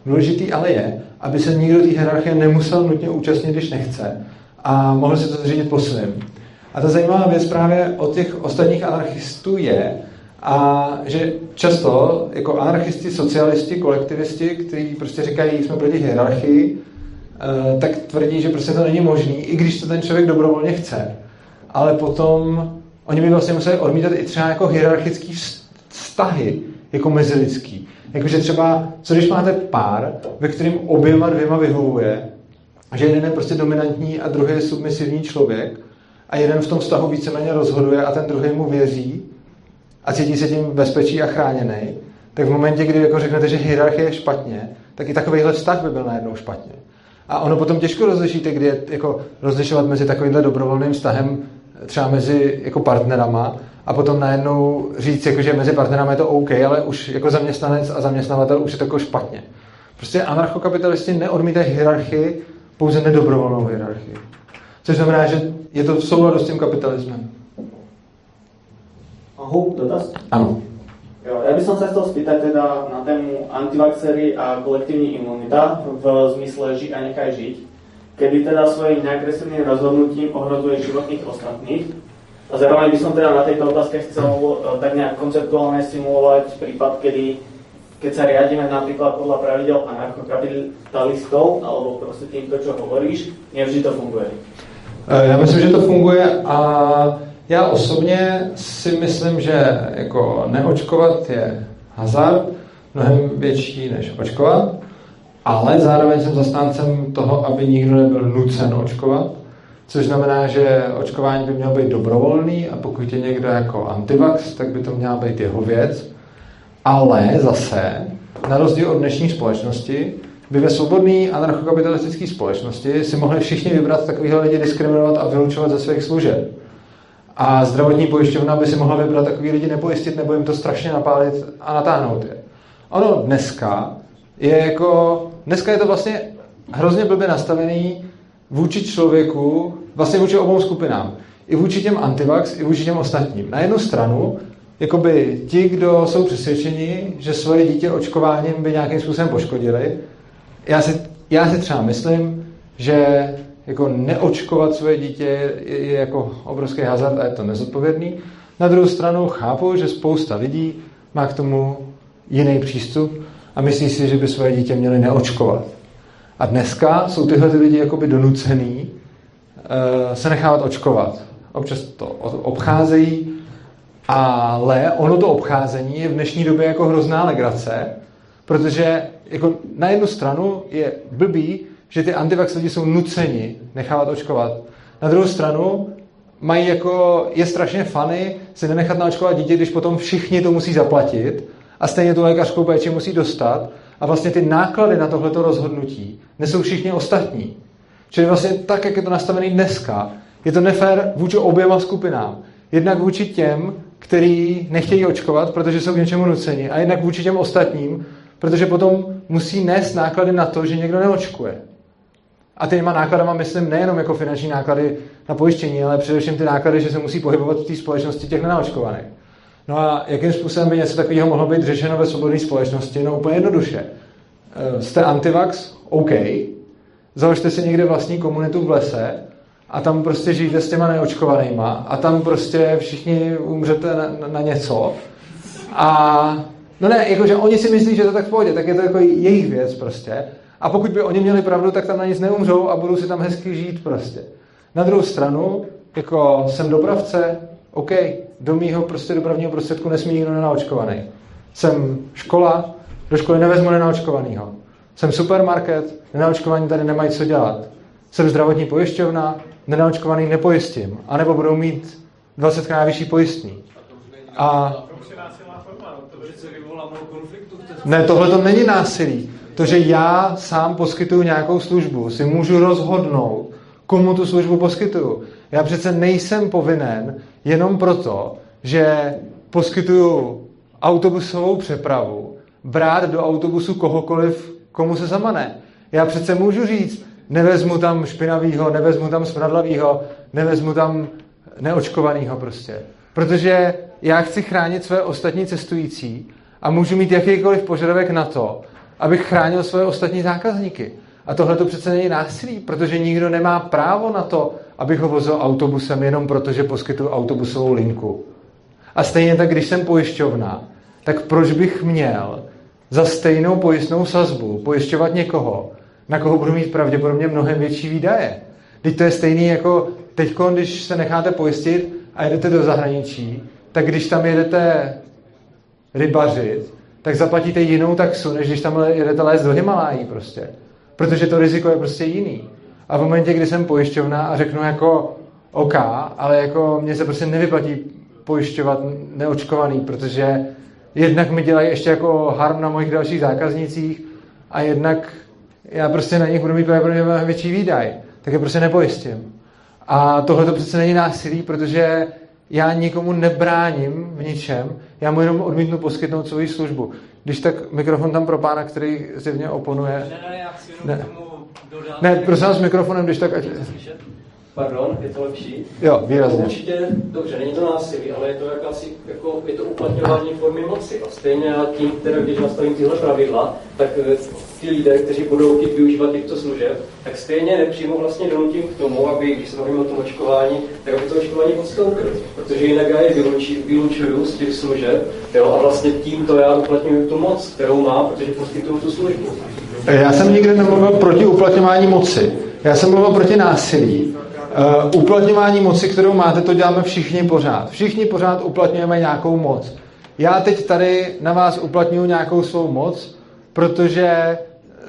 Důležitý ale je, aby se nikdo té hierarchie nemusel nutně účastnit, když nechce a mohl si to zřídit po svém. A ta zajímavá věc právě od těch ostatních anarchistů je, a že často jako anarchisti, socialisti, kolektivisti, kteří prostě říkají, jsme proti hierarchii, eh, tak tvrdí, že prostě to není možný, i když to ten člověk dobrovolně chce. Ale potom oni by vlastně museli odmítat i třeba jako hierarchický vztahy, jako mezilidský. Jakože třeba, co když máte pár, ve kterým oběma dvěma vyhovuje, že jeden je prostě dominantní a druhý je submisivní člověk a jeden v tom vztahu víceméně rozhoduje a ten druhý mu věří a cítí se tím bezpečí a chráněný, tak v momentě, kdy jako řeknete, že hierarchie je špatně, tak i takovýhle vztah by byl najednou špatně. A ono potom těžko rozlišíte, kdy je jako rozlišovat mezi takovýmhle dobrovolným vztahem třeba mezi jako partnerama a potom najednou říct, jako, že mezi partnerami je to OK, ale už jako zaměstnanec a zaměstnavatel už je to jako špatně. Prostě anarchokapitalisti neodmítají hierarchii, pouze nedobrovolnou hierarchii. Což znamená, že je to v souladu s tím kapitalismem. Mohu dotaz? Ano. Jo, ja by som sa chcel spýtať teda na tému antivaxery a kolektívní imunita v zmysle žiť a nechaj žiť, kedy teda svojím neagresívnym rozhodnutím ohrozuje životných ostatných. A zároveň by som teda na tejto otázke chcel eh, tak nejak konceptuálne simulovať prípad, kedy keď sa riadíme napríklad podľa pravidel anarchokapitalistov, alebo proste týmto, čo hovoríš, nevždy to funguje. Eh, já myslím, že to funguje a já osobně si myslím, že jako neočkovat je hazard mnohem větší než očkovat, ale zároveň jsem zastáncem toho, aby nikdo nebyl nucen očkovat, což znamená, že očkování by mělo být dobrovolný a pokud je někdo jako antivax, tak by to měla být jeho věc. Ale zase, na rozdíl od dnešní společnosti, by ve svobodné anarchokapitalistické společnosti si mohli všichni vybrat takovýhle lidi diskriminovat a vylučovat ze svých služeb. A zdravotní pojišťovna by si mohla vybrat takový lidi nepojistit nebo jim to strašně napálit a natáhnout je. Ono dneska je jako, dneska je to vlastně hrozně blbě nastavený vůči člověku, vlastně vůči obou skupinám. I vůči těm antivax, i vůči těm ostatním. Na jednu stranu, jakoby ti, kdo jsou přesvědčeni, že svoje dítě očkováním by nějakým způsobem poškodili, já si, já si třeba myslím, že jako neočkovat svoje dítě je, je jako obrovský hazard a je to nezodpovědný. Na druhou stranu chápu, že spousta lidí má k tomu jiný přístup a myslí si, že by svoje dítě měli neočkovat. A dneska jsou tyhle ty lidi jakoby donucený se nechávat očkovat. Občas to obcházejí, ale ono to obcházení je v dnešní době jako hrozná legrace, protože jako na jednu stranu je blbý, že ty antivax lidi jsou nuceni nechávat očkovat. Na druhou stranu mají jako, je strašně fany si nenechat naočkovat dítě, když potom všichni to musí zaplatit a stejně tu lékařskou péči musí dostat a vlastně ty náklady na tohleto rozhodnutí nesou všichni ostatní. Čili vlastně tak, jak je to nastavené dneska, je to nefér vůči oběma skupinám. Jednak vůči těm, kteří nechtějí očkovat, protože jsou k něčemu nuceni, a jednak vůči těm ostatním, protože potom musí nést náklady na to, že někdo neočkuje. A těma nákladama myslím nejenom jako finanční náklady na pojištění, ale především ty náklady, že se musí pohybovat v té společnosti těch nenaočkovaných. No a jakým způsobem by něco takového mohlo být řešeno ve svobodné společnosti? No úplně jednoduše. Eh, jste antivax? OK. Založte si někde vlastní komunitu v lese a tam prostě žijte s těma neočkovanýma a tam prostě všichni umřete na, na, něco. A no ne, jakože oni si myslí, že to tak v pohodě, tak je to jako jejich věc prostě. A pokud by oni měli pravdu, tak tam na nic neumřou a budou si tam hezky žít prostě. Na druhou stranu, jako jsem dopravce, OK, do mýho prostě dopravního prostředku nesmí nikdo nenaočkovaný. Jsem škola, do školy nevezmu nenaočkovanýho. Jsem supermarket, nenaočkovaní tady nemají co dělat. Jsem zdravotní pojišťovna, nenaočkovaný nepojistím. A nebo budou mít 20 krát vyšší pojistný. A... Ne, tohle to není násilí. To, že já sám poskytuju nějakou službu, si můžu rozhodnout, komu tu službu poskytuju. Já přece nejsem povinen jenom proto, že poskytuju autobusovou přepravu, brát do autobusu kohokoliv, komu se zamane. Já přece můžu říct, nevezmu tam špinavýho, nevezmu tam smradlavýho, nevezmu tam neočkovanýho prostě. Protože já chci chránit své ostatní cestující a můžu mít jakýkoliv požadavek na to, abych chránil svoje ostatní zákazníky. A tohle to přece není násilí, protože nikdo nemá právo na to, abych ho vozil autobusem jenom proto, že poskytuju autobusovou linku. A stejně tak, když jsem pojišťovna, tak proč bych měl za stejnou pojistnou sazbu pojišťovat někoho, na koho budu mít pravděpodobně mnohem větší výdaje. Teď to je stejný jako teď, když se necháte pojistit a jedete do zahraničí, tak když tam jedete rybařit, tak zaplatíte jinou taxu, než když tam jedete lézt do Himalájí prostě. Protože to riziko je prostě jiný. A v momentě, kdy jsem pojišťovna a řeknu jako OK, ale jako mně se prostě nevyplatí pojišťovat neočkovaný, protože jednak mi dělají ještě jako harm na mojich dalších zákaznicích a jednak já prostě na nich budu mít pravděpodobně větší výdaj, tak je prostě nepojistím. A tohle to přece není násilí, protože já nikomu nebráním v ničem, já mu jenom odmítnu poskytnout svoji službu. Když tak mikrofon tam pro pána, který zjevně oponuje. Ne, ne, já chci jenom Ne. tomu dodat. Ne, prosím s mikrofonem, když tak ať... Pardon, je to lepší? Jo, výrazně. Určitě, dobře, není to násilí, ale je to jakási, jako, je to uplatňování formy moci. A stejně já tím, teda, když nastavím tyhle pravidla, tak eh, ti lidé, kteří budou chtít využívat těchto služeb, tak stejně nepřímo vlastně donutím k tomu, aby, když se bavíme o tom očkování, tak aby to očkování podstoupili. Protože jinak já je vylučí, vylučuju z těch služeb, jo, a vlastně tímto já uplatňuju tu moc, kterou mám, protože poskytuju tu službu. Já jsem nikdy nemluvil proti uplatňování moci. Já jsem mluvil proti násilí. Uh, uplatňování moci, kterou máte, to děláme všichni pořád. Všichni pořád uplatňujeme nějakou moc. Já teď tady na vás uplatňuju nějakou svou moc, protože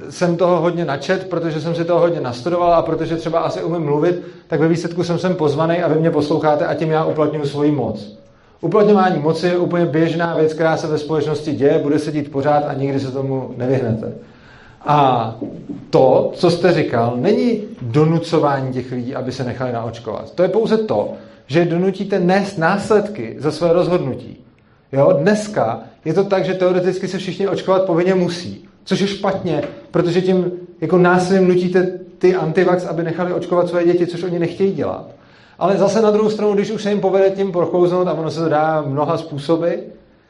jsem toho hodně načet, protože jsem si toho hodně nastudoval a protože třeba asi umím mluvit, tak ve výsledku jsem sem pozvaný a vy mě posloucháte a tím já uplatňuju svoji moc. Uplatňování moci je úplně běžná věc, která se ve společnosti děje, bude se dít pořád a nikdy se tomu nevyhnete. A to, co jste říkal, není donucování těch lidí, aby se nechali naočkovat. To je pouze to, že donutíte nést následky za své rozhodnutí. Jo? Dneska je to tak, že teoreticky se všichni očkovat povinně musí, což je špatně, protože tím jako násilím nutíte ty antivax, aby nechali očkovat své děti, což oni nechtějí dělat. Ale zase na druhou stranu, když už se jim povede tím prochlouznout, a ono se to dá mnoha způsoby,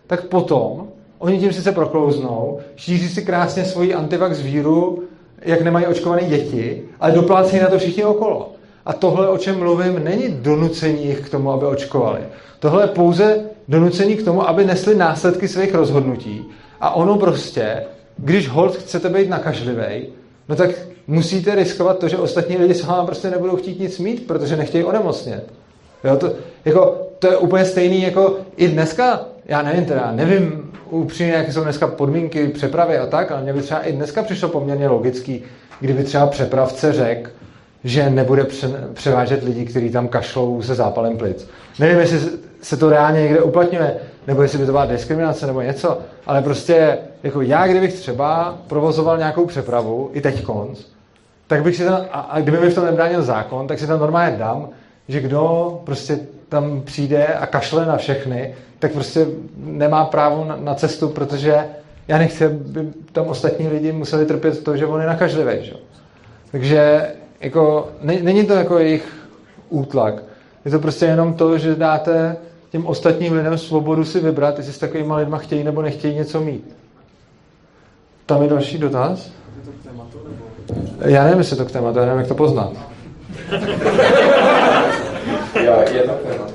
tak potom oni tím sice proklouznou, šíří si krásně svoji antivax víru, jak nemají očkované děti, ale doplácejí na to všichni okolo. A tohle, o čem mluvím, není donucení jich k tomu, aby očkovali. Tohle je pouze donucení k tomu, aby nesli následky svých rozhodnutí. A ono prostě, když hold chcete být nakažlivý, no tak musíte riskovat to, že ostatní lidi s váma prostě nebudou chtít nic mít, protože nechtějí onemocnět. Jo, to, jako, to je úplně stejný jako i dneska, já nevím teda, nevím upřímně, jaké jsou dneska podmínky přepravy a tak, ale mě by třeba i dneska přišlo poměrně logický, kdyby třeba přepravce řekl, že nebude pře- převážet lidi, kteří tam kašlou se zápalem plic. Nevím, jestli se to reálně někde uplatňuje, nebo jestli by to byla diskriminace nebo něco, ale prostě jako já, kdybych třeba provozoval nějakou přepravu, i teď konc, tak bych si tam, a, a kdyby mi v tom nebránil zákon, tak si tam normálně dám, že kdo prostě tam přijde a kašle na všechny, tak prostě nemá právo na, na cestu, protože já nechci, aby tam ostatní lidi museli trpět to, že on je nakažlivý. Že? Takže jako, ne, není to jako jejich útlak. Je to prostě jenom to, že dáte těm ostatním lidem svobodu si vybrat, jestli s takovými lidma chtějí nebo nechtějí něco mít. Tam je další dotaz? Já nevím, jestli to k tématu, já nevím, jak to poznat. Jo, je to téma.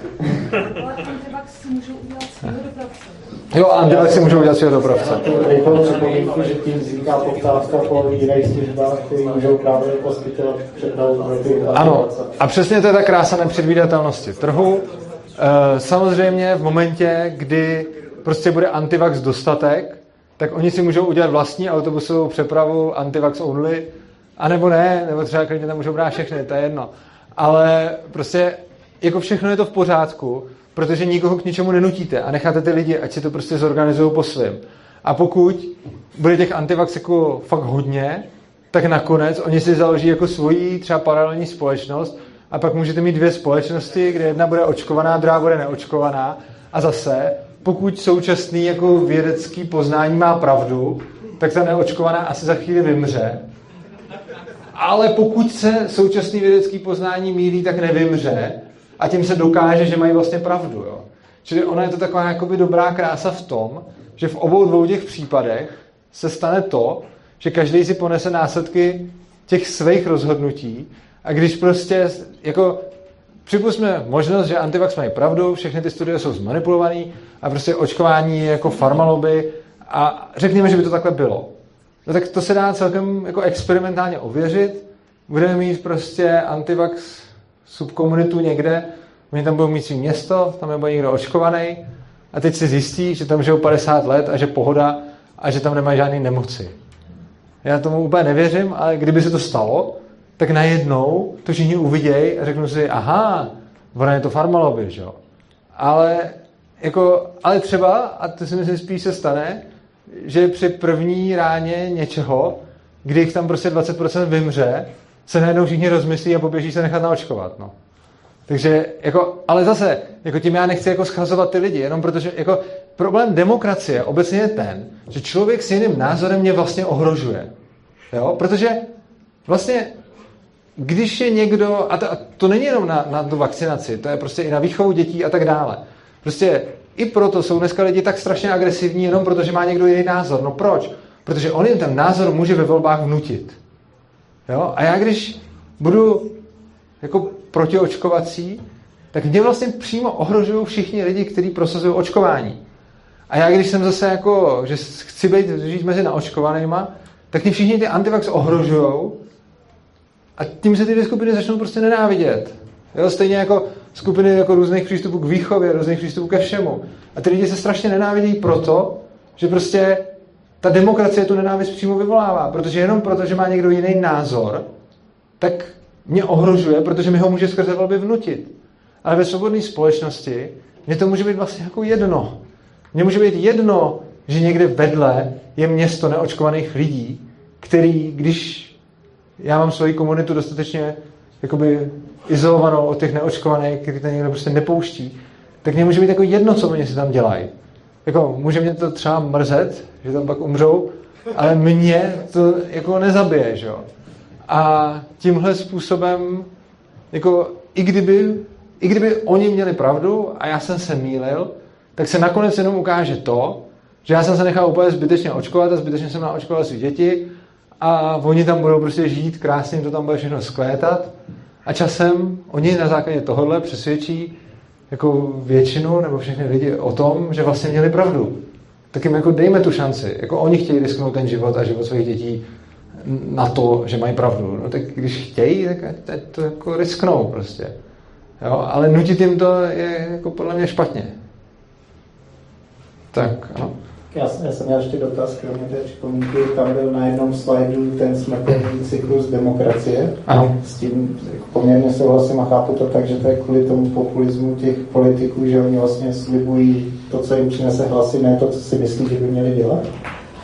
Ale antivax si můžou udělat svého Jo, Andělek si můžou udělat svého dopravce. Rychlou připomínku, že tím vzniká poptávka po jiných službách, které můžou právě poskytovat Ano, a přesně to je ta krása nepředvídatelnosti trhu. E, Samozřejmě v momentě, kdy prostě bude antivax dostatek, tak oni si můžou udělat vlastní autobusovou přepravu antivax only, anebo ne, nebo třeba klidně tam můžou brát všechny, to je jedno. Ale prostě jako všechno je to v pořádku, protože nikoho k ničemu nenutíte a necháte ty lidi, ať si to prostě zorganizují po svém. A pokud bude těch antivax jako fakt hodně, tak nakonec oni si založí jako svoji třeba paralelní společnost a pak můžete mít dvě společnosti, kde jedna bude očkovaná, druhá bude neočkovaná a zase, pokud současný jako vědecký poznání má pravdu, tak ta neočkovaná asi za chvíli vymře. Ale pokud se současný vědecký poznání mílí, tak nevymře a tím se dokáže, že mají vlastně pravdu. Jo? Čili ona je to taková jakoby dobrá krása v tom, že v obou dvou těch případech se stane to, že každý si ponese následky těch svých rozhodnutí a když prostě jako připustme možnost, že antivax mají pravdu, všechny ty studie jsou zmanipulované a prostě očkování je jako farmaloby a řekněme, že by to takhle bylo. No tak to se dá celkem jako experimentálně ověřit. Budeme mít prostě antivax subkomunitu někde, oni tam budou mít svý město, tam bude někdo očkovaný a teď se zjistí, že tam žijou 50 let a že pohoda a že tam nemají žádný nemoci. Já tomu úplně nevěřím, ale kdyby se to stalo, tak najednou to všichni uvidějí a řeknou si, aha, ona je to farmaloby, že jo. Ale, jako, ale třeba, a to si myslím spíš se stane, že při první ráně něčeho, kdy jich tam prostě 20% vymře, se najednou všichni rozmyslí a poběží se nechat naočkovat. No. Takže, jako, ale zase, jako tím já nechci jako schazovat ty lidi, jenom protože jako, problém demokracie obecně je ten, že člověk s jiným názorem mě vlastně ohrožuje. Jo? Protože vlastně, když je někdo, a to, a to není jenom na, na tu vakcinaci, to je prostě i na výchovu dětí a tak dále. Prostě i proto jsou dneska lidi tak strašně agresivní, jenom protože má někdo jiný názor. No proč? Protože on jim ten názor může ve volbách vnutit. Jo? A já když budu jako protiočkovací, tak mě vlastně přímo ohrožují všichni lidi, kteří prosazují očkování. A já když jsem zase jako, že chci být, žít mezi naočkovanýma, tak mě všichni ty antivax ohrožují a tím se ty dvě skupiny začnou prostě nenávidět. Jo, stejně jako skupiny jako různých přístupů k výchově, různých přístupů ke všemu. A ty lidi se strašně nenávidí proto, že prostě ta demokracie tu nenávist přímo vyvolává, protože jenom proto, že má někdo jiný názor, tak mě ohrožuje, protože mi ho může skrze volby vnutit. Ale ve svobodné společnosti mě to může být vlastně jako jedno. Mně může být jedno, že někde vedle je město neočkovaných lidí, který, když já mám svoji komunitu dostatečně jakoby izolovanou od těch neočkovaných, který to někdo prostě nepouští, tak mě může být jako jedno, co oni si tam dělají. Jako, může mě to třeba mrzet, že tam pak umřou, ale mě to jako nezabije, že jo. A tímhle způsobem, jako i kdyby, i kdyby oni měli pravdu a já jsem se mýlil, tak se nakonec jenom ukáže to, že já jsem se nechal úplně zbytečně očkovat a zbytečně jsem naočkoval své děti a oni tam budou prostě žít, krásně to tam bude všechno skvétat a časem oni na základě tohohle přesvědčí jako většinu nebo všechny lidi o tom, že vlastně měli pravdu. Tak jim jako dejme tu šanci. Jako oni chtějí risknout ten život a život svých dětí na to, že mají pravdu. No tak když chtějí, tak ať to jako risknou prostě. Jo? Ale nutit jim to je jako podle mě špatně. Tak, ano. Já, já jsem měl ještě dotaz, kromě té připomínky, tam byl na jednom slajdu ten smrtelný cyklus demokracie. Ano. S tím poměrně souhlasím a chápu to tak, že to je kvůli tomu populismu těch politiků, že oni vlastně slibují to, co jim přinese hlasy, ne to, co si myslí, že by měli dělat.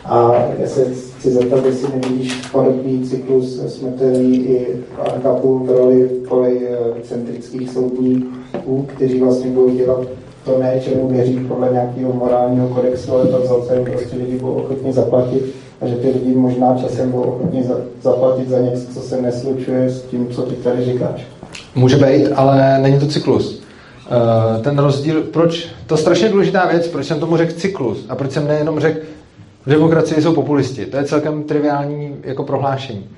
A já se chci zeptat, jestli nevidíš podobný cyklus smrtelný i ANKAPu v roli policentrických soudníků, kteří vlastně budou dělat to ne, čemu věří podle nějakého morálního kodexu, ale to za co jim prostě lidi budou ochotně zaplatit a že ty lidi možná časem budou ochotně za, zaplatit za něco, co se neslučuje s tím, co ty tady říkáš. Může být, ale není to cyklus. Uh, ten rozdíl, proč, to je strašně důležitá věc, proč jsem tomu řekl cyklus a proč jsem nejenom řekl, v demokracii jsou populisti. To je celkem triviální jako prohlášení.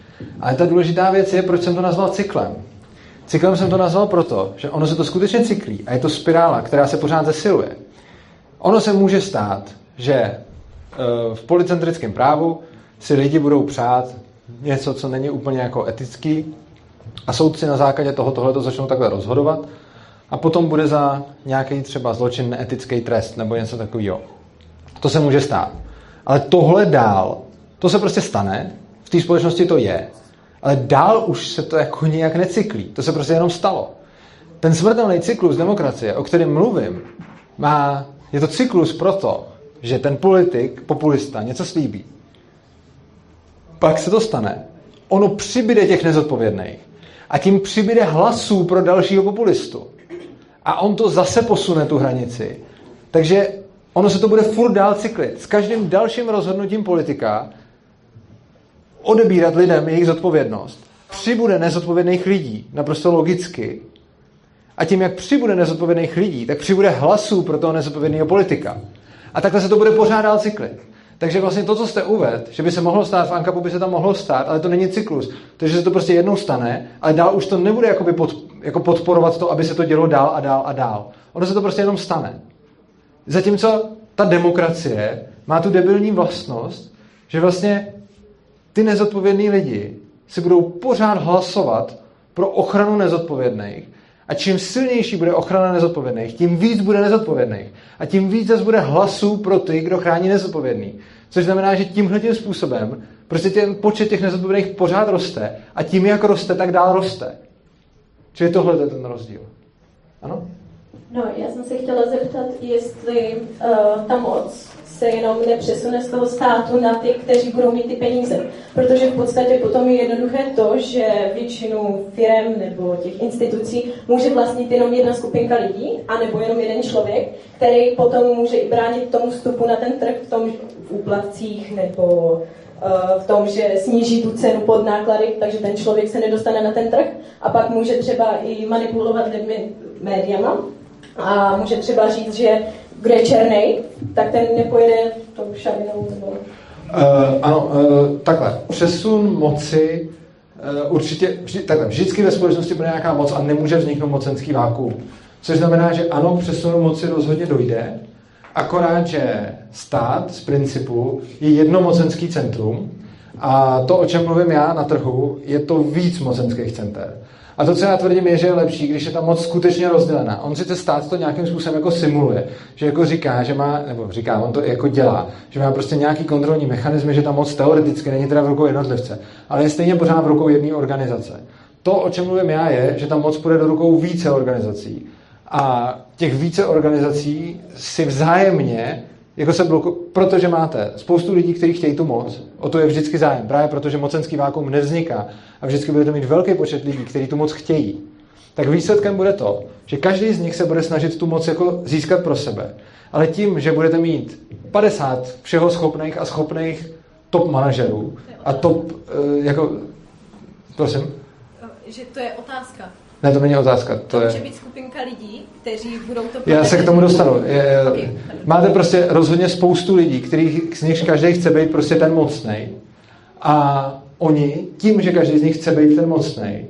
Ale ta důležitá věc je, proč jsem to nazval cyklem. Cyklem jsem to nazval proto, že ono se to skutečně cyklí a je to spirála, která se pořád zesiluje. Ono se může stát, že e, v policentrickém právu si lidi budou přát něco, co není úplně jako etický a soudci na základě toho tohle začnou takhle rozhodovat a potom bude za nějaký třeba zločin neetický trest nebo něco takového. To se může stát. Ale tohle dál, to se prostě stane, v té společnosti to je, ale dál už se to jako nějak necyklí. To se prostě jenom stalo. Ten smrtelný cyklus demokracie, o kterém mluvím, má, je to cyklus proto, že ten politik, populista, něco slíbí. Pak se to stane. Ono přibyde těch nezodpovědných. A tím přibyde hlasů pro dalšího populistu. A on to zase posune tu hranici. Takže ono se to bude furt dál cyklit. S každým dalším rozhodnutím politika odebírat lidem jejich zodpovědnost, přibude nezodpovědných lidí, naprosto logicky. A tím, jak přibude nezodpovědných lidí, tak přibude hlasů pro toho nezodpovědného politika. A takhle se to bude pořád dál cyklit. Takže vlastně to, co jste uved, že by se mohlo stát v Ankapu, by se tam mohlo stát, ale to není cyklus. Takže se to prostě jednou stane, ale dál už to nebude jakoby pod, jako podporovat to, aby se to dělo dál a dál a dál. Ono se to prostě jenom stane. Zatímco ta demokracie má tu debilní vlastnost, že vlastně ty nezodpovědní lidi si budou pořád hlasovat pro ochranu nezodpovědných. A čím silnější bude ochrana nezodpovědných, tím víc bude nezodpovědných. A tím víc zase bude hlasů pro ty, kdo chrání nezodpovědný. Což znamená, že tímhle tím způsobem prostě ten počet těch nezodpovědných pořád roste a tím, jak roste, tak dál roste. Čili tohle je ten rozdíl. Ano? No, já jsem se chtěla zeptat, jestli uh, ta moc se jenom nepřesune z toho státu na ty, kteří budou mít ty peníze. Protože v podstatě potom je jednoduché to, že většinu firm nebo těch institucí může vlastnit jenom jedna skupinka lidí, anebo jenom jeden člověk, který potom může i bránit tomu vstupu na ten trh v tom v úplatcích nebo eh, v tom, že sníží tu cenu pod náklady, takže ten člověk se nedostane na ten trh a pak může třeba i manipulovat lidmi médiama a může třeba říct, že kdo je černý, tak ten nepojede tou šavinou nebo... Uh, ano, uh, takhle. Přesun moci uh, určitě, vždy, takhle, vždycky ve společnosti bude nějaká moc a nemůže vzniknout mocenský vákuum. Což znamená, že ano, přesunu moci rozhodně dojde, akorát, že stát z principu je jedno mocenský centrum a to, o čem mluvím já na trhu, je to víc mocenských center. A to, co já tvrdím, je, že je lepší, když je ta moc skutečně rozdělená. On sice stát to nějakým způsobem jako simuluje, že jako říká, že má, nebo říká, on to jako dělá, že má prostě nějaký kontrolní mechanismy, že ta moc teoreticky není teda v rukou jednotlivce, ale je stejně pořád v rukou jedné organizace. To, o čem mluvím já, je, že ta moc půjde do rukou více organizací. A těch více organizací si vzájemně jako se bloku, protože máte spoustu lidí, kteří chtějí tu moc, o to je vždycky zájem, právě protože mocenský vákuum nevzniká a vždycky budete mít velký počet lidí, kteří tu moc chtějí, tak výsledkem bude to, že každý z nich se bude snažit tu moc jako získat pro sebe. Ale tím, že budete mít 50 všeho schopných a schopných top manažerů a top, uh, jako, prosím? Že to je otázka. Ne, to není otázka. To, to je... může být skupinka lidí, kteří budou to... Já se k tomu dostanu. Je, okay. Máte prostě rozhodně spoustu lidí, kterých, z nich každý chce být prostě ten mocný. A oni, tím, že každý z nich chce být ten mocný,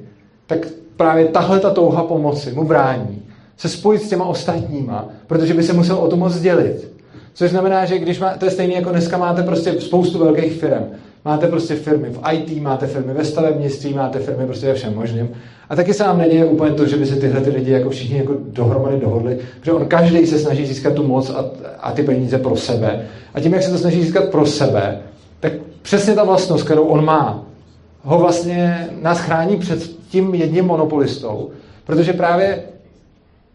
tak právě tahle ta touha pomoci mu brání se spojit s těma ostatníma, protože by se musel o to moc dělit. Což znamená, že když má, to je stejné jako dneska máte prostě spoustu velkých firm. Máte prostě firmy v IT, máte firmy ve stavebnictví, máte firmy prostě ve všem možným. A taky se nám neděje úplně to, že by se tyhle ty lidi jako všichni jako dohromady dohodli, protože on každý se snaží získat tu moc a, a ty peníze pro sebe. A tím, jak se to snaží získat pro sebe, tak přesně ta vlastnost, kterou on má, ho vlastně nás chrání před tím jedním monopolistou, protože právě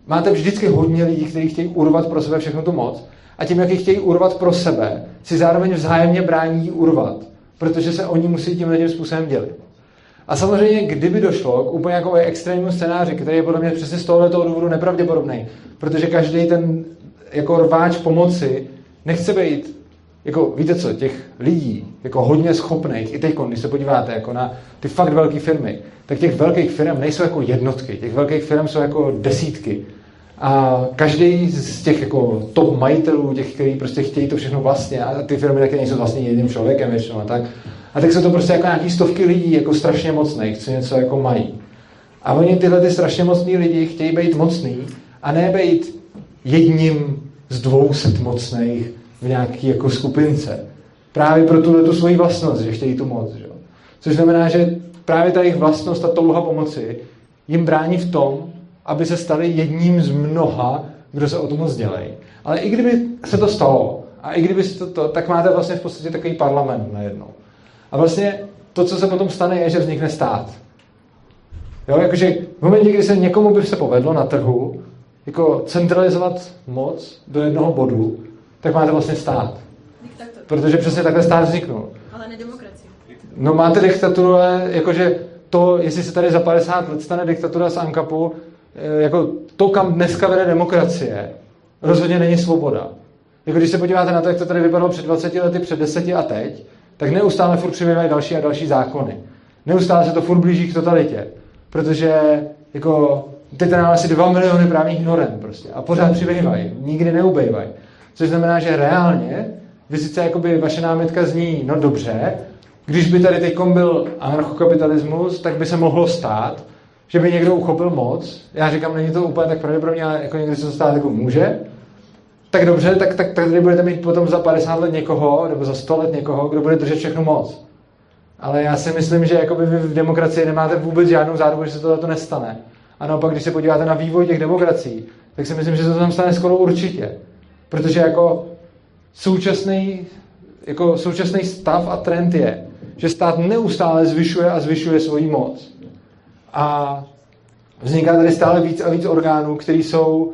máte vždycky hodně lidí, kteří chtějí urvat pro sebe všechno tu moc a tím, jak ji chtějí urvat pro sebe, si zároveň vzájemně brání ji urvat, protože se oni musí tím tím způsobem dělit. A samozřejmě, kdyby došlo k úplně jako extrémnímu scénáři, který je podle mě přesně z tohoto důvodu nepravděpodobný, protože každý ten jako rváč pomoci nechce být jako, víte co, těch lidí, jako hodně schopných, i teď, když se podíváte jako na ty fakt velké firmy, tak těch velkých firm nejsou jako jednotky, těch velkých firm jsou jako desítky. A každý z těch jako top majitelů, těch, kteří prostě chtějí to všechno vlastně, a ty firmy taky nejsou vlastně jedním člověkem většinou a tak, a tak jsou to prostě jako nějaký stovky lidí, jako strašně mocných, co něco jako mají. A oni tyhle ty strašně mocní lidi chtějí být mocný a ne být jedním z dvou set mocných v nějaké jako skupince. Právě pro tuhle tu svoji vlastnost, že chtějí tu moc. Že? Což znamená, že právě ta jejich vlastnost, ta touha pomoci jim brání v tom, aby se stali jedním z mnoha, kdo se o tom moc dělají. Ale i kdyby se to stalo, a i kdyby se to, to tak máte vlastně v podstatě takový parlament najednou. A vlastně to, co se potom stane, je, že vznikne stát. Jo, jakože v momentě, kdy se někomu by se povedlo na trhu jako centralizovat moc do jednoho bodu, tak máte vlastně stát. Protože přesně takhle stát vzniknul. Ale nedemokracie. No máte diktaturu, ale jakože to, jestli se tady za 50 let stane diktatura z Ankapu, jako to, kam dneska vede demokracie, rozhodně není svoboda. Jako když se podíváte na to, jak to tady vypadalo před 20 lety, před 10 a teď, tak neustále furt přibývají další a další zákony. Neustále se to furt blíží k totalitě. Protože jako teď tam asi 2 miliony právních norem prostě. A pořád přibývají. Nikdy neubejvají. Což znamená, že reálně vy sice jakoby vaše námitka zní, no dobře, když by tady teď byl anarchokapitalismus, tak by se mohlo stát, že by někdo uchopil moc. Já říkám, není to úplně tak pravděpodobně, ale jako někdy se to stát jako může. Tak dobře, tak, tak, tak tady budete mít potom za 50 let někoho, nebo za 100 let někoho, kdo bude držet všechno moc. Ale já si myslím, že jakoby vy v demokracii nemáte vůbec žádnou záruku, že se tohle nestane. A naopak, když se podíváte na vývoj těch demokracií, tak si myslím, že se to tam stane skoro určitě. Protože jako současný, jako současný stav a trend je, že stát neustále zvyšuje a zvyšuje svoji moc. A vzniká tady stále víc a víc orgánů, které jsou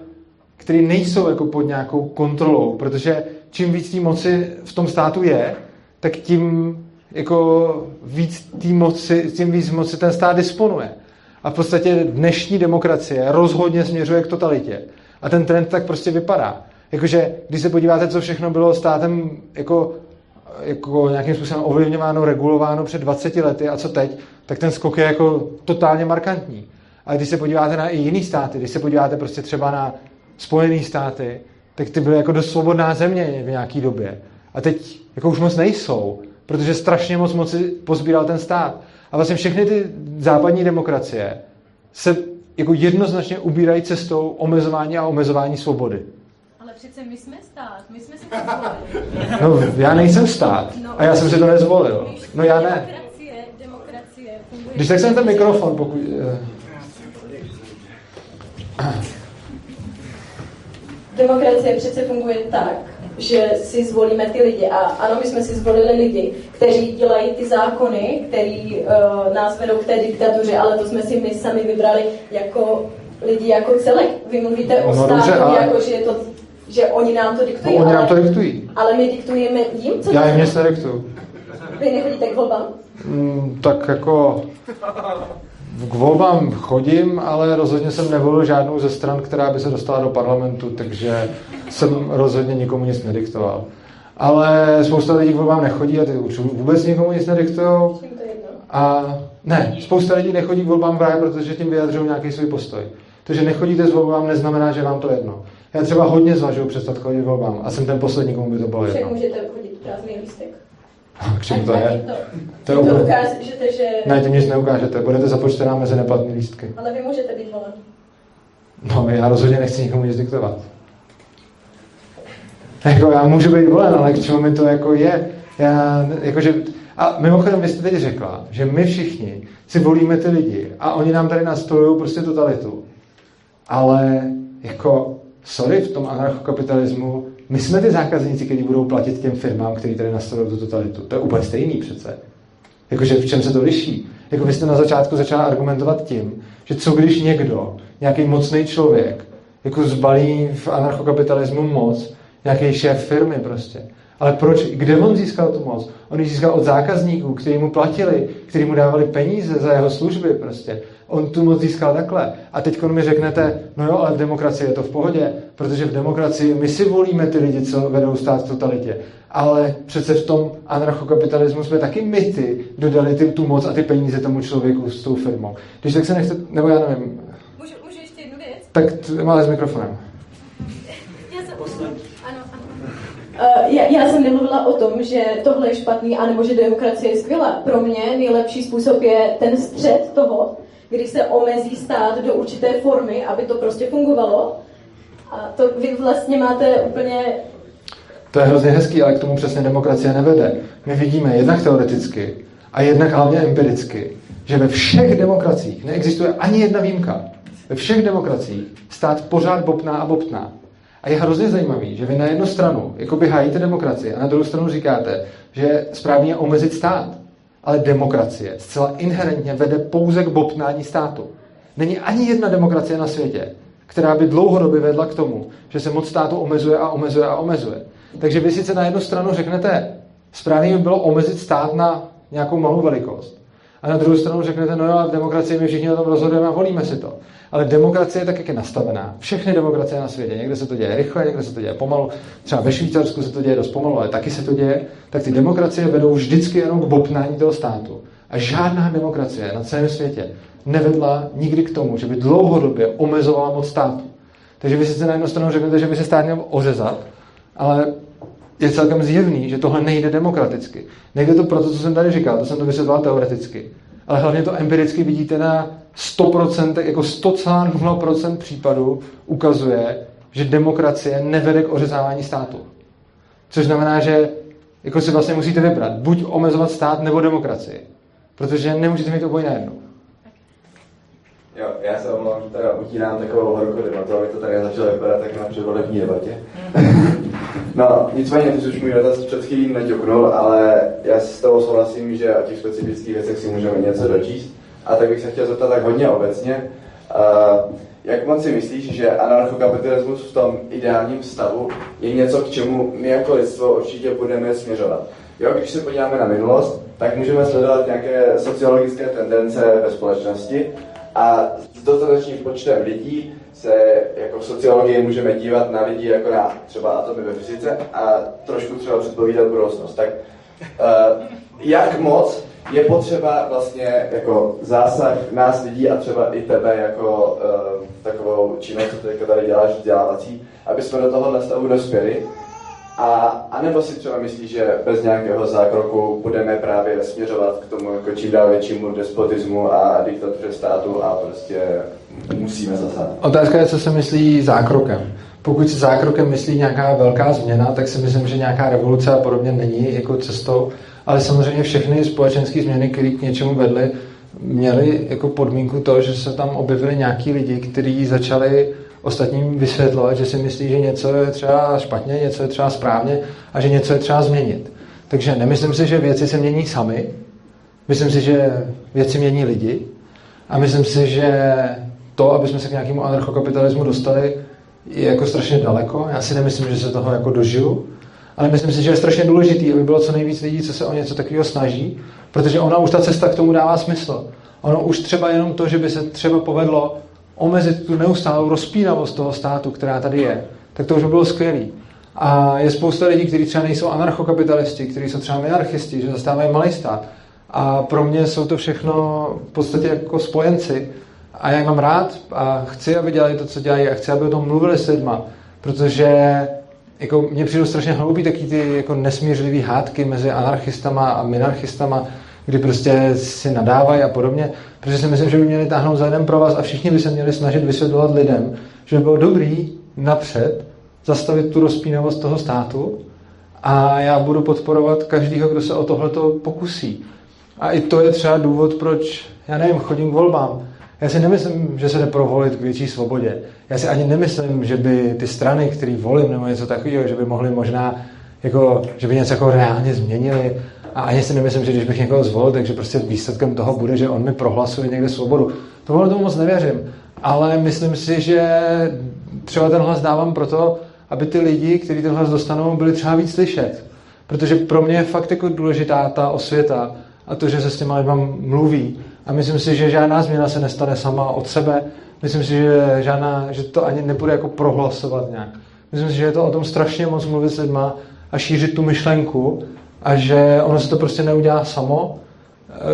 které nejsou jako pod nějakou kontrolou, protože čím víc té moci v tom státu je, tak tím jako víc tý moci, tím víc moci ten stát disponuje. A v podstatě dnešní demokracie rozhodně směřuje k totalitě. A ten trend tak prostě vypadá. Jakože, když se podíváte, co všechno bylo státem jako, jako nějakým způsobem ovlivňováno, regulováno před 20 lety a co teď, tak ten skok je jako totálně markantní. A když se podíváte na i jiný státy, když se podíváte prostě třeba na Spojené státy, tak ty byly jako dost svobodná země v nějaké době. A teď jako už moc nejsou, protože strašně moc moci pozbíral ten stát. A vlastně všechny ty západní demokracie se jako jednoznačně ubírají cestou omezování a omezování svobody. Přece my jsme stát, my jsme si to zvolili. No, já nejsem stát No, a já jsem si to nezvolil. No já ne. Demokracie, demokracie funguje. Když tak jsem ten mikrofon, pokud... eh, Demokracie přece funguje tak, že si zvolíme ty lidi. A ano, my jsme si zvolili lidi, kteří dělají ty zákony, který uh, nás vedou k té diktatuře, ale to jsme si my sami vybrali jako lidi jako celek. Vy mluvíte o No státu, dobře, ale- jako že, je to, že oni nám to diktují, No, oni ale, nám to diktují. ale my diktujeme jim, co Já jim nic nediktuju. Vy nechodíte k volbám? Mm, tak jako k volbám chodím, ale rozhodně jsem nevolil žádnou ze stran, která by se dostala do parlamentu, takže jsem rozhodně nikomu nic nediktoval. Ale spousta lidí k volbám nechodí a ty už vůbec nikomu nic nediktujou. A ne, spousta lidí nechodí k volbám právě, protože tím vyjadřují nějaký svůj postoj. To, že nechodíte s volbám, neznamená, že vám to jedno. Já třeba hodně zvažuji přestat chodit volbám a jsem ten poslední, komu by to bylo jedno. můžete chodit prázdný lístek. K čemu to je? To je To úplně... ukážete, že... Ne, tím nic neukážete. Budete započtená mezi neplatné lístky. Ale vy můžete být volen. No, já rozhodně nechci nikomu nic diktovat. Jako, já můžu být volen, ale k čemu mi to jako je? Já, jakože, a mimochodem, vy jste teď řekla, že my všichni si volíme ty lidi a oni nám tady nastolují prostě totalitu. Ale jako, sorry, v tom anarchokapitalismu, my jsme ty zákazníci, kteří budou platit těm firmám, kteří tady nastolují tu totalitu. To je úplně stejný přece. Jakože v čem se to liší? Jako vy jste na začátku začala argumentovat tím, že co když někdo, nějaký mocný člověk, jako zbalí v anarchokapitalismu moc, nějaký šéf firmy prostě. Ale proč, kde on získal tu moc? On ji získal od zákazníků, kteří mu platili, kteří mu dávali peníze za jeho služby prostě. On tu moc získal takhle. A teď mi řeknete, no jo, ale v demokracii je to v pohodě, protože v demokracii my si volíme ty lidi, co vedou stát v totalitě. Ale přece v tom anarchokapitalismu jsme taky my ty, kdo dali ty, tu moc a ty peníze tomu člověku s tou firmou. Když tak se nechce, nebo já nevím, Můžu, můžu ještě jednu věc? tak t- s mikrofonem. Já jsem... Ano, ano. Uh, já, já jsem nemluvila o tom, že tohle je špatný, anebo že demokracie je skvělá. Pro mě nejlepší způsob je ten střed toho, kdy se omezí stát do určité formy, aby to prostě fungovalo. A to vy vlastně máte úplně To je hrozně hezký, ale k tomu přesně demokracie nevede. My vidíme jednak teoreticky a jednak hlavně empiricky, že ve všech demokraciích neexistuje ani jedna výjimka. Ve všech demokraciích stát pořád bobtná a bobtná. A je hrozně zajímavý, že vy na jednu stranu jakoby hájíte demokracii a na druhou stranu říkáte, že správně je omezit stát. Ale demokracie zcela inherentně vede pouze k bobtnání státu. Není ani jedna demokracie na světě, která by dlouhodobě vedla k tomu, že se moc státu omezuje a omezuje a omezuje. Takže vy sice na jednu stranu řeknete, správně by bylo omezit stát na nějakou malou velikost. A na druhou stranu řeknete, no jo, a v demokracii my všichni o tom rozhodujeme a volíme si to. Ale demokracie je tak, jak je nastavená. Všechny demokracie na světě, někde se to děje rychle, někde se to děje pomalu. Třeba ve Švýcarsku se to děje dost pomalu, ale taky se to děje. Tak ty demokracie vedou vždycky jenom k bopnání toho státu. A žádná demokracie na celém světě nevedla nikdy k tomu, že by dlouhodobě omezovala moc státu. Takže vy sice na jednu stranu řeknete, že by se stát měl ořezat, ale je celkem zjevný, že tohle nejde demokraticky. Nejde to proto, co jsem tady říkal, to jsem to vysvětloval teoreticky. Ale hlavně to empiricky vidíte na 100%, jako 100,0% případů ukazuje, že demokracie nevede k ořezávání státu. Což znamená, že jako si vlastně musíte vybrat, buď omezovat stát nebo demokracii. Protože nemůžete mít obojí najednou. Jo, já se omlouvám, že teda utírám takovou horkou debatu, aby to tady začalo vypadat tak na předvolební debatě. no, nicméně, ty jsi už můj dotaz před chvílí neťuknul, ale já s tebou souhlasím, že o těch specifických věcech si můžeme něco dočíst. A tak bych se chtěl zeptat tak hodně obecně. Jak moc si myslíš, že anarchokapitalismus v tom ideálním stavu je něco, k čemu my jako lidstvo určitě budeme směřovat? Jo, když se podíváme na minulost, tak můžeme sledovat nějaké sociologické tendence ve společnosti a s dostatečným počtem lidí se jako v sociologii můžeme dívat na lidi jako na třeba atomy ve fyzice a trošku třeba předpovídat budoucnost. Tak uh, jak moc je potřeba vlastně jako zásah nás lidí a třeba i tebe jako uh, takovou činnost, co teďka tady děláš vzdělávací, aby jsme do tohohle stavu dospěli. A, a nebo si třeba myslíš, že bez nějakého zákroku budeme právě směřovat k tomu jako čím dál většímu despotismu a diktatuře státu a prostě musíme zasáhnout. Otázka je, co se myslí zákrokem. Pokud si zákrokem myslí nějaká velká změna, tak si myslím, že nějaká revoluce a podobně není jako cestou, ale samozřejmě všechny společenské změny, které k něčemu vedly, měly jako podmínku to, že se tam objevili nějaký lidi, kteří začali ostatním vysvětlovat, že si myslí, že něco je třeba špatně, něco je třeba správně a že něco je třeba změnit. Takže nemyslím si, že věci se mění sami, myslím si, že věci mění lidi a myslím si, že to, aby jsme se k nějakému anarchokapitalismu dostali, je jako strašně daleko. Já si nemyslím, že se toho jako dožiju, ale myslím si, že je strašně důležitý, aby bylo co nejvíc lidí, co se o něco takového snaží, protože ona už ta cesta k tomu dává smysl. Ono už třeba jenom to, že by se třeba povedlo omezit tu neustálou rozpínavost toho státu, která tady je, tak to už by bylo skvělé. A je spousta lidí, kteří třeba nejsou anarchokapitalisti, kteří jsou třeba minarchisti, že zastávají malý stát. A pro mě jsou to všechno v podstatě jako spojenci. A já mám rád a chci, aby dělali to, co dělají a chci, aby o tom mluvili s lidma, protože jako mně přijdou strašně hloupý taky ty jako nesmířlivý hádky mezi anarchistama a minarchistama, kdy prostě si nadávají a podobně, protože si myslím, že by měli táhnout za jeden pro vás a všichni by se měli snažit vysvětlovat lidem, že by bylo dobrý napřed zastavit tu rozpínavost toho státu a já budu podporovat každýho, kdo se o tohleto pokusí. A i to je třeba důvod, proč, já nevím, chodím k volbám. Já si nemyslím, že se jde provolit k větší svobodě. Já si ani nemyslím, že by ty strany, které volím, nebo něco takového, že by mohly možná, jako, že by něco jako reálně změnili. A ani si nemyslím, že když bych někoho zvolil, takže prostě výsledkem toho bude, že on mi prohlasuje někde svobodu. Tohle tomu moc nevěřím. Ale myslím si, že třeba ten hlas dávám proto, aby ty lidi, kteří ten hlas dostanou, byli třeba víc slyšet. Protože pro mě je fakt jako důležitá ta osvěta a to, že se s těma lidma mluví. A myslím si, že žádná změna se nestane sama od sebe. Myslím si, že, žádná, že to ani nebude jako prohlasovat nějak. Myslím si, že je to o tom strašně moc mluvit s lidma a šířit tu myšlenku a že ono se to prostě neudělá samo.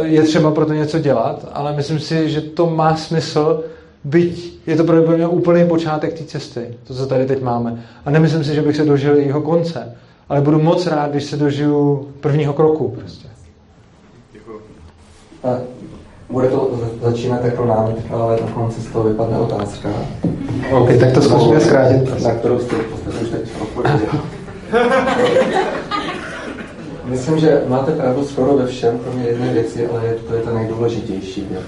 Je třeba pro to něco dělat, ale myslím si, že to má smysl, byť je to pro mě úplný počátek té cesty, to, co tady teď máme. A nemyslím si, že bych se dožil jeho konce, ale budu moc rád, když se dožiju prvního kroku prostě. Bude to začínat jako námitka, ale na konci z toho vypadne otázka. OK, tak to zkusíme zkrátit. Na kterou jste v podstatě už teď odpověděl. Myslím, že máte pravdu skoro ve všem, kromě jedné věci, ale to je ta nejdůležitější věc.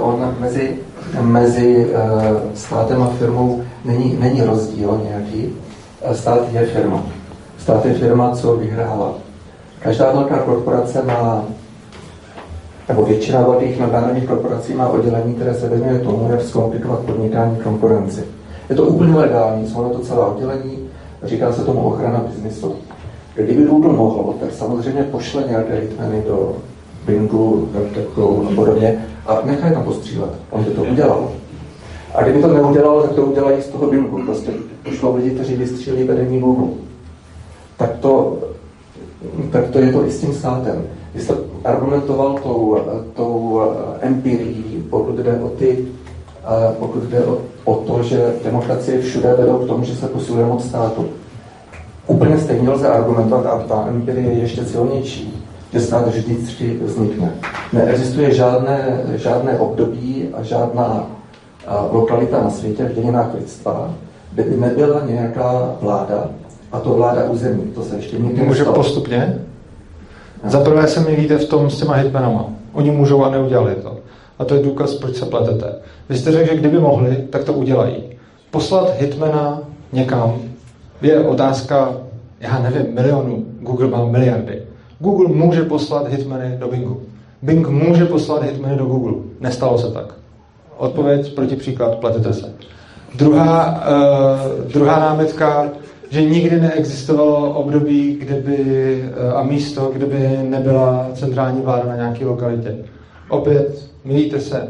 On mezi, mezi státem a firmou není, není rozdíl nějaký. Stát je firma. Stát je firma, co vyhrála. Každá velká korporace má nebo většina velkých nadnárodních korporací má oddělení, které se věnuje tomu, jak zkomplikovat podnikání konkurenci. Je to úplně legální, jsou na to celá oddělení, říká se tomu ochrana biznisu. Kdyby Google mohl, tak samozřejmě pošle nějaké hitmeny do Bingu, Vertecu a podobně a nechá je tam postřílet. On by to udělal. A kdyby to neudělal, tak to udělají z toho Bingu. Prostě pošlou lidi, kteří vystřílí vedení Google. Tak to, tak to je to i s tím státem. Vy jste argumentoval tou, tou empirií, pokud jde o ty, pokud jde o, o to, že demokracie všude vedou k tomu, že se posiluje moc státu. Úplně stejně lze argumentovat, a ta empirie je ještě silnější, že stát vždycky vznikne. Neexistuje žádné, žádné období a žádná a, lokalita na světě v dějinách lidstva, kde by nebyla nějaká vláda, a to vláda území. To se ještě nikdy Může nestalo. postupně? Za prvé se milíte v tom s těma hitmanama. Oni můžou a neudělali to. A to je důkaz, proč se pletete. Vy jste řekl, že kdyby mohli, tak to udělají. Poslat hitmana někam je otázka, já nevím, milionů. Google má miliardy. Google může poslat hitmany do Bingu. Bing může poslat hitmany do Google. Nestalo se tak. Odpověď proti příklad, pletete se. Druhá, uh, druhá námitka, že nikdy neexistovalo období, kde by, uh, a místo, kde by nebyla centrální vláda na nějaké lokalitě. Opět, milíte se.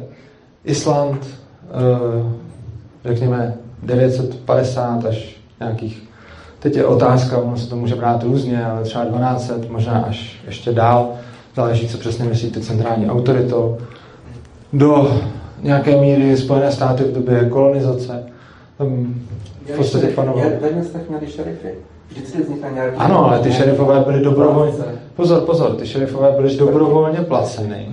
Island, uh, řekněme 950 až nějakých Teď je otázka, ono se to může brát různě, ale třeba 1200, možná až ještě dál, záleží, co přesně myslíte centrální autoritou. Do nějaké míry Spojené státy v době kolonizace. V podstatě panovalo. Ve městech měli šerify. Vždycky vznikne nějaký... Ano, ale ty šerifové byly dobrovolně... Pozor, pozor, ty šerifové byly dobrovolně placeny.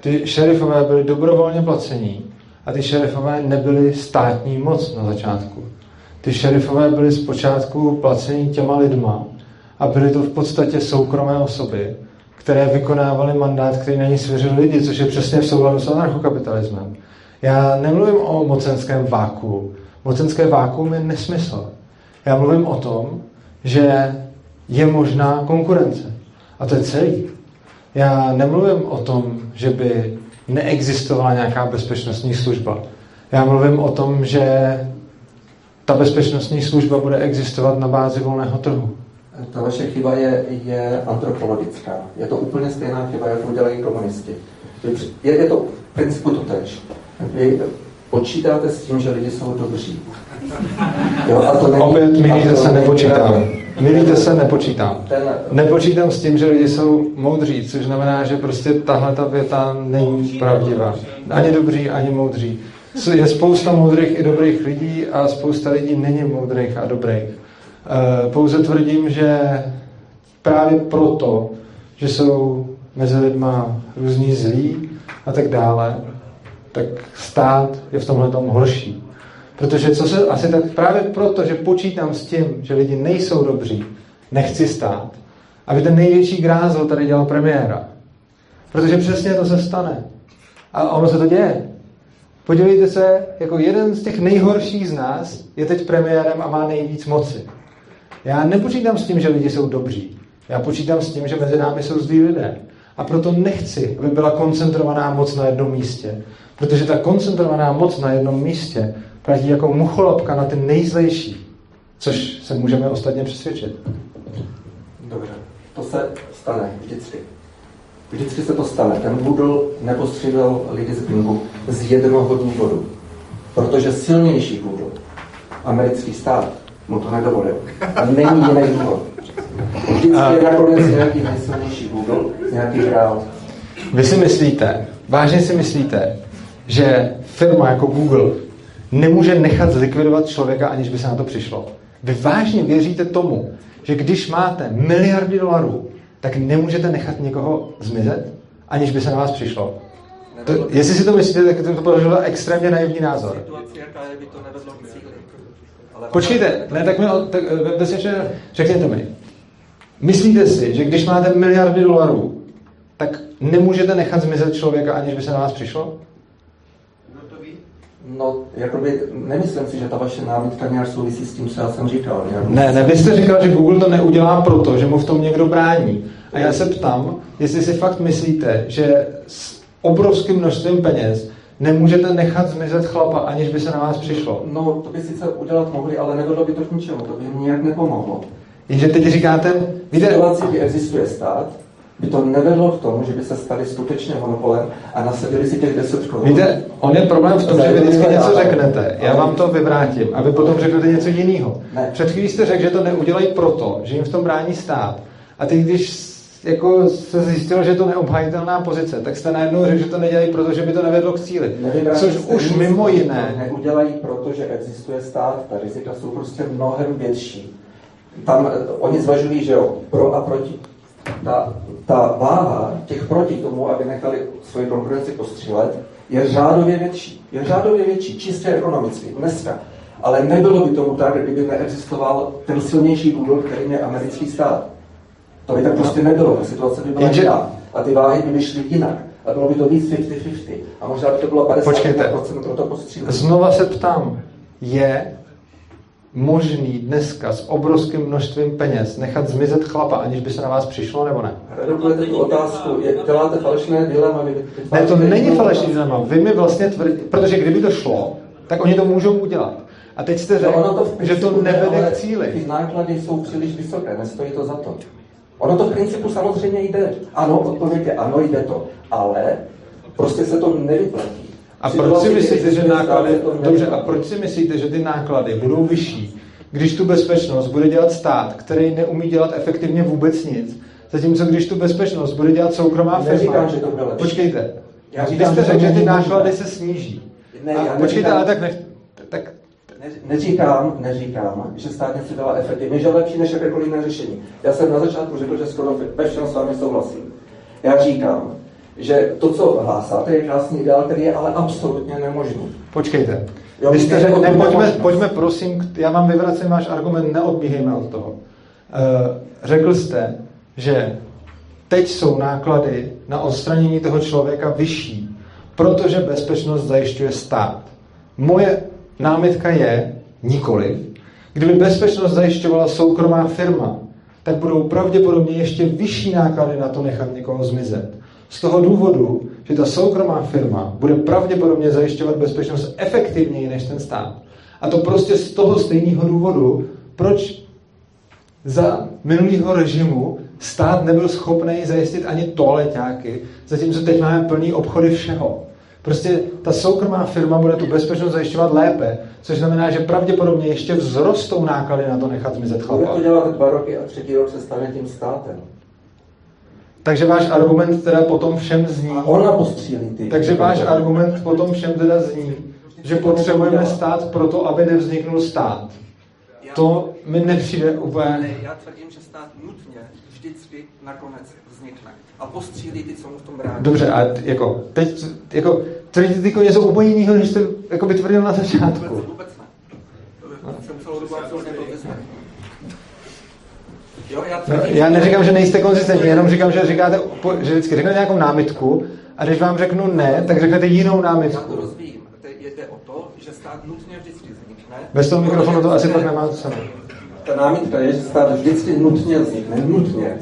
Ty šerifové byly dobrovolně placení a ty šerifové nebyly státní moc na začátku. Ty šerifové byly zpočátku placení těma lidma a byly to v podstatě soukromé osoby, které vykonávaly mandát, který na ní svěřili lidi, což je přesně v souladu s anarchokapitalismem. Já nemluvím o mocenském váku. Mocenské vákuum je nesmysl. Já mluvím o tom, že je možná konkurence. A to je celý. Já nemluvím o tom, že by neexistovala nějaká bezpečnostní služba. Já mluvím o tom, že ta bezpečnostní služba bude existovat na bázi volného trhu. Ta vaše chyba je, je antropologická. Je to úplně stejná chyba, jak udělají komunisti. Je, je to v principu to tež. Vy počítáte s tím, že lidi jsou dobří. Jo, a to není, Opět milíte se, nepočítám. Milíte se, nepočítám. Nepočítám s tím, že lidi jsou moudří, což znamená, že prostě tahle ta věta není pravdivá. Ani dobří, ani moudří. Je spousta moudrých i dobrých lidí a spousta lidí není moudrých a dobrých. Pouze tvrdím, že právě proto, že jsou mezi lidma různí zlí a tak dále, tak stát je v tomhle tom horší. Protože co se asi tak právě proto, že počítám s tím, že lidi nejsou dobří, nechci stát, aby ten největší grázl tady dělal premiéra. Protože přesně to se stane. A ono se to děje. Podívejte se, jako jeden z těch nejhorších z nás je teď premiérem a má nejvíc moci. Já nepočítám s tím, že lidi jsou dobří. Já počítám s tím, že mezi námi jsou zlí lidé. A proto nechci, aby byla koncentrovaná moc na jednom místě. Protože ta koncentrovaná moc na jednom místě platí jako mucholapka na ten nejzlejší. Což se můžeme ostatně přesvědčit. Dobře, to se stane vždycky. Vždycky se to stane. Ten Google nepostřídal lidi z Bingu z jednoho důvodu. Protože silnější Google, americký stát, mu to nedovolil. A není jiný důvod. Vždycky je nakonec nějaký nejsilnější Google, nějaký král. Vy si myslíte, vážně si myslíte, že firma jako Google nemůže nechat zlikvidovat člověka, aniž by se na to přišlo? Vy vážně věříte tomu, že když máte miliardy dolarů, tak nemůžete nechat někoho zmizet, aniž by se na vás přišlo? To, jestli si to myslíte, tak to považuji za extrémně naivní názor. Počkejte, ne, tak mi tak, bezpečně, řekněte mi. Myslíte si, že když máte miliardy dolarů, tak nemůžete nechat zmizet člověka, aniž by se na vás přišlo? No, jakoby, nemyslím si, že ta vaše námitka nějak souvisí s tím, co já jsem říkal. Nějak ne, ne, vy jste říkal, že Google to neudělá proto, že mu v tom někdo brání. A já se ptám, jestli si fakt myslíte, že s obrovským množstvím peněz nemůžete nechat zmizet chlapa, aniž by se na vás přišlo. No, to by sice udělat mohli, ale nevedlo by to k ničemu, to by jim nijak nepomohlo. Jenže teď říkáte... Víte, v situaci, kdy existuje stát, by to nevedlo k tomu, že by se stali skutečně monopolem a nasadili si těch 10 korun. Víte, on je problém v tom, že vy vždycky něco řeknete, já vám to vyvrátím a vy potom řeknete něco jiného. Před chvílí jste řekl, že to neudělají proto, že jim v tom brání stát. A teď, když jako se zjistilo, že je to neobhajitelná pozice, tak jste najednou řekl, že to nedělají proto, že by to nevedlo k cíli. Což už mimo jiné... Neudělají proto, že existuje stát, ta rizika jsou prostě mnohem větší. tam eh, oni zvažují, že jo, pro a proti. Ta, ta váha těch proti tomu, aby nechali svoji konkurenci postřílet, je řádově větší. Je řádově větší, čistě ekonomicky, dneska. Ale nebylo by tomu tak, kdyby neexistoval ten silnější půl, kterým je americký stát. To by tak prostě nebylo, ta situace by byla Jenže- jiná. A ty váhy by vyšly jinak. A bylo by to víc 50-50. A možná by to bylo 50% Počkejte. pro to postřílení. Znova se ptám, je možný dneska s obrovským množstvím peněz nechat zmizet chlapa, aniž by se na vás přišlo, nebo ne? Redukujete tu otázku, je, děláte falešné dilema. Ne, to není falešný dilema. Vy mi vlastně tvrdí, protože kdyby to šlo, tak oni to můžou udělat. A teď jste No, řekl, v že to nevede k cíli. Ty náklady jsou příliš vysoké, nestojí to za to. Ono to v principu samozřejmě jde. Ano, odpověď je ano, jde to. Ale prostě se to nevyplatí. A proč si myslíte, že náklady, stát, dobře, a proč si myslíte, že ty náklady budou vyšší, když tu bezpečnost bude dělat stát, který neumí dělat efektivně vůbec nic, zatímco když tu bezpečnost bude dělat soukromá firma. Neříkám, že to bude lepší. Počkejte. Já Vy říkám, jste že to řekl, že ty náklady se sníží. Ne, a já počkejte, neříkám- ale tak nech, tak Ne- Neříkám, neříkám, že státnice byla efektivně, že je lepší než jakékoliv jiné řešení. Já jsem na začátku řekl, že skoro ve všem s vámi souhlasím. Já říkám, že to, co hlásáte, je krásný ideál, který je ale absolutně nemožný. Počkejte. Jo, Vy jste řekl, ne, pojďme, pojďme prosím, já vám vyvracím váš argument, neodbíhejme od toho. Eh, řekl jste, že teď jsou náklady na odstranění toho člověka vyšší, protože bezpečnost zajišťuje stát. Moje námitka je nikoli. Kdyby bezpečnost zajišťovala soukromá firma, tak budou pravděpodobně ještě vyšší náklady na to nechat někoho zmizet. Z toho důvodu, že ta soukromá firma bude pravděpodobně zajišťovat bezpečnost efektivněji než ten stát. A to prostě z toho stejného důvodu, proč za minulého režimu stát nebyl schopný zajistit ani toaleťáky, zatímco teď máme plný obchody všeho. Prostě ta soukromá firma bude tu bezpečnost zajišťovat lépe, což znamená, že pravděpodobně ještě vzrostou náklady na to nechat zmizet Bude chlapa. to dělat dva roky a třetí rok se stane tím státem. Takže váš argument teda potom všem zní... A ona postřílí ty. Takže váš argument potom všem teda zní, že potřebujeme stát proto, aby nevzniknul stát. To mi nepřijde úplně... Ne, já tvrdím, že stát nutně vždycky nakonec vznikne. A postřílí ty, co mu v tom brání. Dobře, a jako, teď, jako, tvrdíte jako něco úplně jiného, než jste jako by tvrdil na začátku. Vůbec ne. Jsem celou dobu absolutně. Jo, já, No, já neříkám, že nejste konzistentní, jenom říkám, že říkáte, že vždycky řeknete nějakou námitku a když vám řeknu ne, tak řeknete jinou Já námitku. to rozvíjím. Teď jde o to, že stát nutně vždycky vznikne. Bez toho mikrofonu to asi pak nemá cenu. Ta námitka je, že stát vždycky nutně vznikne. Nutně.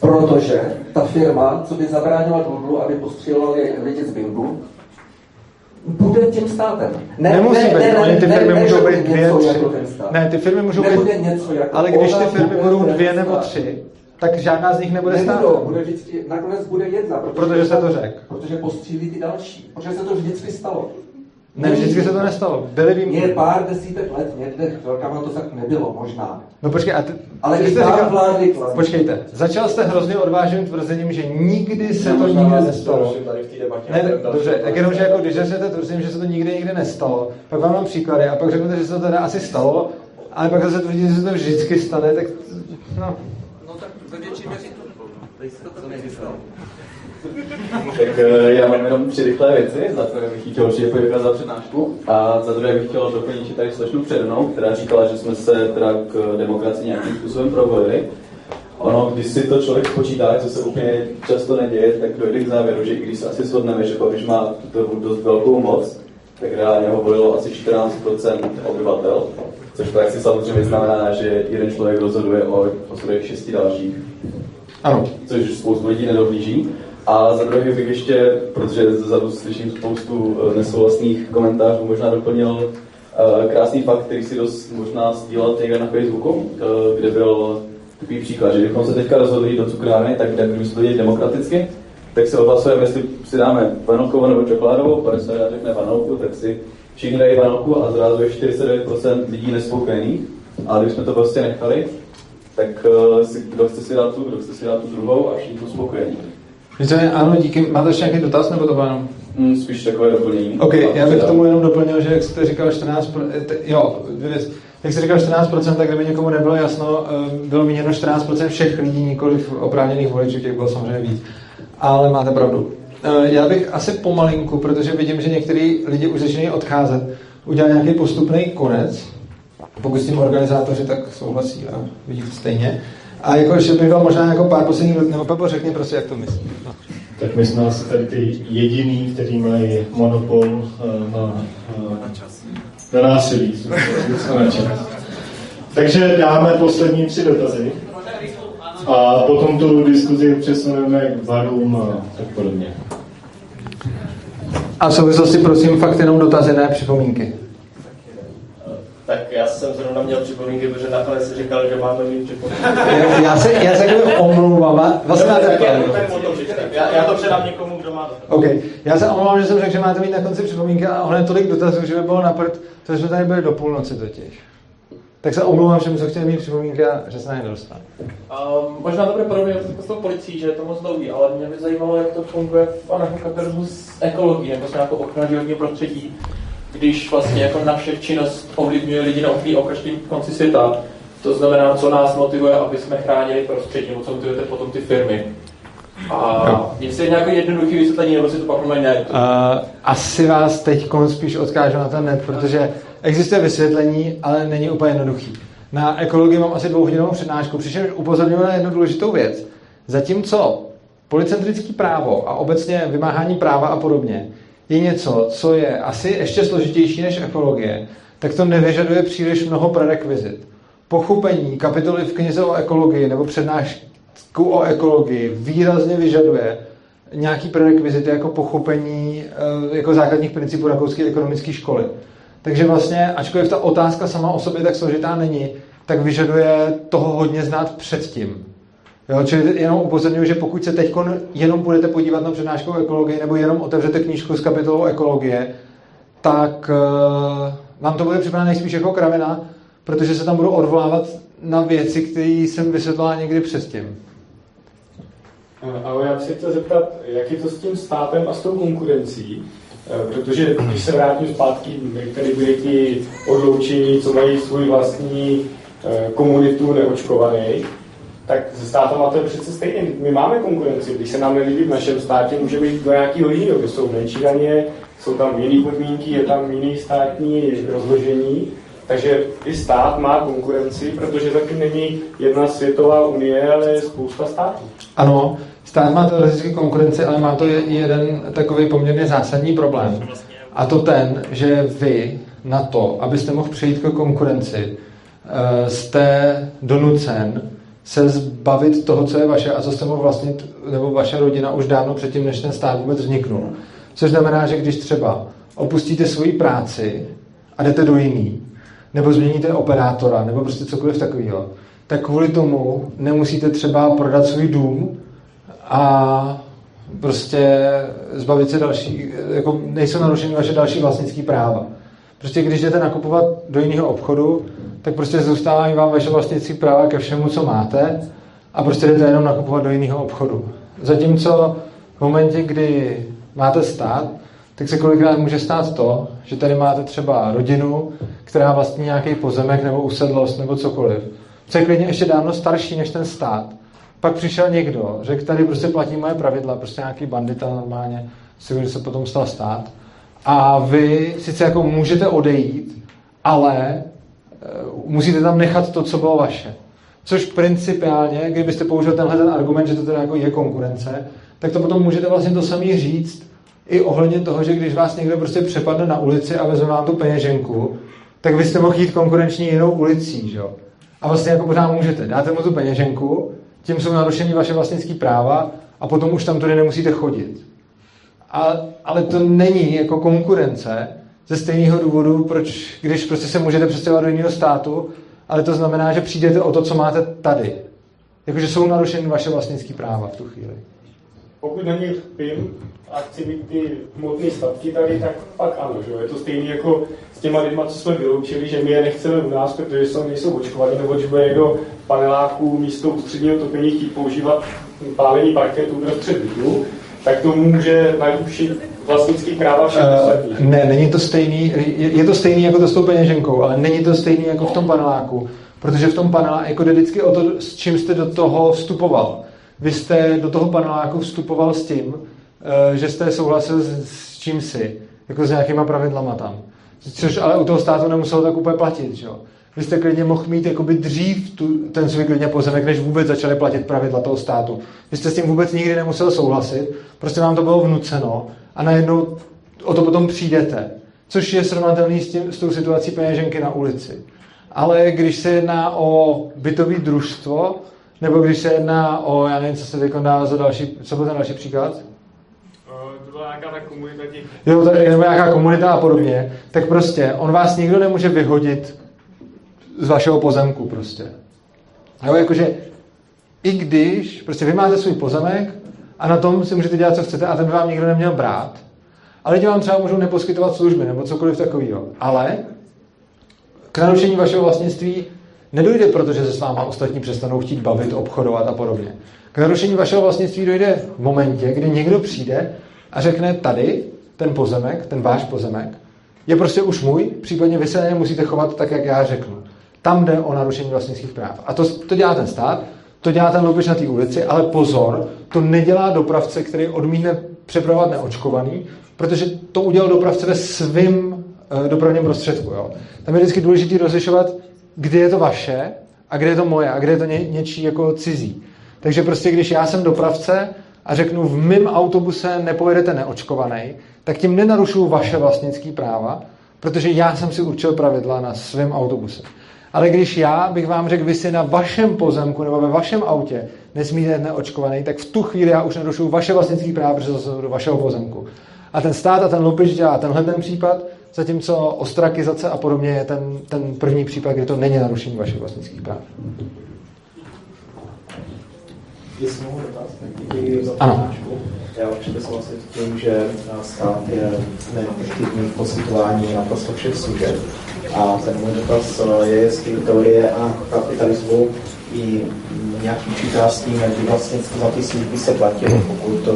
Protože ta firma, co by zabránila Google, aby postříleli lidi z Bingu, bude tím státem. Ne, Nemusí být, ne, ty firmy ne, můžou být dvě, tři. jako stát. Ne, ty firmy můžou Nebude být, něco jako ale když ty firmy budou dvě nebo stát. tři, tak žádná z nich nebude stát. Nebudou, bude vždycky, nakonec bude jedna. Protože jste to řekl. Protože postřílí ty další. Protože se to vždycky stalo. Ne, vždycky se to nestalo. Byly výjimky. Je pár desítek let, někde chvilkama to tak nebylo, možná. No počkej, a ty, Ale ty jste říkal- klasy. Počkejte, začal jste hrozně odvážným tvrzením, že nikdy se to nikdy nestalo. přeruším tady v té debatě, Ne, dobře, tak jenom, že jako když začnete tvrzením, že se to nikdy nikdy nestalo, pak vám mám příklady a pak řeknete, že se to teda asi stalo, ale pak zase tvrdíte, že se to vždycky stane, tak no. No tak ve většině měřítku to to nevystalo. Tak eh, já mám jenom tři rychlé věci. Za prvé bych chtěl určitě poděkovat za přednášku a za druhé bych chtěl doplnit, že tady slečnu přede mnou, která říkala, že jsme se teda k demokracii nějakým způsobem provolili. Ono, když si to člověk počítá, co se úplně často neděje, tak dojde k závěru, že i když se asi shodneme, že Babiš má tuto dost velkou moc, tak reálně ho volilo asi 14% obyvatel, což v praxi samozřejmě znamená, že jeden člověk rozhoduje o osudech šesti dalších Ano. což spoustu lidí nedohlíží. A za druhé bych ještě, protože zezadu slyším spoustu eh, nesouhlasných komentářů, možná doplnil eh, krásný fakt, který si dost možná sdílel někde na Facebooku, eh, kde byl takový příklad, že kdybychom se teďka rozhodli do cukrárny, tak kdybychom to dělat demokraticky, tak se odhlasujeme, jestli si dáme vanilkovou nebo čokoládovou, 50 řekne vanilku, tak si všichni dají vanilku a zrazu je 49% lidí nespokojených. Ale kdybychom to prostě nechali, tak si, kdo chce si dát tu, kdo chce si dát tu druhou a všichni jsou spokojení. Nicméně, ano, díky. Máte ještě nějaký dotaz, nebo to bylo jenom? Mm, spíš takové doplnění. OK, já bych k tomu jenom doplnil, že jak jste říkal 14, pro- eh, t- jo, dvě věci. jak jsi říkal 14%, tak kdyby někomu nebylo jasno, eh, bylo míněno 14% všech lidí, nikoli oprávněných voličů, těch bylo samozřejmě víc. Ale máte pravdu. Eh, já bych asi pomalinku, protože vidím, že některý lidi už začínají odcházet, udělat nějaký postupný konec, pokud s tím organizátoři tak souhlasí a vidí to stejně. A jako, že by bylo možná jako pár posledních, nebo Pepo řekni prostě, jak to myslíš. No. Tak my jsme asi tady ty jediný, kteří mají monopol eh, na, na, na násilí. na čas. Takže dáme poslední tři dotazy. A potom tu diskuzi přesuneme k varům a tak podobně. A v souvislosti prosím fakt jenom dotazy, ne připomínky. Tak já jsem zrovna měl připomínky, protože nakonec si říkal, že máme mít připomínky. Já se, já se jako omlouvám. Vlastně tak, já, já, já, to předám někomu, kdo má OK. Já se omlouvám, že jsem řekl, že máte mít na konci připomínky a ono je tolik dotazů, že by bylo napřed, to jsme tady byli do půlnoci totiž. Tak se omlouvám všem, co chtěli mít připomínky a že se na ně nedostal. Um, možná to bude podobně jako s tou policií, že je to moc dlouhý, ale mě by zajímalo, jak to funguje v anarchokapitalismu s ekologií nebo s nějakou ochranou životního prostředí, když vlastně jako naše činnost ovlivňuje lidi na úplný okaždým konci světa. To znamená, co nás motivuje, aby jsme chránili prostředí, nebo co motivujete potom ty firmy. A jestli je nějaký jednoduchý vysvětlení, nebo si to pak net? Uh, asi vás teď spíš odkážu na ten net, protože existuje vysvětlení, ale není úplně jednoduchý. Na ekologii mám asi dvouhodinovou přednášku, přičemž upozorňuji na jednu důležitou věc. Zatímco policentrický právo a obecně vymáhání práva a podobně je něco, co je asi ještě složitější než ekologie, tak to nevyžaduje příliš mnoho prerekvizit. Pochopení kapitoly v knize o ekologii nebo přednášku o ekologii výrazně vyžaduje nějaký prerekvizity jako pochopení eh, jako základních principů rakouské ekonomické školy. Takže vlastně, ačkoliv ta otázka sama o sobě tak složitá není, tak vyžaduje toho hodně znát předtím. Jo, čili jenom upozorňuji, že pokud se teď jenom budete podívat na přednášku o ekologii nebo jenom otevřete knížku s kapitolou ekologie, tak uh, vám to bude připadat nejspíš jako kravina, protože se tam budou odvolávat na věci, které jsem vysvětloval někdy předtím. Ale já se chtěl zeptat, jak je to s tím státem a s tou konkurencí? Eh, protože když se vrátím zpátky, tady byli ti odloučení, co mají svůj vlastní eh, komunitu neočkovaných, tak se státama to je přece stejně. My máme konkurenci. Když se nám nelíbí v našem státě, můžeme jít do nějakého jiného, kde jsou menší daně, jsou tam jiné podmínky, je tam jiný státní rozložení. Takže i stát má konkurenci, protože zatím není jedna světová unie, ale je spousta států. Ano, stát má teoreticky konkurenci, ale má to jeden takový poměrně zásadní problém. A to ten, že vy na to, abyste mohl přejít k konkurenci, eh, jste donucen se zbavit toho, co je vaše a co jste mohl vlastnit, nebo vaše rodina už dávno předtím, než ten stát vůbec vzniknul. Což znamená, že když třeba opustíte svoji práci a jdete do jiný, nebo změníte operátora, nebo prostě cokoliv takového, tak kvůli tomu nemusíte třeba prodat svůj dům a prostě zbavit se další, jako nejsou narušeny vaše další vlastnické práva. Prostě když jdete nakupovat do jiného obchodu, tak prostě zůstávají vám vaše vlastnické práva ke všemu, co máte a prostě jdete jenom nakupovat do jiného obchodu. Zatímco v momentě, kdy máte stát, tak se kolikrát může stát to, že tady máte třeba rodinu, která vlastní nějaký pozemek nebo usedlost nebo cokoliv. Co je klidně ještě dávno starší než ten stát. Pak přišel někdo, řekl, tady prostě platí moje pravidla, prostě nějaký bandita normálně, si se potom stal stát. A vy sice jako můžete odejít, ale uh, musíte tam nechat to, co bylo vaše. Což principiálně, kdybyste použil tenhle ten argument, že to teda jako je konkurence, tak to potom můžete vlastně to samý říct i ohledně toho, že když vás někdo prostě přepadne na ulici a vezme vám tu peněženku, tak vy jste mohli jít konkurenční jinou ulicí, že? A vlastně jako pořád můžete. Dáte mu tu peněženku, tím jsou narušení vaše vlastnické práva a potom už tam tudy nemusíte chodit. A, ale to není jako konkurence ze stejného důvodu, proč, když prostě se můžete přestěhovat do jiného státu, ale to znamená, že přijdete o to, co máte tady. Jakože jsou narušeny vaše vlastnické práva v tu chvíli. Pokud na ně pím a chci mít ty hmotné statky tady, tak pak ano. Že? Je to stejné jako s těma lidma, co jsme vyloučili, že my je nechceme u nás, protože jsou, nejsou očkovaní, nebo že bude někdo paneláků místo ústředního topení chtít používat pálení parketu uprostřed bytu, tak to může narušit vlastnický práva všech Uh, ne, není to stejný, je, je to stejný jako to s tou peněženkou, ale není to stejný jako v tom paneláku, protože v tom paneláku jde vždycky o to, s čím jste do toho vstupoval. Vy jste do toho paneláku vstupoval s tím, uh, že jste souhlasil s, s čím si, jako s nějakýma pravidlama tam. Což ale u toho státu nemuselo tak úplně platit, že jo. Vy jste klidně mohl mít jakoby dřív tu, ten svůj klidně pozemek, než vůbec začaly platit pravidla toho státu. Vy jste s tím vůbec nikdy nemusel souhlasit, prostě vám to bylo vnuceno a najednou o to potom přijdete. Což je srovnatelný s, tím, s tou situací peněženky na ulici. Ale když se jedná o bytový družstvo, nebo když se jedná o, já nevím, co se vykoná za další, co byl ten další příklad? Nějaká ta komunita těch... Jo, nebo nějaká komunita a podobně, tak prostě on vás nikdo nemůže vyhodit z vašeho pozemku prostě. Jo, jakože i když, prostě vy máte svůj pozemek a na tom si můžete dělat, co chcete a ten by vám nikdo neměl brát, ale lidi vám třeba můžou neposkytovat služby nebo cokoliv takového. Ale k narušení vašeho vlastnictví nedojde, protože se s váma ostatní přestanou chtít bavit, obchodovat a podobně. K narušení vašeho vlastnictví dojde v momentě, kdy někdo přijde a řekne tady, ten pozemek, ten váš pozemek, je prostě už můj, případně vy se na ně musíte chovat tak, jak já řeknu. Tam jde o narušení vlastnických práv. A to, to dělá ten stát, to dělá ten loupež na té ulici, ale pozor, to nedělá dopravce, který odmítne přepravovat neočkovaný, protože to udělal dopravce ve svém e, dopravním prostředku. Jo. Tam je vždycky důležité rozlišovat, kde je to vaše a kde je to moje a kde je to ně, něčí jako cizí. Takže prostě, když já jsem dopravce a řeknu, v mém autobuse nepojedete neočkovaný, tak tím nenarušuju vaše vlastnické práva, protože já jsem si určil pravidla na svém autobuse. Ale když já bych vám řekl, vy si na vašem pozemku nebo ve vašem autě nesmíte neočkovaný, tak v tu chvíli já už narušuju vaše vlastnické práva, protože zase do vašeho pozemku. A ten stát a ten lupič dělá tenhle ten případ, zatímco ostrakizace a podobně je ten, ten první případ, kdy to není narušení vašich vlastnických práv. Jestli mohu dotaz, díky za Ano. přednášku. Já určitě souhlasím s tím, že stát je neefektivní v poskytování naprosto všech služeb. A ten můj dotaz eh, je, jestli teorie a kapitalismu i nějaký čítá s tím, jak by vlastně za ty služby se platilo, pokud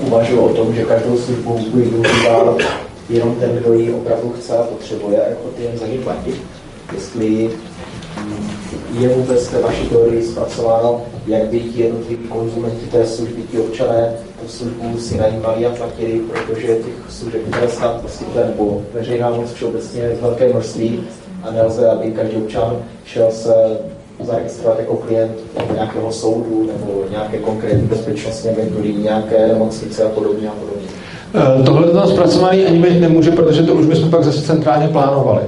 uvažuji o tom, že každou službu by využíval jenom ten, kdo ji opravdu chce a potřebuje, a jako ty jen za ní platit. Jestli mm, je vůbec té vaší teorii zpracováno, jak by jednotliví konzumenti té služby, ti občané tu službu si najímali a platili, protože těch služeb, které stát poskytuje, nebo veřejná moc všeobecně je velké množství a nelze, aby každý občan šel se zaregistrovat jako klient nějakého soudu nebo nějaké konkrétní bezpečnostní agentury, nějaké nemocnice a podobně a podobně. Eh, Tohle to tam zpracovaný ani být nemůže, protože to už bychom pak zase centrálně plánovali.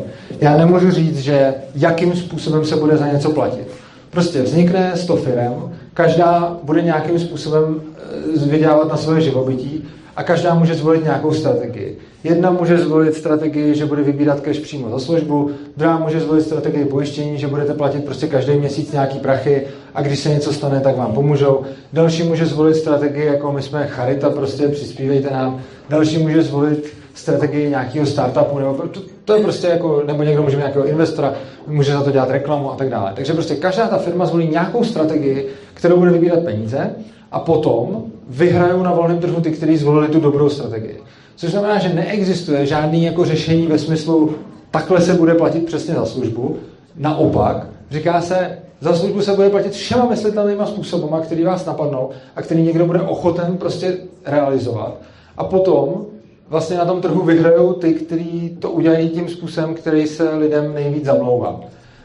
Já nemůžu říct, že jakým způsobem se bude za něco platit. Prostě vznikne 100 firm, každá bude nějakým způsobem eh, vydělávat na svoje živobytí a každá může zvolit nějakou strategii. Jedna může zvolit strategii, že bude vybírat cash přímo za službu, druhá může zvolit strategii pojištění, že budete platit prostě každý měsíc nějaký prachy a když se něco stane, tak vám pomůžou. Další může zvolit strategii, jako my jsme charita, prostě přispívejte nám. Další může zvolit strategii nějakého startupu, nebo to, to je prostě jako, nebo někdo může mít nějakého investora, může za to dělat reklamu a tak dále. Takže prostě každá ta firma zvolí nějakou strategii, kterou bude vybírat peníze a potom vyhrajou na volném trhu ty, kteří zvolili tu dobrou strategii. Což znamená, že neexistuje žádný jako řešení ve smyslu takhle se bude platit přesně za službu. Naopak, říká se, za službu se bude platit všema myslitelnýma způsobama, který vás napadnou a který někdo bude ochoten prostě realizovat. A potom vlastně na tom trhu vyhrajou ty, kteří to udělají tím způsobem, který se lidem nejvíc zamlouvá.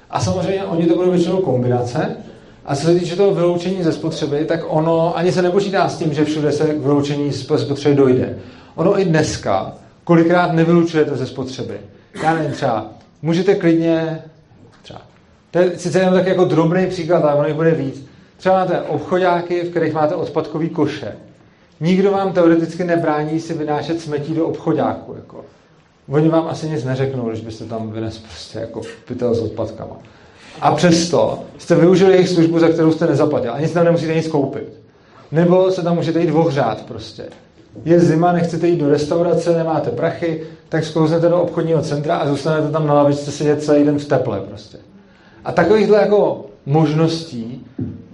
A samozřejmě oni to budou většinou kombinace. A co se týče toho vyloučení ze spotřeby, tak ono ani se nepočítá s tím, že všude se k vyloučení ze spotřeby dojde. Ono i dneska kolikrát nevylučujete ze spotřeby. Já nevím, třeba můžete klidně, třeba, to je sice jenom tak jako drobný příklad, ale ono jich bude víc. Třeba máte obchodáky, v kterých máte odpadkový koše. Nikdo vám teoreticky nebrání si vynášet smetí do obchodáku. Jako. Oni vám asi nic neřeknou, když byste tam vynes prostě jako pytel s odpadkama. A přesto jste využili jejich službu, za kterou jste nezaplatil. Ani si tam nemusíte nic koupit. Nebo se tam můžete jít ohřát prostě. Je zima, nechcete jít do restaurace, nemáte prachy, tak sklouznete do obchodního centra a zůstanete tam na lavičce sedět celý den v teple prostě. A takovýchhle jako možností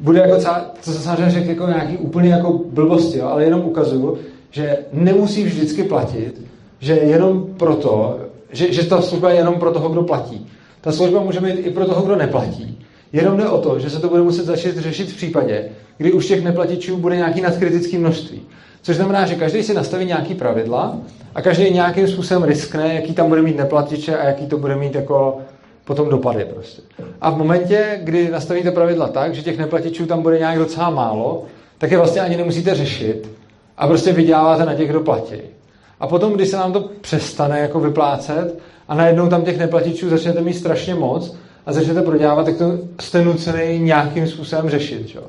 bude jako celá, to se samozřejmě řekl jako nějaký úplně jako blbosti, jo, ale jenom ukazuju, že nemusí vždycky platit, že jenom proto, že, že ta služba je jenom pro toho, kdo platí. Ta služba může být i pro toho, kdo neplatí. Jenom jde o to, že se to bude muset začít řešit v případě, kdy už těch neplatičů bude nějaký nadkritický množství. Což znamená, že každý si nastaví nějaký pravidla a každý nějakým způsobem riskne, jaký tam bude mít neplatiče a jaký to bude mít jako potom dopady prostě. A v momentě, kdy nastavíte pravidla tak, že těch neplatičů tam bude nějak docela málo, tak je vlastně ani nemusíte řešit a prostě vyděláváte na těch, kdo platí. A potom, když se nám to přestane jako vyplácet a najednou tam těch neplatičů začnete mít strašně moc a začnete prodělávat, tak to jste nucený nějakým způsobem řešit. Čo?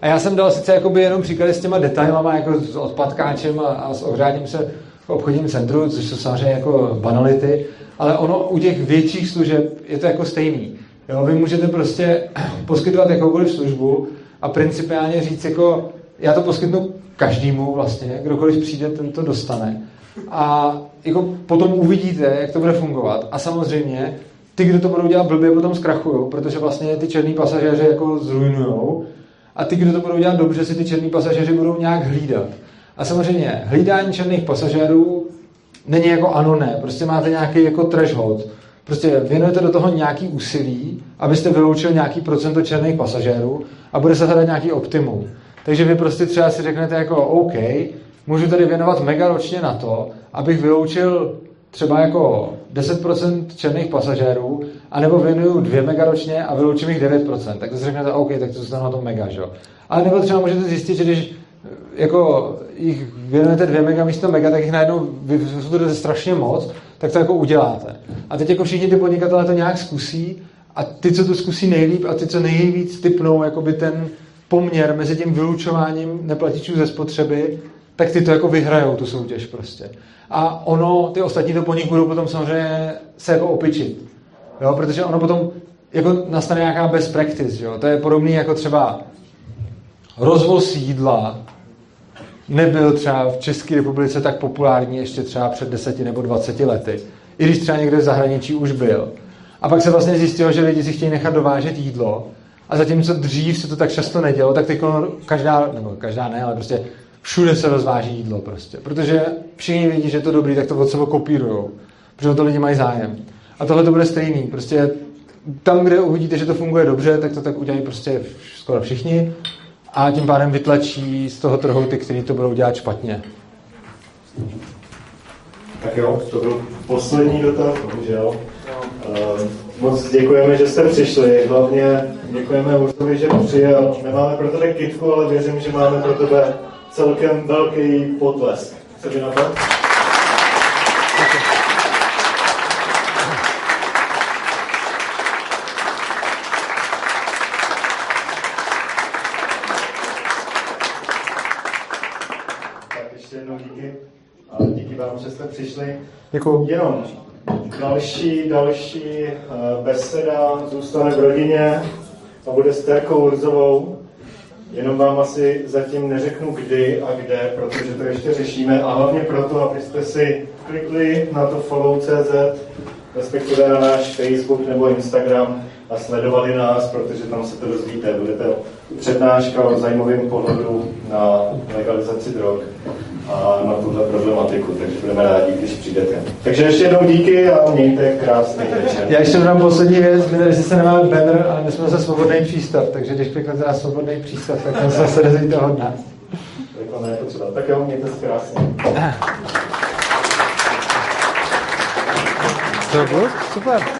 A já jsem dal sice jenom příklady s těma detailama, jako s odpadkáčem a, a s ohřáním se v obchodním centru, což jsou samozřejmě jako banality, ale ono u těch větších služeb je to jako stejný. Jo, vy můžete prostě poskytovat jakoukoliv službu a principiálně říct jako, já to poskytnu každému vlastně, kdokoliv přijde, ten to dostane. A jako potom uvidíte, jak to bude fungovat. A samozřejmě ty, kdo to budou dělat blbě, potom zkrachují, protože vlastně ty černí pasažéři jako zrujnujou a ty, kdo to budou dělat dobře, si ty černí pasažéři budou nějak hlídat. A samozřejmě hlídání černých pasažérů není jako ano, ne. Prostě máte nějaký jako threshold. Prostě věnujete do toho nějaký úsilí, abyste vyloučil nějaký procento černých pasažérů a bude se hledat nějaký optimum. Takže vy prostě třeba si řeknete jako OK, můžu tady věnovat mega ročně na to, abych vyloučil třeba jako 10% černých pasažérů, anebo věnuju 2 mega ročně a vyloučím jich 9%. Tak si řeknete, OK, tak to zůstane na tom mega, že? Ale nebo třeba můžete zjistit, že když jako jich věnujete 2 mega místo mega, tak jich najednou vyfutujete strašně moc, tak to jako uděláte. A teď jako všichni ty podnikatelé to nějak zkusí a ty, co to zkusí nejlíp a ty, co nejvíc typnou jakoby ten poměr mezi tím vylučováním neplatičů ze spotřeby, tak ty to jako vyhrajou tu soutěž prostě. A ono, ty ostatní to po nich budou potom samozřejmě se jako opičit. Jo, protože ono potom jako nastane nějaká best practice, jo? To je podobný jako třeba rozvoz jídla nebyl třeba v České republice tak populární ještě třeba před deseti nebo 20 lety. I když třeba někde v zahraničí už byl. A pak se vlastně zjistilo, že lidi si chtějí nechat dovážet jídlo a zatímco dřív se to tak často nedělo, tak teď každá, nebo každá ne, ale prostě všude se rozváží jídlo prostě. Protože všichni vidí, že je to dobrý, tak to od sebe kopírujou. Protože to lidi mají zájem. A tohle to bude stejný. Prostě tam, kde uvidíte, že to funguje dobře, tak to tak udělají prostě skoro všichni a tím pádem vytlačí z toho trhu ty, kteří to budou dělat špatně. Tak jo, to byl poslední dotaz, bohužel. Uh, moc děkujeme, že jste přišli. Hlavně děkujeme Ursovi, že přijel. Nemáme pro tebe kitku, ale věřím, že máme pro tebe celkem velký potlesk. Chceš na to? vám, že jste přišli. Děkuji. Jenom další, další eh, beseda zůstane v rodině a bude s Terkou Urzovou. Jenom vám asi zatím neřeknu kdy a kde, protože to ještě řešíme a hlavně proto, abyste si klikli na to follow.cz, respektive na náš Facebook nebo Instagram a sledovali nás, protože tam se to dozvíte. Budete přednáška o zajímavém pohledu na legalizaci drog a na tuhle problematiku, takže budeme rádi, když přijdete. Takže ještě jednou díky a mějte krásný večer. Já ještě dám poslední věc, my tady sice nemáme banner, ale my jsme zase svobodný přístav, takže když kliknete na svobodný přístav, tak tam zase dozvíte od nás. Reklama je potřeba. Tak jo, mějte se krásně. To bylo super.